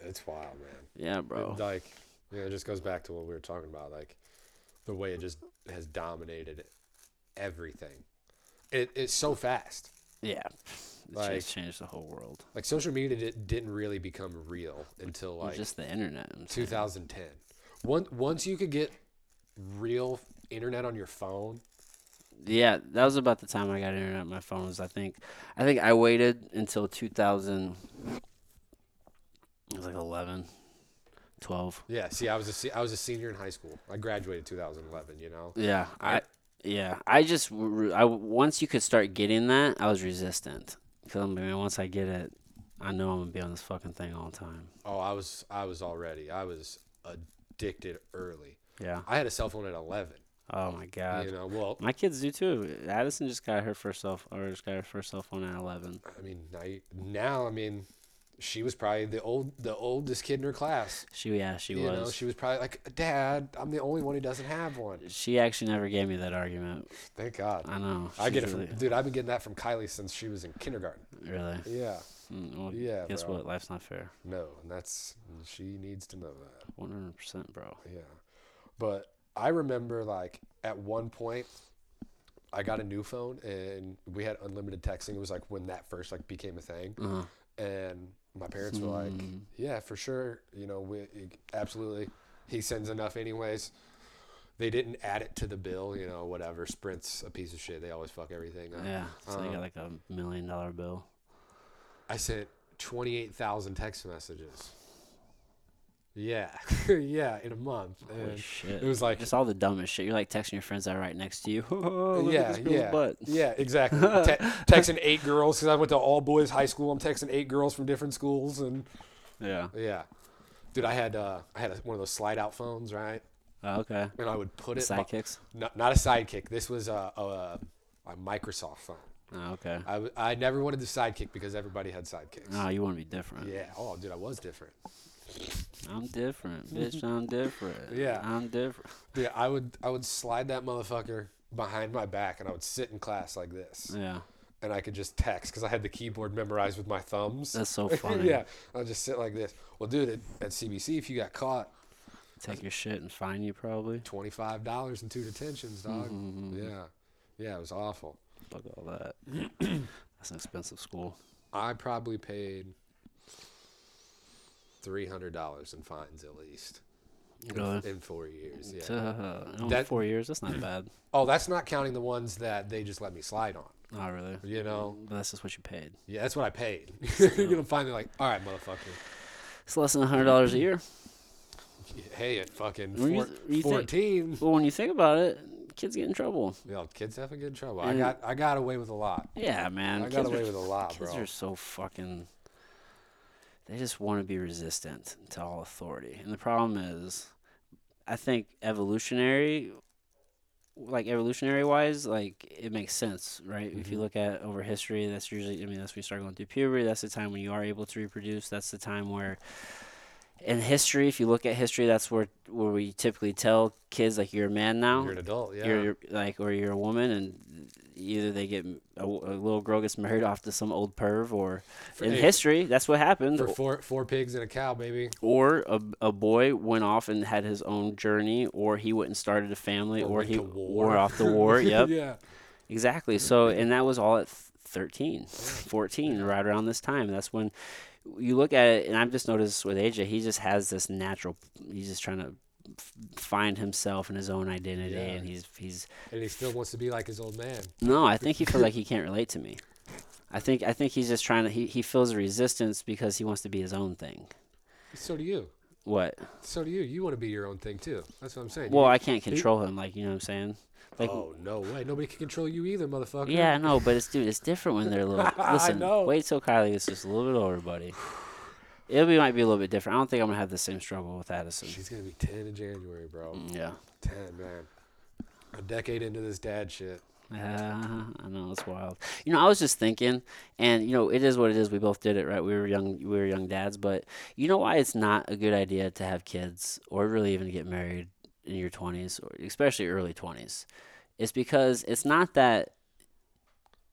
It's wild, man. Yeah, bro. It, like, you know, it just goes back to what we were talking about, like the way it just has dominated everything. It, it's so fast. Yeah. It Like- just changed the whole world. Like social media di- didn't really become real until like just the internet. I'm saying. 2010. Once once you could get real internet on your phone, Yeah, that was about the time I got internet on my phone. Was I think, I think I waited until 2000. It was like 11, 12. yeah. See, I was a I was a senior in high school. I graduated 2011. You know. Yeah, I yeah, I just I once you could start getting that, I was resistant. Cause I mean, once I get it, I know I'm gonna be on this fucking thing all the time. Oh, I was I was already I was addicted early. Yeah. I had a cell phone at 11. Oh my god. you know, well, My kids do too. Addison just got her first cell or just got her first cell phone at 11. I mean, now, now I mean, she was probably the old the oldest kid in her class. She yeah, she you was. know, she was probably like, "Dad, I'm the only one who doesn't have one." she actually never gave me that argument. Thank God. I know. I get it from dude. I've been getting that from Kylie since she was in kindergarten. really. Yeah, Mm, well, yeah. guess bro. what? Life's not fair. No, and that's she needs to know that. One hundred percent, bro. Yeah, but I remember like at one point, I got a new phone and we had unlimited texting. It was like when that first like became a thing, Uh-huh. and my parents were like, Mm. "Yeah, for sure. You know, we absolutely. He sends enough anyways." They didn't add it to the bill, you know, whatever. Sprint's a piece of shit. They always fuck everything up. Yeah. So you Um, got like a million dollar bill. I sent 28,000 text messages. Yeah. yeah, in a month. Holy And shit. it was like, Just all the dumbest shit. You're like texting your friends that are right next to you. Oh, look at yeah, yeah. butt. Yeah, exactly. Te- texting eight girls because I went to all boys high school. I'm texting eight girls from different schools. And Yeah. yeah. Dude, I had uh, I had a, one of those slide out phones, right? Oh, okay. And I would put it. bu- Sidekicks. not, not a sidekick. This was a, a, a Microsoft phone. Oh, okay. I, I never wanted the sidekick because everybody had sidekicks. Oh, you want to be different. Yeah. Oh, dude, I was different. I'm different, bitch. I'm different. Yeah. I'm different. Yeah, I would I would slide that motherfucker behind my back and I would sit in class like this Yeah. and I could just text because I had the keyboard memorized with my thumbs. That's so funny. yeah, I'll just sit like this. Well, dude, at, at CBC, if you got caught, Take your shit and fine you probably. twenty five dollars and two detentions, dog. Mhm. Yeah, yeah, it was awful. Fuck all that. That's an expensive school. I probably paid three hundred dollars in fines at least in, Really? in four years. Yeah. Uh, That- four years. That's not bad. Oh, that's not counting the ones that they just let me slide on. Not really. You know, But that's just what you paid. yeah, that's what I paid. You're gonna find me like, all right, motherfucker. It's less than hundred dollars a year. Hey, at fucking you- four, when you think- 14, Well, when you think about it, kids get in trouble. you know, kids definitely get in trouble. I got I got away with a lot. Yeah, man. I kids got are- away with a lot, Kids bro. are so fucking. They just want to be resistant to all authority, and the problem is, I think evolutionary, like evolutionary wise, like it makes sense, right? If you Mhm. look at over history, that's usually, I mean, that's when you start going through puberty. That's the time when you are able to reproduce. That's the time where, in history, if you look at history, that's where where we typically tell kids like you're a man now. You're an adult, yeah. you're, you're like or you're a woman and either they get a, a little girl gets married off to some old perv or For- in hey, history that's what happened. for four four pigs and a cow, baby. or a, a boy went off and had his own journey or he went and started a family Or or, he or off the war yep. Yeah. exactly so and that was all at th- 13 14 right around this time. That's when you look at it and i've just noticed with aj he just has this natural he's just trying to find himself and his own identity Yeah. and he's he's And he still wants to be like his old man. No, I think he feels like he can't relate to me. I think I think he's just trying to he, he feels a resistance because he wants to be his own thing. So do you. What? So do you. You want to be your own thing too. That's what I'm saying. Well, You- I can't control him like, you know what I'm saying? Like oh no way! Nobody can control you either, motherfucker. Yeah, no, but it's dude, it's different when they're little. I Listen, know. wait till Kylie is just a little bit older, buddy. Be might be a little bit different. I don't think I'm gonna have the same struggle with Addison. She's gonna be ten in January, bro. Mm, Yeah. Ten, man. A decade into this dad shit. Yeah, I know it's wild. You know, I was just thinking, and you know, it is what it is. We both did it, right? We were young, we were young dads, but you know why it's not a good idea to have kids or really even get married in your twenties, or especially early twenties. It's because it's not that.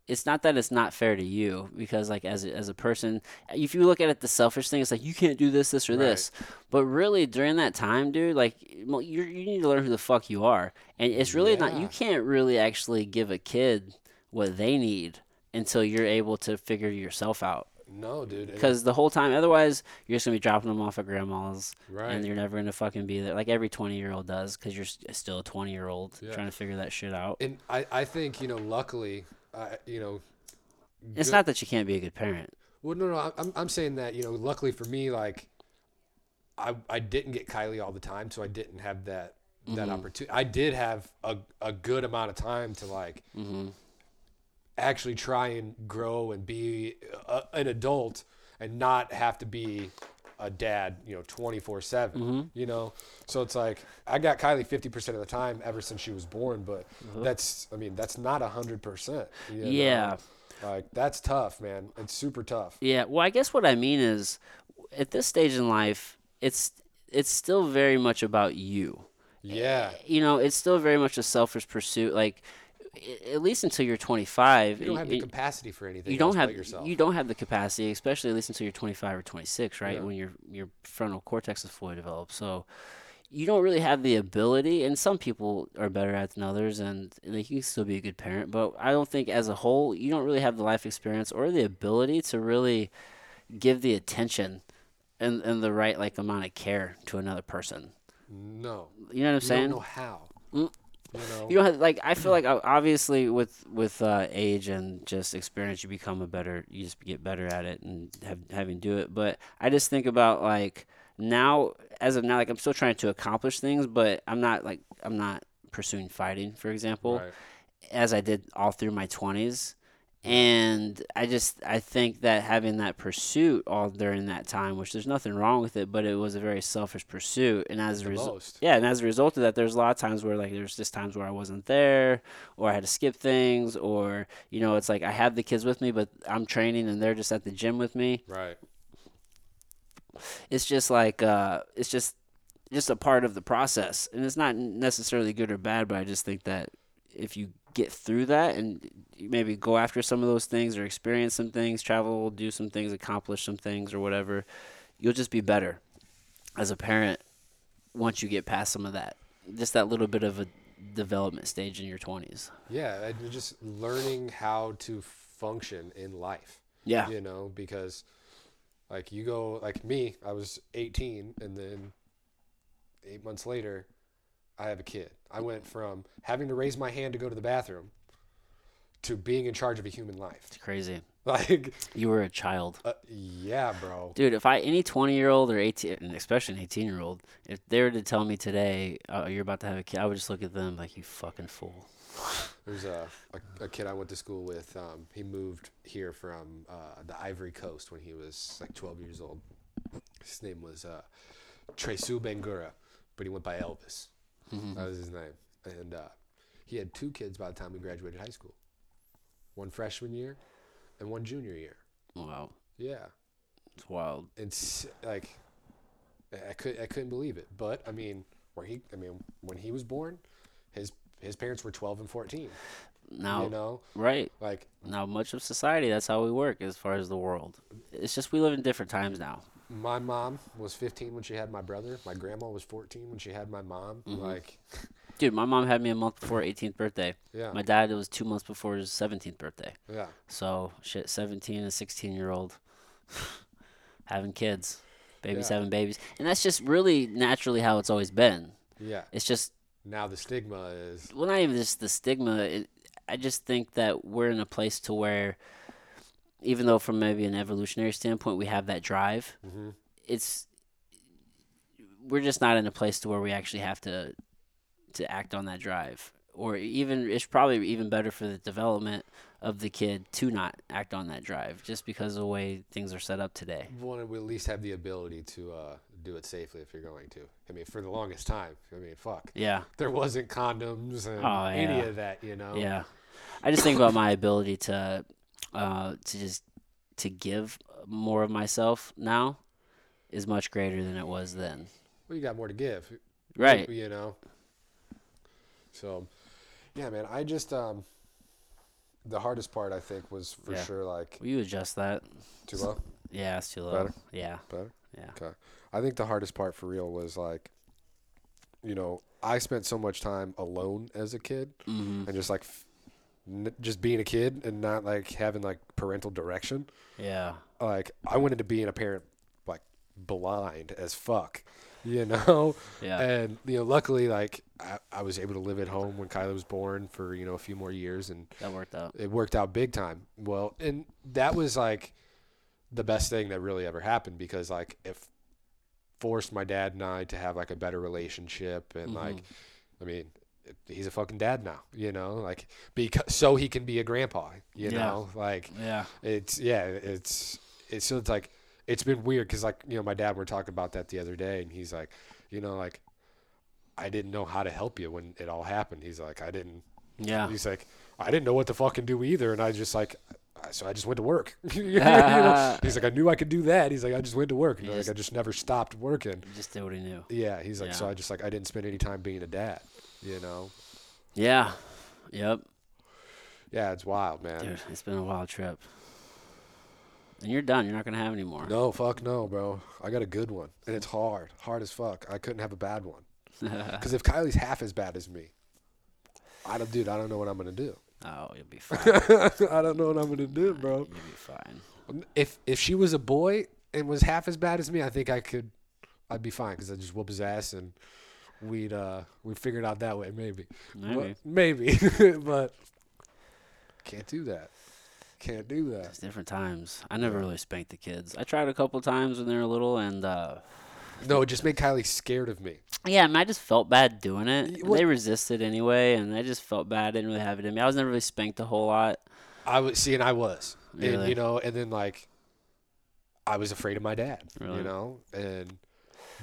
It's not that it's not fair to you because, like, as a, as a person, if you look at it the selfish thing, it's like you can't do this, this, or Right. this. But really, during that time, dude, like, you you need to learn who the fuck you are, and it's really not. You can't really actually give a kid what they need until you're able to figure yourself out. No, dude. Because the whole time, otherwise, you're just gonna be dropping them off at grandma's, right. and you're never gonna fucking be there. Like every 20 year old does, because you're still a 20 year old Yeah. trying to figure that shit out. and I, I think you know, luckily, I, you know, It's not that you can't be a good parent. Well, no, no. I'm, I'm saying that you know, luckily for me, like, I, I didn't get Kylie all the time, so I didn't have that that Mhm. opportunity. I did have a, a good amount of time to like hmm actually try and grow and be a, an adult and not have to be a dad, you know, 24 7, Mhm. you know? So it's like, I got Kylie 50% of the time ever since she was born, but Uh-huh. that's, I mean, that's not 100%. you know? Yeah. Like, that's tough, man. It's super tough. Yeah. Well, I guess what I mean is, at this stage in life, it's it's still very much about you. Yeah. You know, it's still very much a selfish pursuit. Like, at least until you're 25, You don't have the y- capacity for anything. you don't have yourself. you don't have the capacity, especially at least until you're 25 or 26, right? Yeah. When your your frontal cortex is fully developed. So you don't really have the ability, and some people are better at it than others, and they can still be a good parent. But I don't think, as a whole, you don't really have the life experience or the ability to really give the attention and, and the right like amount of care to another person. no. You know what I'm You saying? don't know how. Mm. You know? You don't like I feel like obviously with with uh, age and just experience you become a better you just get better at it and have having do it. But I just think about like now as of now like I'm still trying to accomplish things, but I'm not like I'm not pursuing fighting, for example, Right. as I did all through my 20s. And I just I think that having that pursuit all during that time, which there's nothing wrong with it, but it was a very selfish pursuit, and as a result, yeah, and as a result of that, there's a lot of times where like there's just times where I wasn't there, or I had to skip things, or you know, it's like I have the kids with me, but I'm training and they're just at the gym with me. Right. It's just like uh, it's just just a part of the process, and it's not necessarily good or bad, but I just think that if you get through that and maybe go after some of those things or experience some things, travel, do some things, accomplish some things, or whatever, you'll just be better as a parent once you get past some of that. Just that little bit of a development stage in your 20s. Yeah. And just learning how to function in life. Yeah. you know because like you go like me i was 18 and then eight months later i have a kid i went from having to raise my hand to go to the bathroom to being in charge of a human life It's crazy. like You were a child. uh, yeah bro Dude, if I any 20 year old or 18, especially an 18 year old, if they were to tell me today, oh, you're about to have a kid, I would just look at them like, you fucking fool. there's a, a, a kid i went to school with um, he moved here from uh, the ivory coast when he was like 12 years old his name was uh, Tresu Bangura, but he went by Elvis. Mhm. That was his name. And uh, he had two kids by the time we graduated high school one freshman year and one junior year. Wow. Yeah. It's wild. It's like, I, I, could, I couldn't believe it. But, I mean, where he, I mean, when he was born, his, his parents were 12 and 14. Now, You know? right. Like, Now, much of society, that's how we work as far as the world. It's just we live in different times now. My mom was 15 when she had my brother. My grandma was 14 when she had my mom. Mhm. Like, Dude, my mom had me a month before 18th birthday. yeah. My dad, it was two months before his 17th birthday. yeah. So, shit, 17 and 16 year old having kids, babies Yeah. having babies. And that's just really naturally how it's always been. Yeah. It's just, Now the stigma is, well, not even just the stigma. It, I just think that we're in a place to where, even though from maybe an evolutionary standpoint we have that drive, hmm it's we're just not in a place to where we actually have to to act on that drive. Or even it's probably even better for the development of the kid to not act on that drive just because of the way things are set up today. Want to at least have the ability to uh, do it safely if you're going to. I mean, for the longest time, I mean, fuck, yeah. There wasn't condoms and Oh, any of that, you know. yeah. I just think about my ability to uh to just to give more of myself now is much greater than it was then Well, you got more to give, right You know. So, yeah, man, I just um, the hardest part I think was for Yeah. sure like will you adjust that too low. yeah it's too low Better? yeah Better? yeah Okay. I think the hardest part for real was like, you know, I spent so much time alone as a kid hmm and just like n- just being a kid and not like having like parental direction. Yeah. Like I went into being a parent like blind as fuck, you know. Yeah. And you know, luckily, like I, I was able to live at home when Kylie was born for you know a few more years, and that worked out. it worked out big time. Well, and that was like the best thing that really ever happened because like it forced my dad and I to have like a better relationship and like mm-hmm. I mean he's a fucking dad now, you know, like because so he can be a grandpa, you Yeah. know, like Yeah. it's yeah, it's it's so it's like it's been weird because like you know my dad we were talking about that the other day and he's like, you know, like I didn't know how to help you when it all happened. He's like, I didn't Yeah. He's like, I didn't know what to fucking do either, and I just like, so I just went to work. You know? He's like, I knew I could do that. He's like, I just went to work. He like, just- I just never stopped working. He just did what he knew. Yeah, he's like, so I just like, I didn't spend any time being a dad. You know? Yeah. Yep. Yeah, it's wild, man. Dude, it's been a wild trip. And you're done. You're not gonna have any more. No, fuck no, bro. I got a good one, and it's hard, hard as fuck. I couldn't have a bad one. Because if Kylie's half as bad as me, I don't, dude. I don't know what I'm gonna do. oh, you'll be fine. I don't know what I'm gonna do, bro. You'll be fine. If if she was a boy and was half as bad as me, I think I could, I'd be fine because I'd just whoop his ass and we'd uh we'd figure it out that way maybe. Maybe. But, maybe, but can't do that. Can't do that. It's different times. I never really spanked the kids. I tried a couple times when they were little, and uh, No, it just made Kylie scared of me. yeah, I, mean, I just felt bad doing it. what- They resisted anyway, and I just felt bad. I didn't really have it in me. I was never really spanked a whole lot. I was see, and I was, and Really? you know, and then like, I was afraid of my dad, Really? you know, and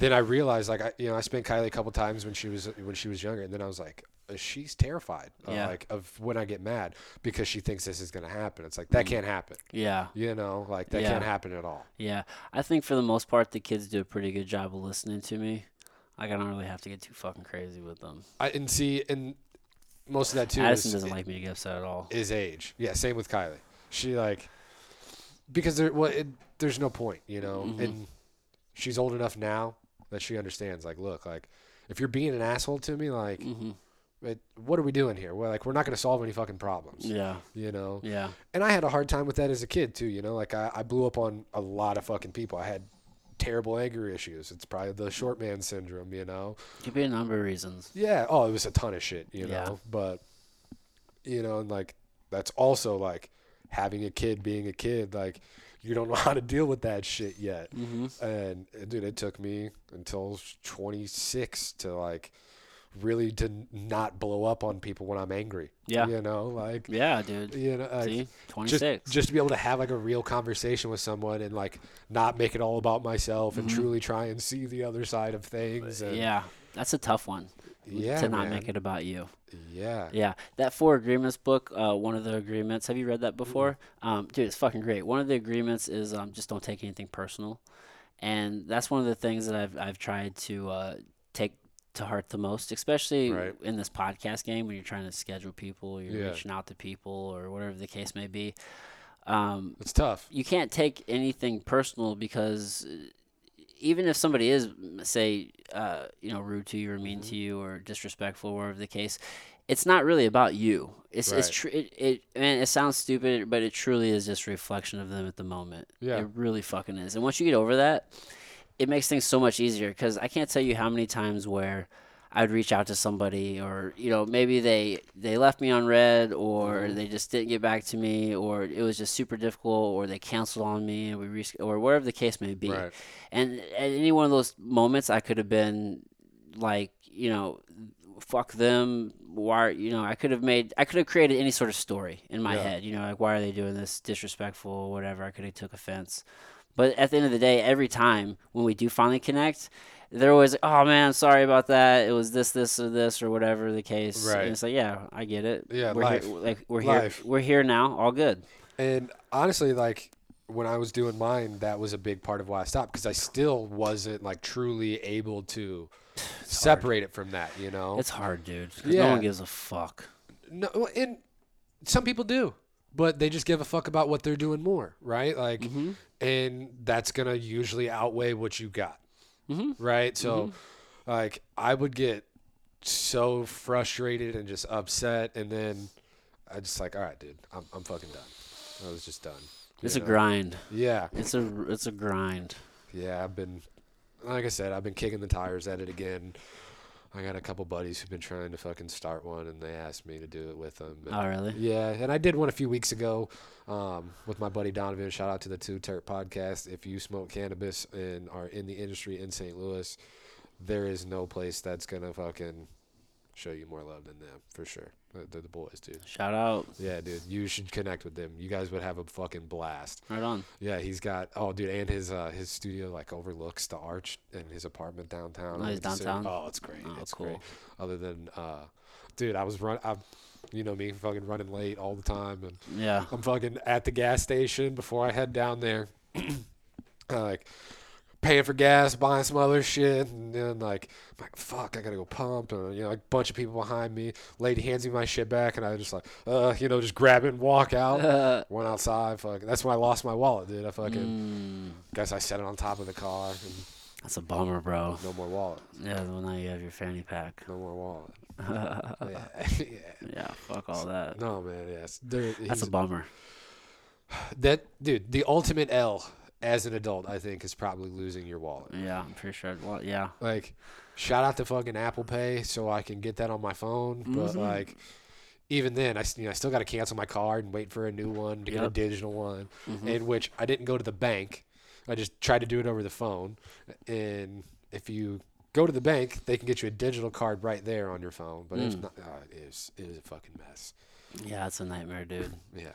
then I realized like I, you know, I spent Kylie a couple times when she was when she was younger, and then I was like, uh, she's terrified, uh, Yeah. like of when I get mad because she thinks this is gonna happen. It's like that can't happen, Yeah, you know, like that Yeah. can't happen at all. yeah. I think for the most part, the kids do a pretty good job of listening to me. Like I don't really have to get too fucking crazy with them. I and see, and most of that too Addison is, doesn't like me to get upset at all. is age. Yeah, same with Kylie. She like because there well, it, there's no point, you know, Mhm. and she's old enough now that she understands. Like, look, like if you're being an asshole to me, like, hmm it, what are we doing here? Well, like we're not going to solve any fucking problems, Yeah, you know. yeah, And I had a hard time with that as a kid too, you know. Like I, I blew up on a lot of fucking people. I had terrible anger issues. It's probably the short man syndrome, you know. could be a number of reasons. Yeah. Oh, it was a ton of shit, you know? Yeah. know. But you know, and like that's also like having a kid, being a kid, like you don't know how to deal with that shit yet. hmm And uh, dude, it took me until 26 to like really to not blow up on people when I'm angry. Yeah, You know, like yeah, dude. you know, like, See, twenty just just to be able to have like a real conversation with someone and like not make it all about myself and Mhm. truly try and see the other side of things. And, Yeah, that's a tough one. Yeah, to not man. make it about you. Yeah. Yeah, that Four Agreements book, uh, one of the agreements. Have you read that before? Um, dude, it's fucking great. One of the agreements is um, just don't take anything personal, and that's one of the things that I've I've tried to uh, take to heart the most, especially Right. in this podcast game when you're trying to schedule people, you're Yeah. reaching out to people, or whatever the case may be. Um, It's tough. you can't take anything personal because even if somebody is say uh, you know rude to you or mean Mm-hmm. to you or disrespectful or whatever the case it's not really about you it's it's Right. tr- it, it and it sounds stupid but it truly is just a reflection of them at the moment Yeah. it really fucking is and once you get over that it makes things so much easier because i can't tell you how many times where I'd reach out to somebody, or you know, maybe they they left me on read, or Mm-hmm. they just didn't get back to me, or it was just super difficult, or they canceled on me, and we or whatever the case may be. Right. And at any one of those moments, I could have been like, you know, fuck them. Why, you know, I could have made, I could have created any sort of story in my Yeah. head. You know, like why are they doing this? Disrespectful, whatever. I could have took offense. But at the end of the day, every time when we do finally connect, they're always like, "Oh man, I'm sorry about that. It was this, this, or this, or whatever the case." Right. And it's like, "Yeah, I get it. Yeah, we're life. Here, like we're Life. here. We're here now. All good." And honestly, like when I was doing mine, that was a big part of why I stopped because I still wasn't like truly able to separate it from that. You know, It's hard, dude. 'cause No one gives a fuck. no, and some people do, but they just give a fuck about what they're doing more, right? Like, Mm-hmm. And that's gonna usually outweigh what you got, Mhm. right? So, like, I would get so frustrated and just upset, and then I just like, all right, dude, I'm I'm fucking done. I was just done. It's you a grind. Yeah, It's a it's a grind. yeah. I've been, like I said, I've been kicking the tires at it again. I got a couple buddies who've been trying to fucking start one, and they asked me to do it with them. and- Oh really? Yeah, and I did one a few weeks ago um, with my buddy Donovan. Shout out to the Two Turk podcast. If you smoke cannabis and are in the industry in St. Louis, there is no place that's gonna fucking show you more love than them for sure. They're they're the boys, dude. Shout out. Yeah, dude, you should connect with them. You guys would have a fucking blast. Right on. Yeah, he's got oh, dude, and his uh, his studio like overlooks the arch and his apartment downtown. Oh, he's It's downtown? Oh, it's great. Oh, it's cool. great. Other than, uh, dude, I was run. I, you know me, fucking running late all the time, and Yeah. I'm fucking at the gas station before I head down there. uh, like paying for gas, buying some other shit, and then like I'm like fuck, I gotta go pump, and you know, like a bunch of people behind me. Lady hands me my shit back, and I just like, uh, you know, just grab it and walk out. Uh, Went outside, fucking. That's when I lost my wallet, dude. I fucking mm, guess I set it on top of the car, and that's a bummer, bro. no more wallet, Yeah. Well, now you have your fanny pack. no more wallet. yeah. yeah, yeah. Fuck all that. No man, yes. There, That's a bummer. that dude. The ultimate L as an adult, I think, is probably losing your wallet. Yeah. I'm pretty sure. Well, yeah. Like, shout out to fucking Apple Pay so I can get that on my phone. But Mhm. like, even then, I, you know, I still got to cancel my card and wait for a new one to get a digital one. Mhm. In which I didn't go to the bank. I just tried to do it over the phone. And if you go to the bank, they can get you a digital card right there on your phone. But Mm. not, uh, it is it is a fucking mess. Yeah. It's a nightmare, dude. Yeah.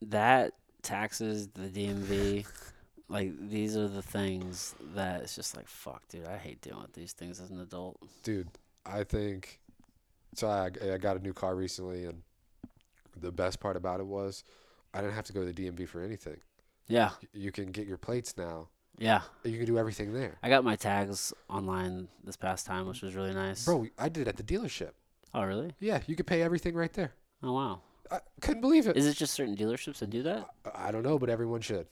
that taxes the DMV. like these are the things that it's just like fuck, dude. I hate dealing with these things as an adult. dude i think so I, I got a new car recently and the best part about it was i didn't have to go to the dmv for anything Yeah, you can get your plates now yeah. you can do everything there I got my tags online this past time, which was really nice. bro i did it at the dealership Oh, really? yeah you could pay everything right there Oh, wow. I couldn't believe it Is it just certain dealerships that do that? I- i don't know but everyone should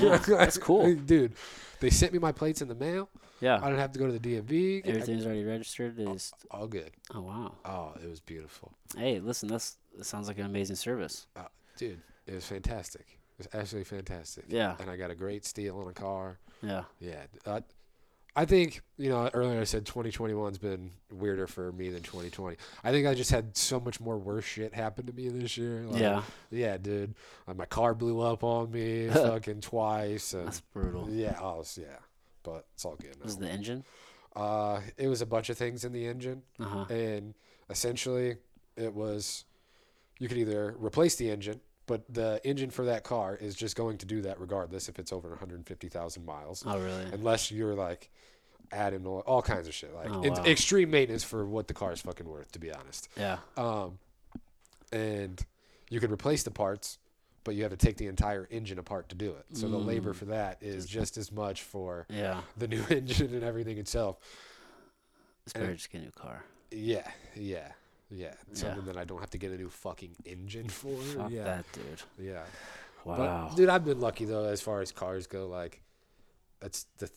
Yeah, that's cool. dude they sent me my plates in the mail Yeah, i didn't have to go to the dmv I- Everything's already registered. Oh, Is all good oh wow. oh it was beautiful Hey, listen, that's that sounds like an amazing service. Uh, dude it was fantastic it was absolutely fantastic Yeah, and i got a great steal on a car yeah, Yeah, I, I think you know earlier I said 2021's been weirder for me than 2020. I think I just had so much more worse shit happen to me this year. Like, yeah. yeah, dude. Like my car blew up on me fucking twice, and That's brutal. yeah, I was yeah, but it's all good. Was the engine? Uh, it was a bunch of things in the engine, Uh huh. and essentially it was you could either replace the engine. But the engine for that car is just going to do that regardless if it's over 150,000 miles Oh really? unless you're like adding oil, all kinds of shit, like Oh, it's wow. extreme maintenance for what the car is fucking worth, to be honest. Yeah. Um, and you can replace the parts, but you have to take the entire engine apart to do it. So the labor Mm. for that is just as much for Yeah. the new engine and everything itself. It's better just get a new car. Yeah, yeah, yeah. Something that I don't have to get a new fucking engine for. Fuck yeah, that, dude. yeah. Wow. But dude, I've been lucky though as far as cars go. Like, that's the.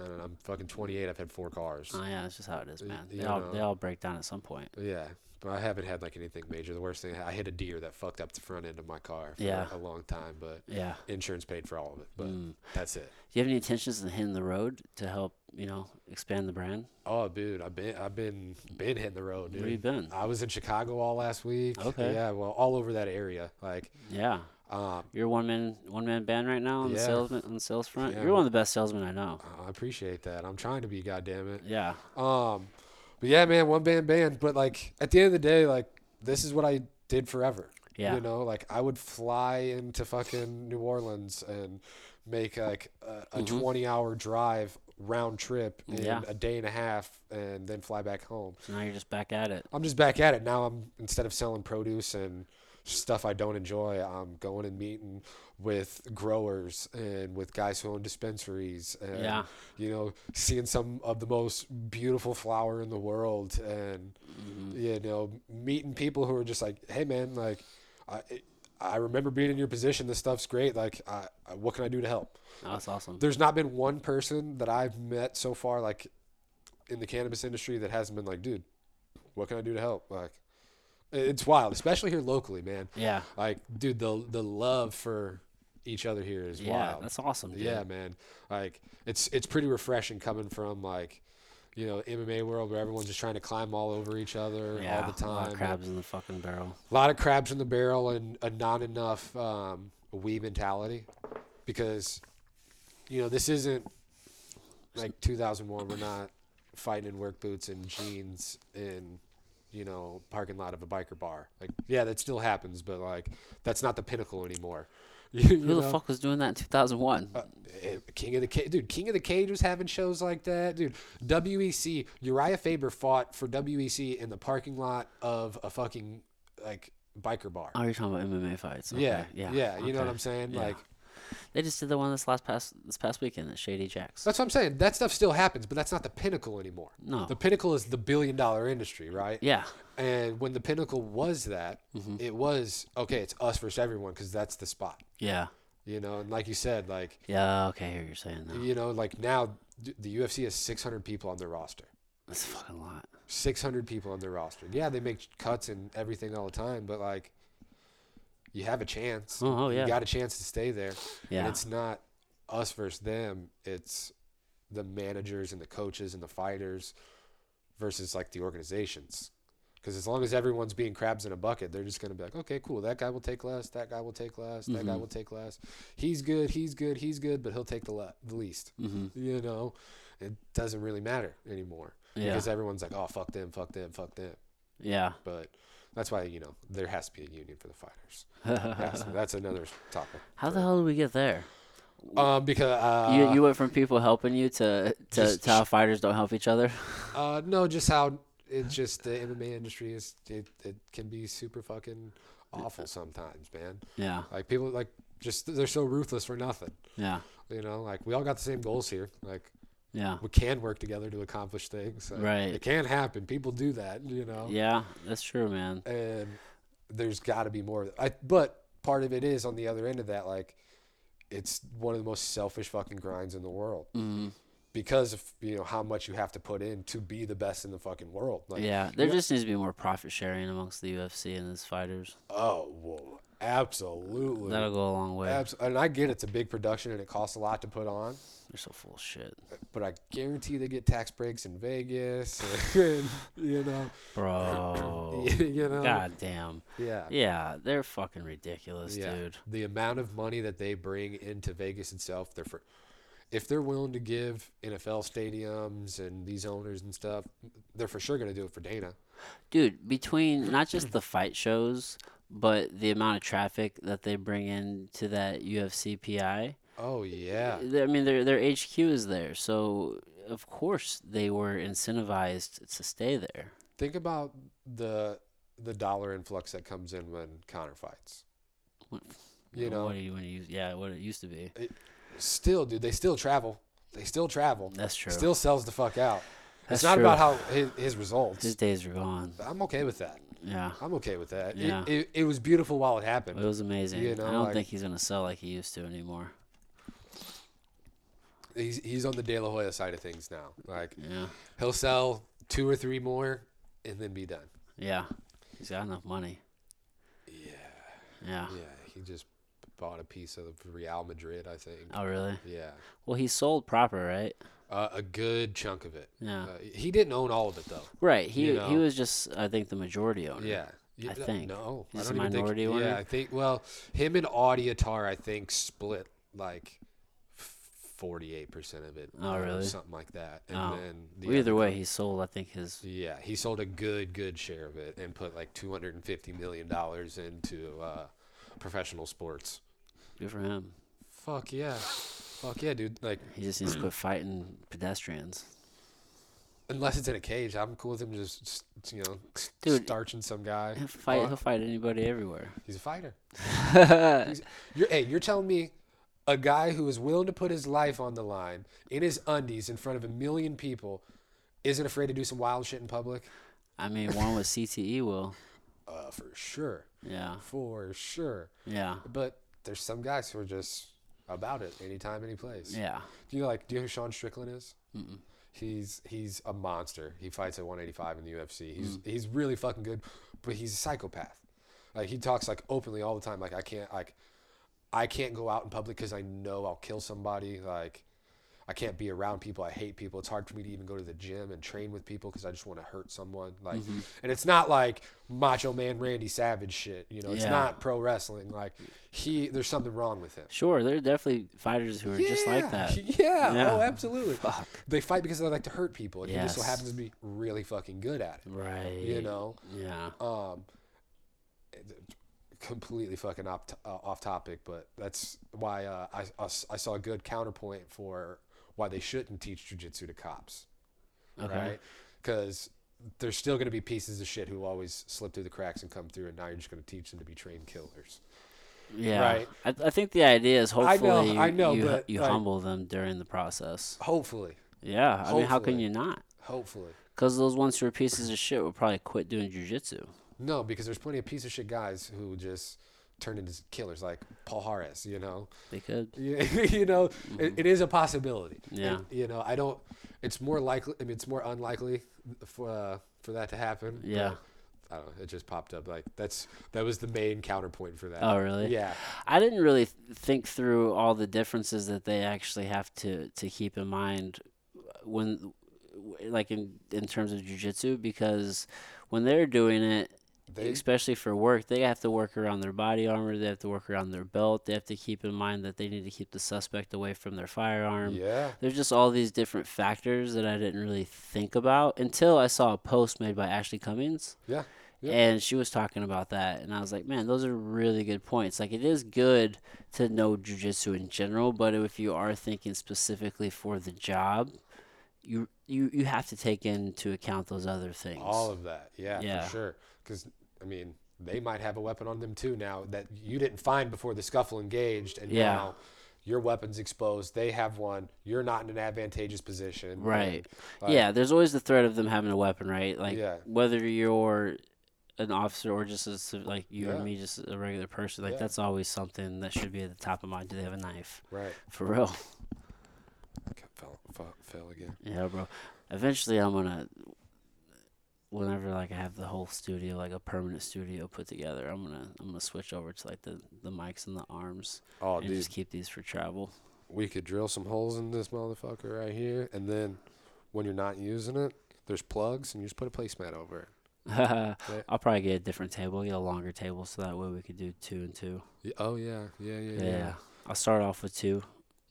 I don't know. I'm fucking 28. I've had four cars. oh yeah, that's just how it is, man. They all know. they all break down at some point. Yeah, but I haven't had like anything major. The worst thing I hit a deer that fucked up the front end of my car for Yeah. a long time, but Yeah. insurance paid for all of it. But Mm. that's it. Do you have any intentions in hitting the road to help, you know, expand the brand? Oh, dude, I've been I've been been hitting the road, dude. Where you been? I was in Chicago all last week. Okay. Yeah, well, all over that area. Like, Yeah. um, You're one man one man band right now on the Yeah. salesman on the sales front. Yeah. You're one of the best salesmen I know. I appreciate that. I'm trying to be, goddamn it. Yeah. Um, but yeah, man, one band band. But like at the end of the day, like this is what I did forever. Yeah. You know, like I would fly into fucking New Orleans and make like a, a Mhm. 20 hour drive round trip in Yeah. a day and a half and then fly back home. So now you're just back at it. I'm just back at it. Now I'm instead of selling produce and stuff I don't enjoy, I'm going and meeting with growers and with guys who own dispensaries and Yeah. you know, seeing some of the most beautiful flower in the world and Mhm. you know, meeting people who are just like, "Hey, man, like, I I remember being in your position. This stuff's great. Like, I, I, what can I do to help?" Oh, that's awesome. There's not been one person that I've met so far, like, in the cannabis industry, that hasn't been like, "Dude, what can I do to help?" Like, It's wild, especially here locally, man. Yeah. Like, dude, the the love for each other here is Yeah, wild. that's awesome. Dude. Yeah, man. Like it's it's pretty refreshing coming from like, you know, MMA world where everyone's just trying to climb all over each other Yeah, all the a lot time. of crabs in the fucking barrel. A lot of crabs in the barrel and a not enough um, we mentality, because, you know, this isn't like 2001. We're not fighting in work boots and jeans in, you know, parking lot of a biker bar. Like, yeah, that still happens, but like, that's not the pinnacle anymore. You, you Who the know? fuck was doing that in 2001? Uh, eh, King of the Cage, dude. King of the Cage was having shows like that, dude. WEC, Urijah Faber fought for WEC in the parking lot of a fucking like biker bar. oh, you're talking about MMA fights. Okay. yeah, yeah, yeah. You know what. I'm saying? Yeah. Like They just did the one this last past this past weekend at Shady Jacks. that's what I'm saying. That stuff still happens, but that's not the pinnacle anymore. No. The pinnacle is the billion dollar industry, right? Yeah. And when the pinnacle was that, Mm-hmm. it was okay. It's us versus everyone because that's the spot. Yeah. You know, and like you said, like Yeah. Okay. I hear you're saying that. you know, like now the UFC has 600 people on their roster. That's a fucking lot. 600 people on their roster. Yeah, they make cuts and everything all the time, but like you have a chance. Oh, oh, yeah. You got a chance to stay there. Yeah. And it's not us versus them. It's the managers and the coaches and the fighters versus like the organizations. Because as long as everyone's being crabs in a bucket, they're just going to be like, okay, cool. That guy will take less. That guy will take less. That Mm-hmm. guy will take less. He's good. He's good. He's good, but he'll take the, le- the least. Mm-hmm. You know, it doesn't really matter anymore Yeah. because everyone's like, oh, fuck them, fuck them, fuck them. Yeah. But that's why you know there has to be a union for the fighters. That's another topic. How the hell did we get there? Um, because uh, you you went from people helping you to to, just to how fighters don't help each other. uh, no, just how it's just the MMA industry is. It, it can be super fucking awful sometimes, man. Yeah. Like people like just they're so ruthless for nothing. Yeah. You know, like we all got the same goals here. Like Yeah. we can work together to accomplish things. Like, Right. It can happen. People do that. You know. Yeah. That's true, man. and there's got to be more. I but part of it is on the other end of that, like it's one of the most selfish fucking grinds in the world hmm because of you know how much you have to put in to be the best in the fucking world. Like, Yeah. There just needs to be more profit sharing amongst the UFC and its fighters. oh, whoa, absolutely. That'll go a long way. Abs- and I get it's a big production and it costs a lot to put on, They're so full of shit, but I guarantee they get tax breaks in Vegas, and, you know, bro. you know, God damn. yeah. Yeah, they're fucking ridiculous, Yeah. dude. The amount of money that they bring into Vegas itself, they're for, if they're willing to give NFL stadiums and these owners and stuff, they're for sure going to do it for Dana. Dude, between not just the fight shows, but the amount of traffic that they bring in to that UFC PI. Oh yeah, I mean, their their HQ is there, so of course they were incentivized to stay there. think about the the dollar influx that comes in when Conor fights. What, You know, what you, when you yeah, what it used to be. still, dude, they still travel. They still travel. That's true. Still sells the fuck out. That's it's not true. about how his, his results. His days are gone. I'm okay with that. Yeah, I'm okay with that. It- Yeah. It, it, was beautiful while it happened. it was amazing. You know, I don't like- think he's gonna sell like he used to anymore. He's he's on the De La Hoya side of things now. Like Yeah, he'll sell two or three more and then be done. yeah, he's got enough money. Yeah. Yeah. Yeah. He just bought a piece of Real Madrid, I think. Oh really? Yeah. Well, he sold proper, right? Uh, a good chunk of it. Yeah. Uh, he didn't own all of it though. Right. He you he was just I think the majority owner. Yeah. Yeah, I think. No, He's I a don't even minority think, owner? Yeah, I think. Well, him and Audie Attar, I think, split like forty-eight percent of it. Oh, or really? Something like that. And Oh. then the Well, either way, co- he sold. I think his. Yeah, he sold a good, good share of it and put like two hundred and fifty million dollars into uh, professional sports. Good for him. Fuck yeah, fuck yeah, dude. Like, He just needs to quit fighting pedestrians. unless it's in a cage, I'm cool with him just, just you know, Dude, starching some guy. He'll fight. Oh, He'll fight anybody everywhere. He's a fighter. He's- you're, hey, you're telling me a guy who is willing to put his life on the line in his undies in front of a million people isn't afraid to do some wild shit in public? I mean, one with CTE will. Uh, for sure, Yeah. for sure. Yeah. But there's some guys who are just about it anytime, any place. Yeah. Do you like, do you know who Sean Strickland is? Mm-mm. He's he's a monster. He fights at 185 in the UFC. He's Mm. he's really fucking good, but he's a psychopath. Like he talks like openly all the time. Like I can't like I can't go out in public because I know I'll kill somebody. Like I can't be around people. I hate people. It's hard for me to even go to the gym and train with people because I just want to hurt someone. Like, Mm-hmm. and it's not like Macho Man Randy Savage shit. You know, it's not pro wrestling. Like he, there's something wrong with him. Sure, there are definitely fighters who are just like that. Yeah. Yeah. Oh, absolutely. Fuck. They fight because they like to hurt people, and he just so happens to be really fucking good at it. Right. You know. Yeah. Um, completely fucking off, uh, off topic, but that's why uh, I, I I saw a good counterpoint for why they shouldn't teach jujitsu to cops, Okay. right? Because there's still going to be pieces of shit who always slip through the cracks and come through, and now you're just going to teach them to be trained killers. Yeah. Right. I, I think the idea is I know- hopefully I know, you, but, you like- humble them during the process. Hopefully, Yeah. I mean, how can you not? hopefully. Because those ones who are pieces of shit will probably quit doing jujitsu. No, because there's plenty of piece of shit guys who just turn into killers, like Paul Harris. You know, They could. You know, it, it is a possibility. Mm-hmm. Yeah. And, you know, I don't. It's more likely. I mean, it's more unlikely for uh, for that to happen. Yeah. I don't know. It just popped up. Like that's that was the main counterpoint for that. Oh, really? Yeah. I didn't really think through all the differences that they actually have to, to keep in mind when, like in in terms of jujitsu, because when they're doing it, They especially for work, they have to work around their body armor. They have to work around their belt. They have to keep in mind that they need to keep the suspect away from their firearm. yeah. There's just all these different factors that I didn't really think about until I saw a post made by Ashley Cummings. Yeah. Yeah. And she was talking about that, and I was like, man, those are really good points. Like, it is good to know jujitsu in general, but if you are thinking specifically for the job, you you you have to take into account those other things. All of that. Yeah, Yeah. for sure. Because I mean, they might have a weapon on them too now that you didn't find before the scuffle engaged, and Yeah. now your weapon's exposed. They have one. You're not in an advantageous position. Right. and, yeah, there's always the threat of them having a weapon, right? Like Yeah. whether you're an officer or just as like you Yeah. or me, just a regular person. Like Yeah. that's always something that should be at the top of mind. Do they have a knife? Right. For real. Fell, fell, fell again. Yeah, bro. Eventually, I'm gonna. Whenever like I have the whole studio, like a permanent studio put together, I'm gonna I'm gonna switch over to like the the mics and the arms Oh, and dude, just keep these for travel. we could drill some holes in this motherfucker right here, and then when you're not using it, there's plugs, and you just put a placemat over it. I'll probably get a different table, get a longer table, so that way we could do two and two. Oh yeah, yeah, yeah, Yeah. yeah. I'll start off with two,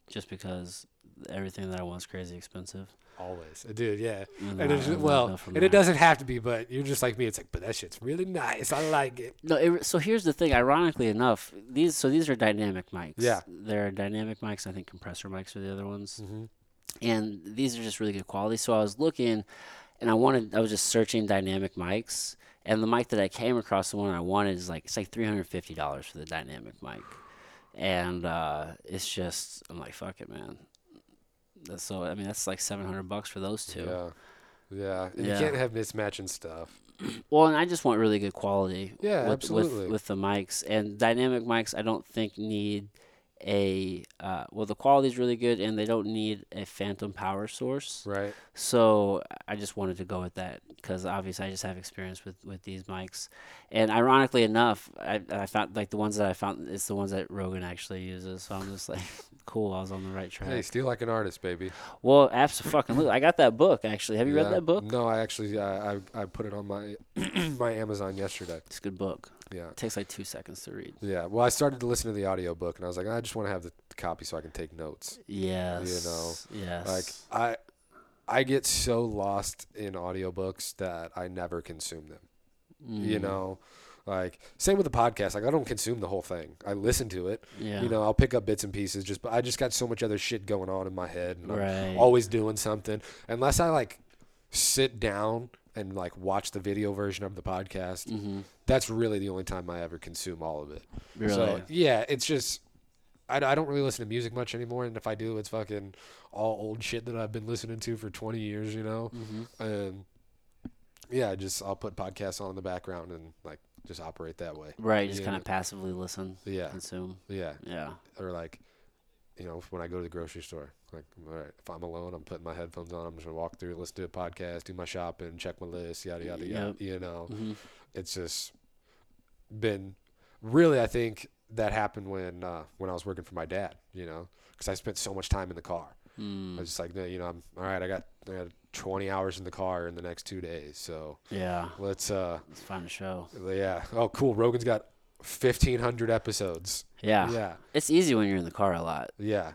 just because everything that I want is crazy expensive. Always, dude. Yeah, And, it's just, well, and it doesn't have to be, but you're just like me. It's like, but that shit's really nice. I like it. No, it, so here's the thing. Ironically enough, these so these are dynamic mics. Yeah. they're dynamic mics. I think compressor mics are the other ones, Mm-hmm. and these are just really good quality. So I was looking, and I wanted. I was just searching dynamic mics, and the mic that I came across, the one I wanted, is like it's like three hundred fifty dollars for the dynamic mic, and uh, it's just I'm like fuck it, man. So I mean that's like seven hundred bucks for those two. Yeah, yeah. And Yeah. You can't have mismatching stuff. Well, and I just want really good quality. Yeah, with, absolutely. With, with the mics and dynamic mics, I don't think need a uh, well. The quality is really good, and they don't need a phantom power source. Right. So I just wanted to go with that because obviously I just have experience with with these mics, and ironically enough, I, I found like the ones that I found it's the ones that Rogan actually uses. So I'm just like, cool, I was on the right track. Hey, steal like an artist, baby. Well, absolutely. I got that book actually. Have you Yeah. read that book? No, I actually, I I put it on my my Amazon yesterday. It's a good book. Yeah. It takes like two seconds to read. Yeah. Well, I started to listen to the audiobook and I was like, I just want to have the copy so I can take notes. Yes. You know. Yes. Like I I get so lost in audiobooks that I never consume them. You Mm, know, like same with the podcast. Like I don't consume the whole thing. I listen to it. Yeah. You know, I'll pick up bits and pieces. Just, but I just got so much other shit going on in my head, and Right. I'm always doing something. Unless I like sit down and like watch the video version of the podcast, hmm that's really the only time I ever consume all of it. Really. So yeah, it's just I, I don't really listen to music much anymore, and if I do, it's fucking all old shit that I've been listening to for 20 years, you know. hmm And yeah, just I'll put podcasts on in the background and like just operate that way. Right. Just kind of passively listen, Yeah, consume. yeah, Yeah. or like you know, when I go to the grocery store, like, all right, if I'm alone, I'm putting my headphones on. I'm just gonna walk through, listen to a podcast, do my shopping, check my list, yada yada yada. You know, hmm it's just been really. I think that happened when uh, when I was working for my dad. You know, because I spent so much time in the car. I Mm. was just like, no, you know, I'm all right. I got, I got 20 hours in the car in the next two days, so Yeah. let's uh, Let's find a show. yeah. Oh, cool. Rogan's got 1,500 episodes. Yeah. Yeah. It's easy when you're in the car a lot. Yeah.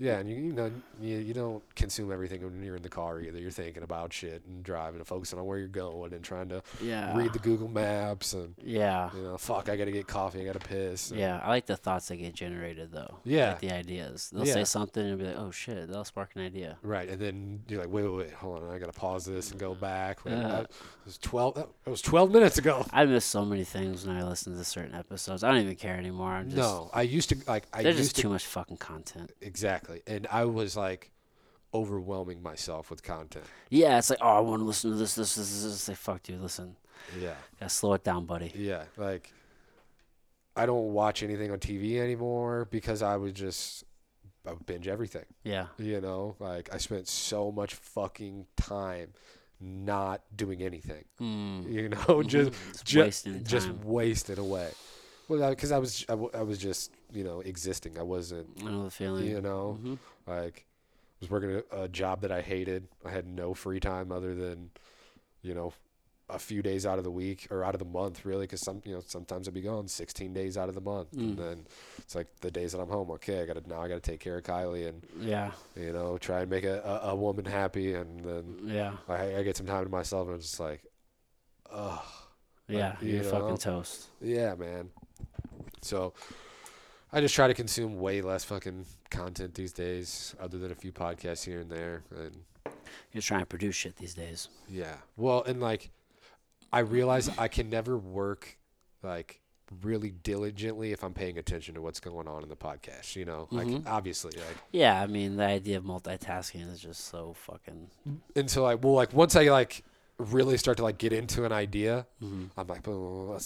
Yeah, and you, you know you, you don't consume everything when you're in the car either. You're thinking about shit and driving and focusing on where you're going and trying to Yeah. read the Google Maps and Yeah. you know, fuck, I gotta get coffee, I gotta piss. and- Yeah, I like the thoughts that get generated though. Yeah. Like the ideas. They'll Yeah. say something and be like, "Oh shit, that'll spark an idea." Right, and then you're like, wait, wait, wait, hold on, I gotta pause this and go back. Wait, Uh. that was twelve. That was twelve minutes ago. I miss so many things when I listen to certain episodes. I don't even care anymore. I'm just, no, I used to like. I there's used just to too much fucking content. exactly, and I was like overwhelming myself with content. Yeah, it's like, oh, I want to listen to this, this, this, this. this. Say, fuck, dude, listen. Yeah, Yeah, slow it down, buddy. yeah, like I don't watch anything on TV anymore because I would just I would binge everything. Yeah, You know, like I spent so much fucking time not doing anything. mm. You know, just just, ju- wasting just wasted away. Well, because I was I, w- I was just you know existing. I wasn't I know the feeling. you know Mhm. like I was working a, a job that I hated. I had no free time other than you know a few days out of the week or out of the month really because some you know sometimes I'd be gone 16 days out of the month Mm. and then it's like the days that I'm home okay I gotta now I gotta take care of Kylie and Yeah, you know try and make a, a, a woman happy and then yeah, I, I get some time to myself and it's just like ugh yeah. you You're fucking toast. Yeah, man. So I just try to consume way less fucking content these days, other than a few podcasts here and there. And You're trying to produce shit these days. yeah, well, and like I realize I can never work like really diligently if I'm paying attention to what's going on in the podcast. You know, like Mhm. obviously, like Yeah, I mean, the idea of multitasking is just so fucking. until I well, like once I like really start to like get into an idea, mhm. I'm like, "Oh,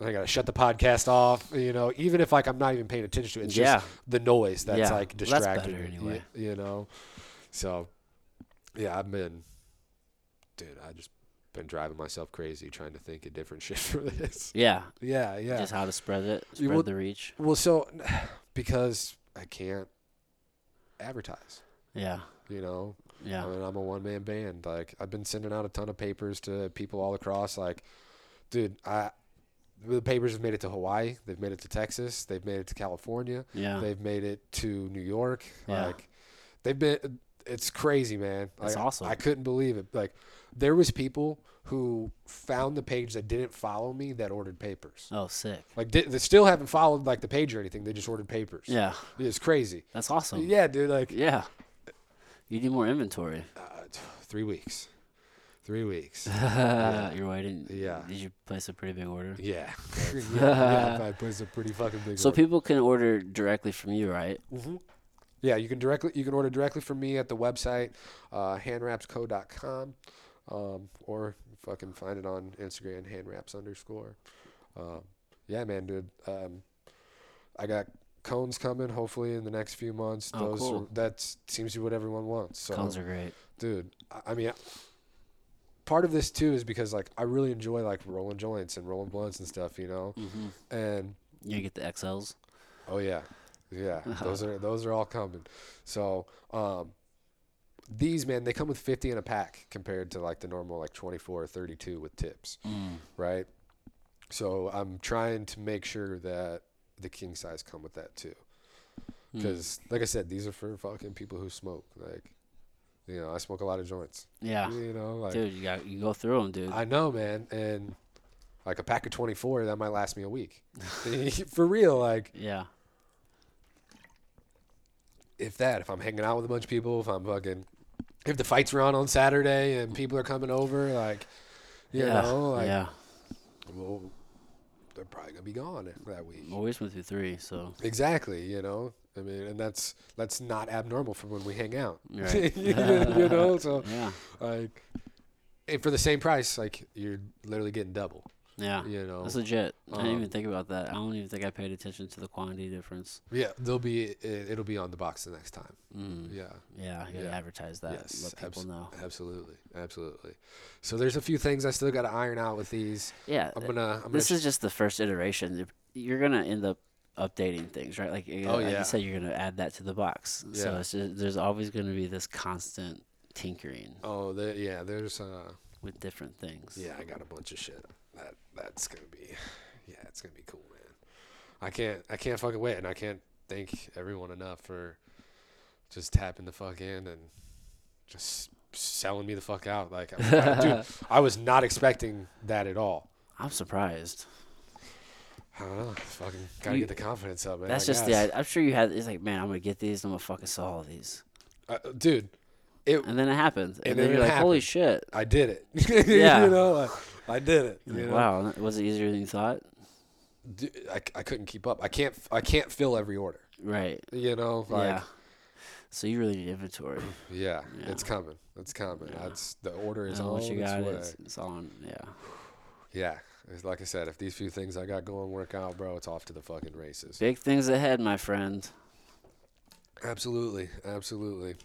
I gotta shut the podcast off. You know, even if like I'm not even paying attention to it, it's Yeah. just the noise that's Yeah. like Well, that's distracting better anyway. You, you know, so yeah, I've been, dude, I just been driving myself crazy trying to think of different shit for this. Yeah, Yeah, yeah. just how to spread it, spread would- the reach. well, so because I can't advertise. Yeah, You know, yeah, I mean, I'm a one man band. Like I've been sending out a ton of papers to people all across. Like, dude, I the papers have made it to Hawaii. They've made it to Texas. They've made it to California. yeah. They've made it to New York. Yeah. Like, they've been. It's crazy, man. That's awesome. I couldn't believe it. Like, there was people who found the page that didn't follow me that ordered papers. oh, sick. Like, di- they still haven't followed like the page or anything. They just ordered papers. Yeah, it's crazy. that's awesome. Yeah, dude. Like, Yeah. You need more inventory. uh, three weeks. Three weeks. You're waiting. Yeah. Did you place a pretty big order? Yeah. yeah, yeah, I placed a pretty fucking big So order. people can order directly from you, right? hmm Yeah, you can directly you can order directly from me at the website, uh, handwrapsco.com, um, or fucking find it on Instagram, handwraps underscore. Um, yeah, man, dude. Um, I got cones coming hopefully in the next few months. Oh, Those cool. are, that seems to be what everyone wants. So, Cones are great. dude, I, I mean. Part of this too is because like I really enjoy like rolling joints and rolling blunts and stuff, you know. hmm And You get the XLs. Oh yeah, yeah. those are those are all coming. So um, these man, they come with fifty in a pack compared to like the normal like twenty four or thirty two with tips, Mm. right? So I'm trying to make sure that the king size come with that too, Mm. because like I said, these are for fucking people who smoke. Like, you know, I smoke a lot of joints. Yeah. You know, like Dude, you got you go through them, dude. I know, man, and like a pack of twenty four that might last me a week. for real, like. yeah. if that, if I'm hanging out with a bunch of people, if I'm fucking, if the fights are on on Saturday and people are coming over, like, you yeah. know, like, yeah. well, they're probably gonna be gone that week. Always went through three, so Exactly, you know. I mean, and that's that's not abnormal for when we hang out. Right. you you know, so yeah. like, and for the same price, like you're literally getting double. Yeah. You know, That's legit. I didn't Um, even think about that. I don't even think I paid attention to the quantity difference. yeah, they'll be it, it'll be on the box the next time. Mm. Yeah. Yeah, you Yeah. advertise that. Yes, let people abs- know. Absolutely, absolutely. So there's a few things I still got to iron out with these. Yeah, I'm gonna. I'm gonna this sh- is just the first iteration. You're gonna end up updating things, right? Like, you Oh, like yeah. you said, you're gonna add that to the box. So Yeah. it's just, there's always gonna be this constant tinkering oh, there, yeah. There's uh. with different things. Yeah, I got a bunch of shit. That that's gonna be. Yeah, it's gonna be cool, man. I can't. I can't fucking wait, and I can't thank everyone enough for just tapping the fuck in and just selling me the fuck out. Like, I, dude, I was not expecting that at all. I'm surprised. I don't know. Fucking gotta You- get the confidence up, man. That's I just guess. the. I'm sure you had. It's like, man, I'm gonna get these. I'm gonna fucking sell all these. Uh, dude. It. And then it happens. And, And then then you're like, holy shit. I did it. Yeah. you know, like, I did it. You're know? wow, was it easier than you thought? Dude, I, I couldn't keep up. I can't. I can't fill every order. Right. You know, like yeah. So you really need inventory. Yeah, Yeah. it's coming. It's coming. Yeah. That's the order is on what you its got way. is it's on. Yeah. Yeah, it's like I said, if these few things I got going work out, bro, it's off to the fucking races. Big things ahead, my friend. Absolutely, absolutely.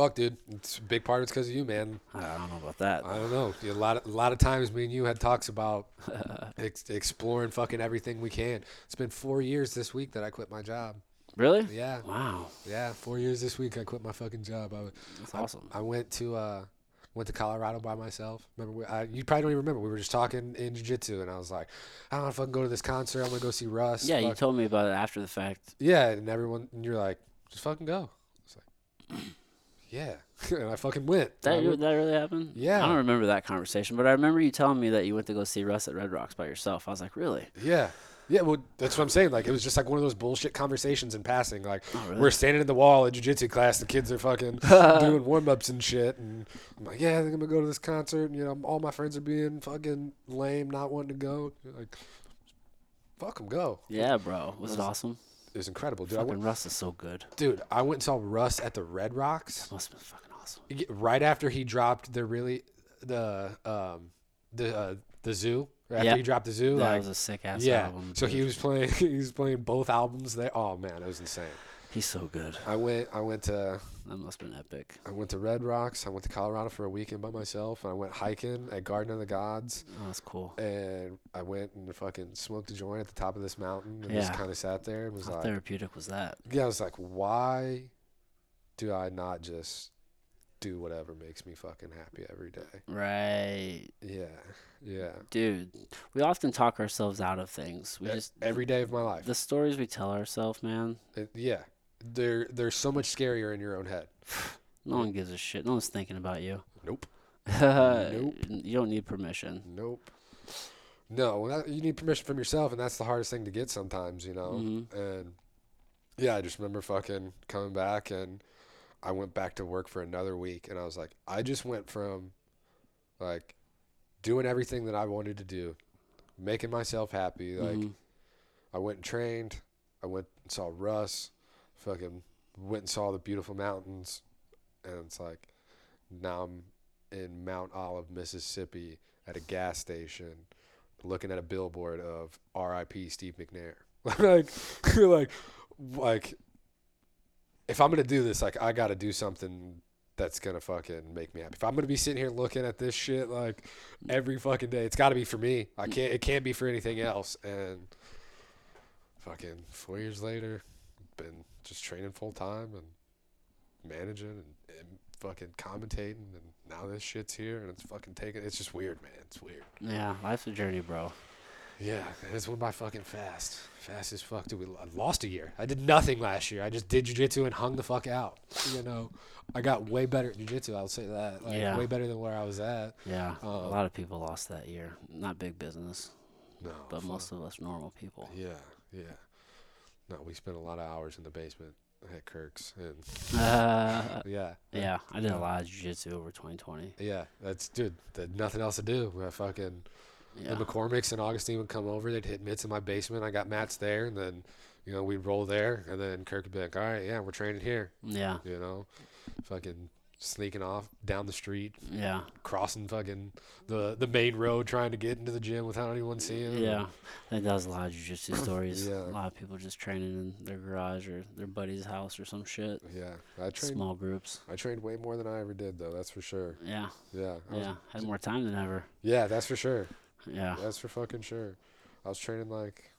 Fuck, dude, it's a big part. It's because of you, man. I don't know about that. I don't know. A lot, of, a lot of times, me and you had talks about ex- exploring fucking everything we can. It's been four years this week that I quit my job. Really? Yeah, Wow. yeah, four years this week I quit my fucking job. I, That's I- awesome. I went to uh, went to Colorado by myself. Remember, we, I, you probably don't even remember. We were just talking in jiu-jitsu, and I was like, I don't know if I can go to this concert. I'm gonna go see Russ. Yeah, you told me about it after the fact. yeah, and everyone, and you're like, just fucking go. It's like, yeah, and I fucking went. I That, went- that really happened? Yeah. I don't remember that conversation, but I remember you telling me that you went to go see Russ at Red Rocks by yourself. I was like, really? yeah. Yeah, well, that's what I'm saying. Like, it was just like one of those bullshit conversations in passing. Like, Oh, really? we're standing in the wall in jiu-jitsu class. The kids are fucking doing warm-ups and shit. And I'm like, yeah, I think I'm gonna go to this concert. And, you know, all my friends are being fucking lame, not wanting to go. Like, fuck them, go. Yeah, bro. Was it awesome? It was incredible, dude. I Fucking went, Russ is so good. dude, I went and saw Russ at the Red Rocks Must have been fucking awesome. Right after he dropped the really the um the uh, the zoo. After Yeah. he dropped the zoo, That like was a sick ass yeah. album. so he was playing he was playing both albums there. Oh man, it was insane. He's so good. I went I went to That must have been epic. I went to Red Rocks. I went to Colorado for a weekend by myself. And I went hiking at Garden of the Gods. Oh, that's cool. And I went and fucking smoked a joint at the top of this mountain and just kind of sat there and was How like, therapeutic was that? yeah, I was like, why do I not just do whatever makes me fucking happy every day? Right. Yeah, yeah. Dude, we often talk ourselves out of things. We E- just every day of my life. the stories we tell ourselves, man. It- yeah, they're they're so much scarier in your own head. No one gives a shit. No one's thinking about you. Nope, nope. You don't need permission. nope. No, that, you need permission from yourself, and that's the hardest thing to get sometimes, you know. Mhm. And yeah, I just remember fucking coming back, and I went back to work for another week, and I was like, I just went from like doing everything that I wanted to do, making myself happy, like. Mhm. I went and trained. I went and saw Russ. Fucking went and saw the beautiful mountains. And it's like, now I'm in Mount Olive, Mississippi at a gas station looking at a billboard of RIP Steve McNair. like, like, like, if I'm to do this, like, I got to do something that's to fucking make me happy. If I'm to be sitting here looking at this shit, like, every fucking day, it's got to be for me. I can't, it can't be for anything else. And, fucking four years later, been just training full time and managing and, and fucking commentating, and now this shit's here and it's fucking taking. It's just weird, man. It's weird. Yeah, life's a journey, bro. Yeah, and it's went by fucking fast, fast as fuck. Dude, we I lost a year. I did nothing last year. I just did jujitsu and hung the fuck out. You know, I got way better at jujitsu. I'll say that. Like, Yeah. way better than where I was at. Yeah, a Uh, lot of people lost that year. Not big business, No, but fuck. most of us normal people. Yeah, yeah. No, we spent a lot of hours in the basement at Kirk's, and Uh, yeah, yeah, I did a lot of jiu-jitsu over 2020. Yeah, that's dude. Had nothing else to do. I fucking Yeah, the McCormicks and Augustine would come over. They'd hit mitts in my basement. I got mats there, and then you know we'd roll there, and then Kirk would be like, "All right, yeah, we're training here." yeah, You know, fucking sneaking off down the street, Yeah. crossing fucking the the main road, trying to get into the gym without anyone seeing. Yeah. I think that was a lot of jujitsu stories. Yeah. A lot of people just training in their garage or their buddy's house or some shit. yeah. I trained. Small groups. I trained way more than I ever did, though. That's for sure. Yeah. Yeah. I was- Had more time than ever. yeah, that's for sure. Yeah. That's for fucking sure. I was training like,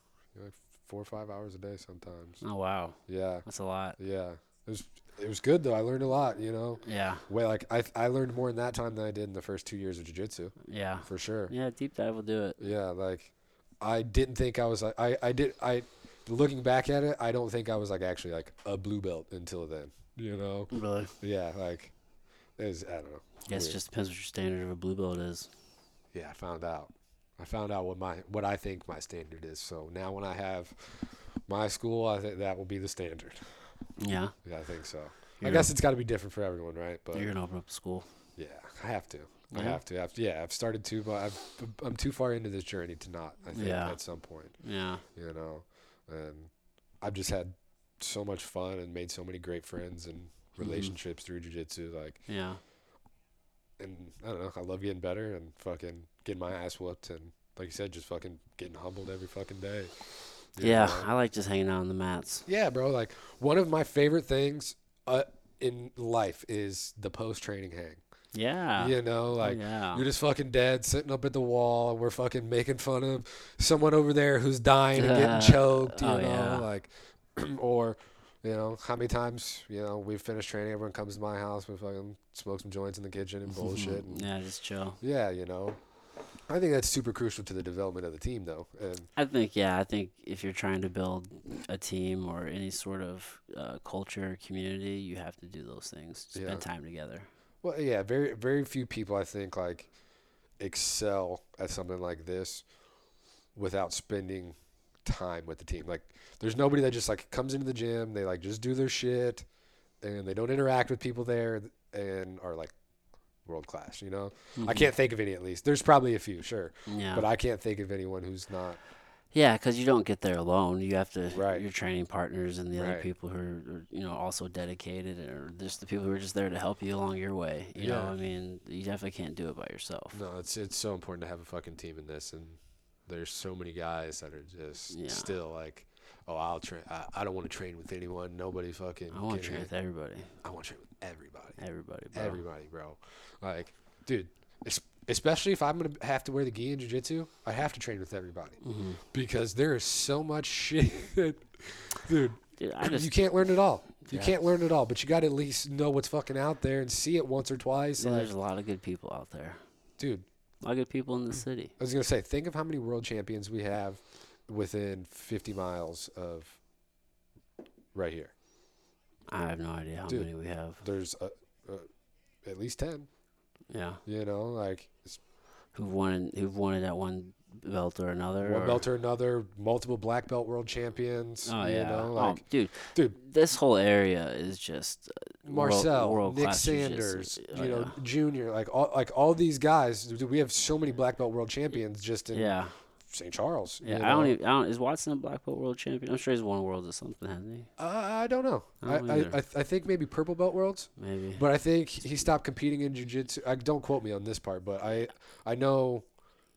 like four or five hours a day sometimes. Oh wow. Yeah. That's a lot. Yeah. It was it was good though. I learned a lot. You know. Yeah. Way like I I learned more in that time than I did in the first two years of jiu-jitsu Yeah. for sure. Yeah, deep dive will do it. Yeah, like I didn't think I was like I I did I looking back at it, I don't think I was like actually like a blue belt until then. You know? Really? Yeah, like it was I don't know. I Guess Weird. just depends what your standard of a blue belt is. Yeah, I found out. I found out what my what I think my standard is. So now when I have my school, I think that will be the standard. Yeah. Yeah, I think so. I You're- guess it's got to be different for everyone, right? But You're gonna open up school. yeah, I have to. I have to. I've, yeah, I've started to, but I've, I'm too far into this journey to not. I think Yeah. at some point. Yeah. you know and i've just had so much fun and made so many great friends and Mm-hmm. relationships through jiu-jitsu like Yeah. and i don't know i love getting better and fucking getting my ass whooped and like you said just fucking getting humbled every fucking day Yeah. know? I like just hanging out on the mats. yeah bro like one of my favorite things uh, in life is the post-training hang Yeah. you know Oh, like yeah. You're just fucking dead, sitting up at the wall. We're fucking making fun of someone over there who's dying and getting choked, you Oh, know, yeah. like, or, you know, how many times, you know, we've finished training, everyone comes to my house, we fucking smoke some joints in the kitchen and bullshit. And, yeah, just chill. yeah, you know, I think that's super crucial to the development of the team, though. And I think, yeah, I think if you're trying to build a team or any sort of uh, culture, community, you have to do those things. Spend Yeah. time together. well, yeah, very, very few people, I think, like, excel at something like this without spending time with the team. Like there's nobody that just like comes into the gym, they like just do their shit and they don't interact with people there and are like world class, you know? I mm-hmm. can't think of any at least. There's probably a few, sure. Yeah. But I can't think of anyone who's not Yeah, because you don't get there alone. You have to Right. your training partners and the other Right. people who are, you know also dedicated, or just the people who are just there to help you along your way. You know, I mean, you definitely can't do it by yourself. No, it's it's so important to have a fucking team in this and there's so many guys that are just Yeah. still like Oh, I'll train. I, I don't want to train with anyone. Nobody fucking. I want to train with everybody, I want to train with everybody. everybody, bro. Everybody, bro. Like, dude, es- especially if I'm gonna have to wear the gi in jiu-jitsu, I have to train with everybody Mhm. because there is so much shit, dude. Dude, just you can't learn it all. You Yeah. can't learn it all, but you got to at least know what's fucking out there and see it once or twice. yeah, like, there's a lot of good people out there. dude, A lot of good people in the city. I was gonna say, think of how many world champions we have within 50 miles of right here. I have no idea how Dude. many we have. There's a, a, at least 10. Yeah, You know, like it's who've won? Who've won it at one belt or another? one or- belt or another, multiple black belt world champions. Oh you yeah, know, oh, like dude, dude. This whole area is just uh, world- Marcel, Nick world-class jiu-jitsu. Sanders, Oh, you know, yeah. Junior, like all like all these guys. dude, We have so many black belt world champions just in Yeah, St. Charles. yeah. you I don't even. I don't. Is Watson a black belt world champion? I'm sure he's won worlds or something, hasn't he? Uh, I don't know. I I don't I, either. I, I think maybe purple belt worlds, Maybe. but I think he stopped competing in jiu-jitsu. I don't quote me on this part, but I I know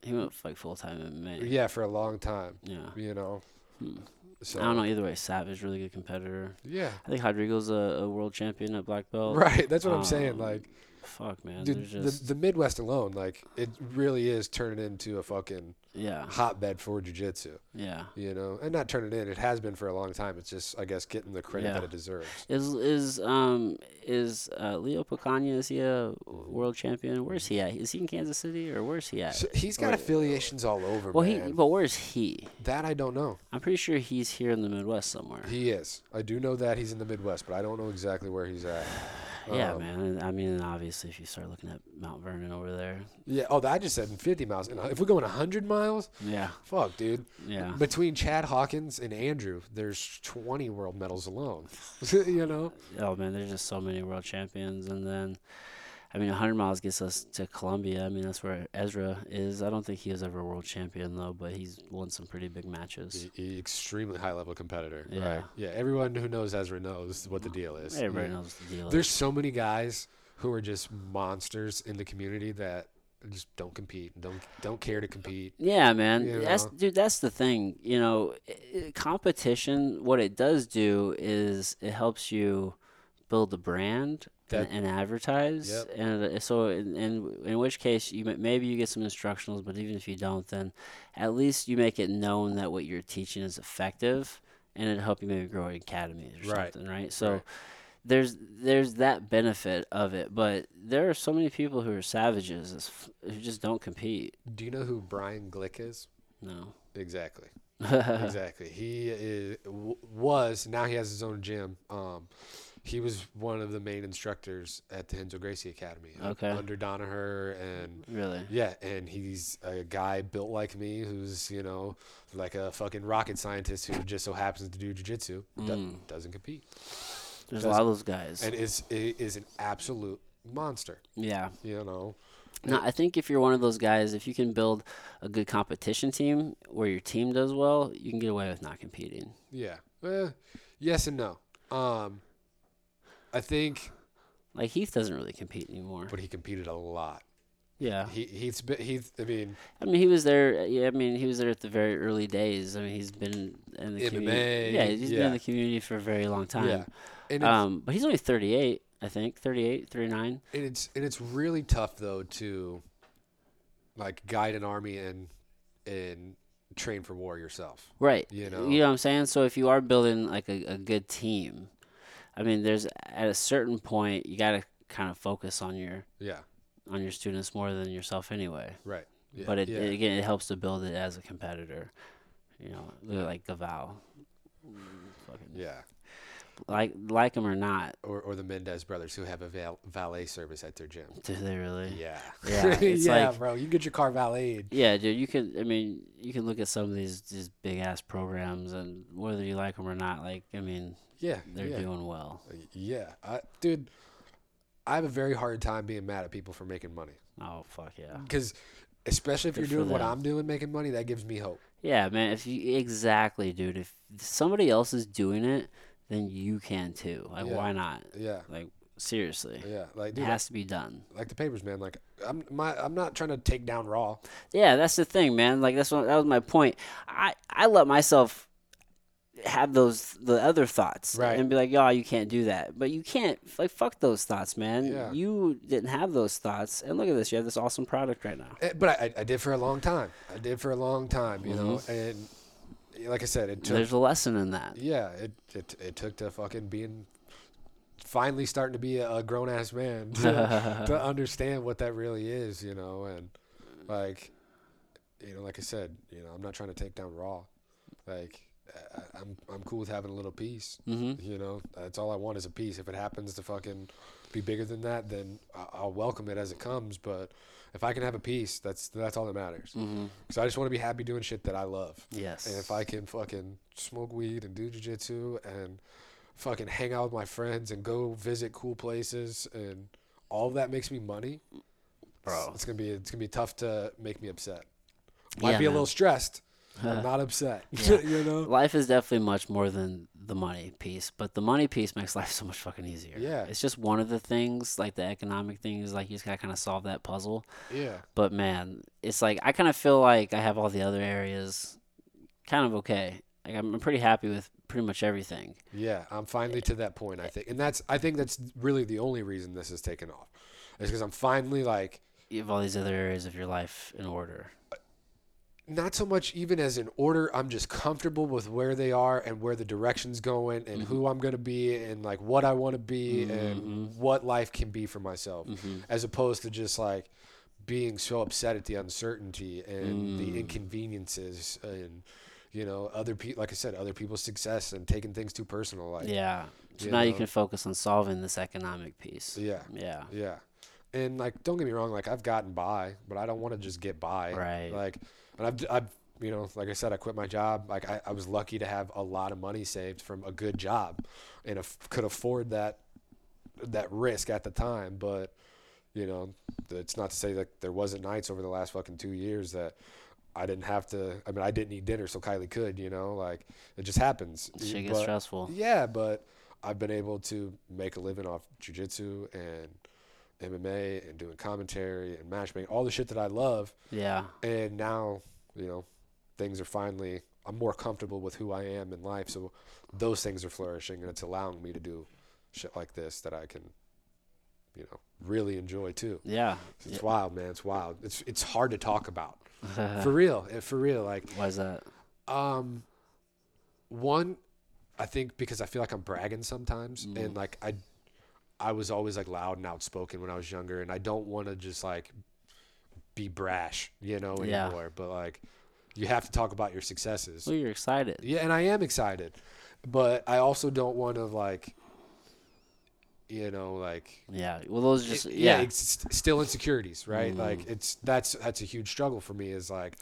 he went like full time MMA. yeah for a long time. Yeah. You know. Hmm. So, I don't know either way. Savage, really good competitor. Yeah. I think Rodrigo's a, a world champion at black belt. Right. That's what I'm saying. Um, Like, Fuck man, dude, there's the, the Midwest alone, like, it really is turning into a fucking yeah, hotbed for jiu-jitsu. yeah. You know, and not turning in. It has been for a long time. It's just, I guess, getting the credit Yeah. that it deserves. Is is um is uh, Leo Picana is he a world champion? Where's he at? Is he in Kansas City or where's he at? So he's got Or- affiliations all over, well, man. he but where's he? that I don't know. I'm pretty sure he's here in the Midwest somewhere. He is. I do know that he's in the Midwest, but I don't know exactly where he's at. yeah, Um, man. I mean, obviously, if you start looking at Mount Vernon over there, Yeah. Oh, that I just said 50 miles. Uh, if we're going 100 miles, yeah, fuck, dude. yeah, Between Chad Hawkins and Andrew, there's 20 world medals alone. you know? oh man, there's just so many world champions, and then. I mean, 100 miles gets us to Columbia. I mean, that's where Ezra is. I don't think he was ever a world champion, though, but he's won some pretty big matches. E- extremely high level competitor. Yeah. Right. Yeah. Everyone who knows Ezra knows what the oh, deal is. Everybody Yeah. knows what the deal There's is. so many guys who are just monsters in the community that just don't compete, don't don't care to compete. Yeah, man. You That's dude. That's the thing. You know, competition. What it does do is it helps you build a brand That- and, and advertise. Yep. And uh, so, in, in in which case, you maybe you get some instructionals, but even if you don't, then at least you make it known that what you're teaching is effective, and it help you maybe grow an academy or Right. something, right? So. Right. There's there's that benefit of it, but there are so many people who are savages who just don't compete. Do you know who Brian Glick is? No. Exactly. exactly. He is, was now he has his own gym. Um, he was one of the main instructors at the Renzo Gracie Academy. Okay. Under Danaher and Really? yeah, and he's a guy built like me who's you know like a fucking rocket scientist who just so happens to do jujitsu. Do- Mm. doesn't compete There's a lot of those guys. and is is an absolute monster. yeah. You know. No, I think if you're one of those guys, if you can build a good competition team where your team does well, you can get away with not competing. Yeah. Eh, yes and no. Um, I think, Like Heath doesn't really compete anymore. but he competed a lot. Yeah. He he's been he's I mean I mean, he was there. Yeah, I mean, he was there at the very early days. I mean, he's been in the MMA, community. Yeah, he's been in the community for a very long time. yeah, Um, but he's only 38, I think. 38, 39. and it's and it's really tough though to like guide an army and and train for war yourself. Right. You know. You know what I'm saying? So if you are building like a, a good team, I mean, there's at a certain point you got to kind of focus on your Yeah, on your students more than yourself anyway. right. Yeah, but it, yeah. it- again, it helps to build it as a competitor. You know, look like Gaval. Fucking yeah, like like him or not, or or the Mendes brothers who have a val- valet service at their gym. do they really? Yeah, Yeah, it's yeah, like- bro. You get your car valeted. Yeah, dude. You could. I mean, you can look at some of these these big ass programs, and whether you like them or not, like I mean, Yeah, they're yeah. doing well. Uh, yeah, I, dude, I have a very hard time being mad at people for making money Oh fuck yeah. because, especially if Good you're doing what. I'm doing, making money, that gives me hope. Yeah, man. If you exactly, dude. If somebody else is doing it, then you can too. Like, Yeah. why not? Yeah, Like, seriously, yeah, like it dude, has to be done. like the papers, man. Like I'm, my, I'm not trying to take down Raw. Yeah, that's the thing, man. Like, that's what that was my point. I I let myself have those the other thoughts Right. and be like, "Oh, you can't do that." But you can't like fuck those thoughts, man. Yeah. You didn't have those thoughts, and look at this. You have this awesome product right now. Eh, But I, I did for a long time. I did for a long time, you know. Mm-hmm. And like I said, it took. There's a lesson in that. Yeah, it, it it took to fucking being finally starting to be a, grown ass man to, to understand what that really is, you know, and like you know, like I said, you know, I'm not trying to take down Raw. Like I, I'm I'm cool with having a little piece. Mm-hmm. You know, that's all I want is a piece. If it happens to fucking be bigger than that, then I'll welcome it as it comes. But if I can have a piece, that's that's all that matters. Mm-hmm. I just want to be happy doing shit that I love. Yes. And if I can fucking smoke weed and do jujitsu and fucking hang out with my friends and go visit cool places and all of that makes me money, Bro. it's, it's gonna be it's gonna be tough to make me upset. Might Yeah, be a man. little stressed. I'm not upset. Yeah. you know? life is definitely much more than the money piece, but the money piece makes life so much fucking easier. Yeah. It's just one of the things, like the economic things, like you just gotta kind of solve that puzzle. Yeah. But man, it's like I kind of feel like I have all the other areas kind of okay. Like I'm pretty happy with pretty much everything. Yeah. I'm finally to that point, I think. And that's I think that's really the only reason this has taken off. Is because I'm finally like You have all these other areas of your life in order. Not so much even as an order i'm just comfortable with where they are and where the direction's going and mm-hmm. who i'm going to be and like what i want to be and mm-hmm. what life can be for myself mm-hmm. as opposed to just like being so upset at the uncertainty and the mm. inconveniences and you know other people like i said other people's success and taking things too personal like Yeah. So you now you can focus on solving this economic piece. yeah Yeah. Yeah. And like don't get me wrong, like I've gotten by, but I don't want to just get by. Right. Like and I've I've you know, like I said, I quit my job. Like I, I was lucky to have a lot of money saved from a good job and could afford that that risk at the time. But, you know, it's not to say that there wasn't nights over the last fucking two years that I didn't have to I mean I didn't eat dinner so Kylie could, you know, like it just happens. Shit gets But- stressful. yeah, but I've been able to make a living off jujitsu and MMA and doing commentary and matchmaking, all the shit that I love. Yeah. And now, you know, things are finally I'm more comfortable with who I am in life. So those things are flourishing and it's allowing me to do shit like this that I can, you know, really enjoy too. Yeah. It's wild, man. It's wild. It's it's hard to talk about. for real. For real. Like Why is that? um one I think because I feel like I'm bragging sometimes Mm. and like I I was always like loud and outspoken when I was younger and I don't want to just like be brash, you know, Yeah. anymore, but like you have to talk about your successes. Well, you're excited. Yeah, and I am excited. But I also don't want to like you know, like Yeah. Well, those are just it- yeah. it's st- still insecurities, right? Mm. Like it's that's that's a huge struggle for me is like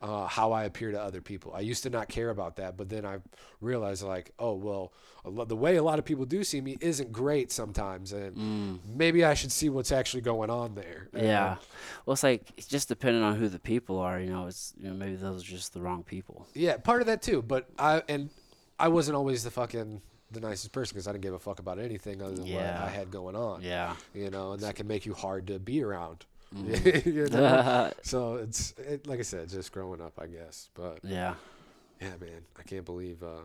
uh, how I appear to other people. I used to not care about that, but then I realized like, oh well, lo- the way a lot of people do see me isn't great sometimes, and Mm. maybe I should see what's actually going on there. Yeah. Well, it's like it's just depending on who the people are. You know, it's you know maybe those are just the wrong people. yeah, part of that too. But I and I wasn't always the fucking the nicest person because I didn't give a fuck about anything other than Yeah. what I had going on. Yeah. You know, and that can make you hard to be around. Mm-hmm. you know? So it's it, like I said, just growing up, I guess. But yeah. yeah, man, I can't believe uh,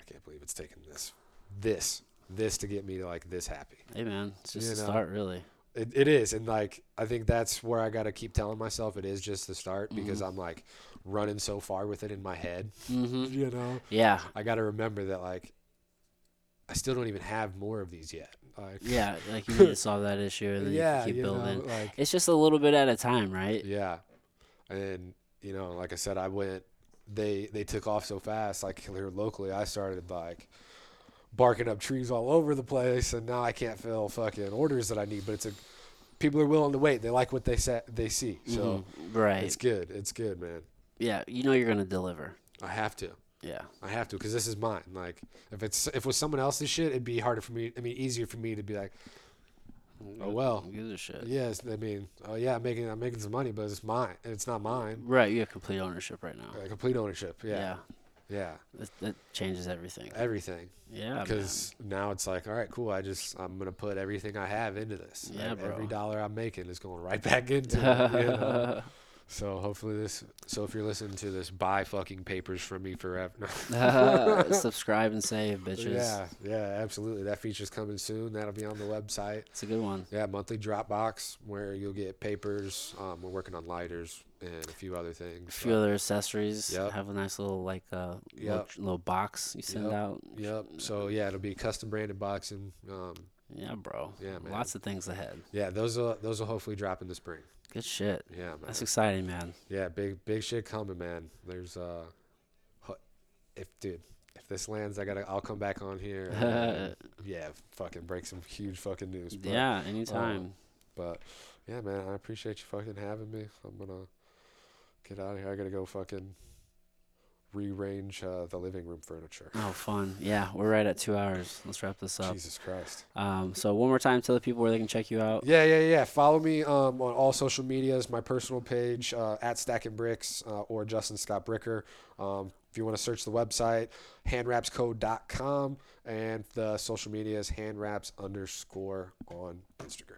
I can't believe it's taken this, this, this to get me to like this happy. Hey man, it's just You a know. start, really. It, it is, and like I think that's where I got to keep telling myself it is just the start because Mm-hmm. I'm like running so far with it in my head. hmm You know, Yeah. I got to remember that like I still don't even have more of these yet. Like Yeah. Like you need to solve that issue, and then yeah, you keep you building. know, like It's just a little bit at a time, right? Yeah, and you know, like I said, I went. They they took off so fast. Like here locally, I started like barking up trees all over the place, and now I can't fill fucking orders that I need. But it's a people are willing to wait. They like what they sa- they see, so Mhm. right. it's good. It's good, man. yeah. You know you're gonna deliver. I have to. Yeah. I have to because this is mine. Like if it's if it was someone else's shit, it'd be harder for me. I mean, easier for me to be like, oh well. Who gives a shit? Yes, I mean, oh yeah, I'm making I'm making some money, but it's mine. It's not mine. Right. You have complete ownership right now. Uh, complete ownership. Yeah. Yeah. Yeah. That, that changes everything. Everything. Yeah. Because now it's like, all right, cool. I just I'm gonna put everything I have into this. Yeah, Ev- Every bro. dollar I'm making is going right back into it. you know? So hopefully this. So if you're listening to this, buy fucking papers from me forever. Subscribe and save, bitches. yeah, yeah, absolutely. That feature's coming soon. That'll be on the website. It's a good one. Yeah, monthly Dropbox where you'll get papers. Um, we're working on lighters and a few other things. A few but- other accessories. Yep. Have a nice little like uh little, little box you send Yep. out. Yep. So yeah, it'll be custom branded boxing. Um, Yeah, bro. Yeah, man. Lots of things ahead. yeah, those will those will hopefully drop in the spring. Good shit. Yeah, man. That's exciting, man. Yeah, big big shit coming, man. There's uh, if dude, if this lands, I gotta I'll come back on here. And, yeah, fucking break some huge fucking news. But, yeah, anytime. But yeah, man, I appreciate you fucking having me. I'm gonna get out of here. I gotta go fucking rearrange uh, the living room furniture. oh, fun. Yeah, we're right at two hours. Let's wrap this up. Jesus Christ. Um, so one more time, tell the people where they can check you out. Yeah, yeah, yeah. Follow me um, on all social medias. My personal page uh, at Stacking Bricks uh, or Justin Scott Bricker. Um, if you want to search the website, handwrapscode.com, and the social media is handwraps underscore on Instagram.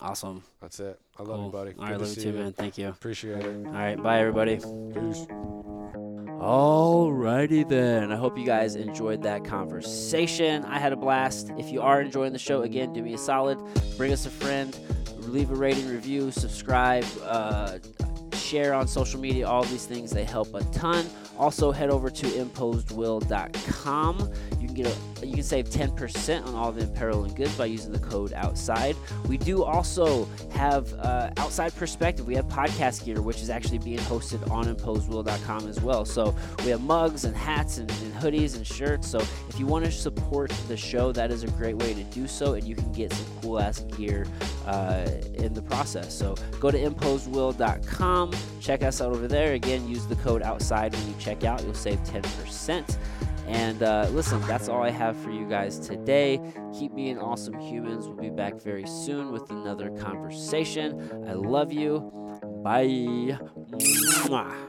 Awesome. That's it. I love Cool. you, buddy. All Good right, to love you too, man. Thank you. Appreciate it. All right, bye everybody. Peace. Alrighty then. I hope you guys enjoyed that conversation. I had a blast. If you are enjoying the show, again, do me a solid. Bring us a friend. Leave a rating, review, subscribe, uh, share on social media. All these things they help a ton. Also, head over to imposedwill.com. You can get a, you can save 10% on all the apparel and goods by using the code outside. We do also have uh, outside perspective. We have podcast gear, which is actually being hosted on imposedwill.com as well. So we have mugs and hats and, and hoodies and shirts. So if you want to support the show, that is a great way to do so, and you can get some cool ass gear uh, in the process. So go to imposedwill.com, check us out over there. Again, use the code outside when you check out. You'll save 10%. And uh, listen, that's all I have for you guys today. Keep being awesome humans. We'll be back very soon with another conversation. I love you. Bye. Mwah.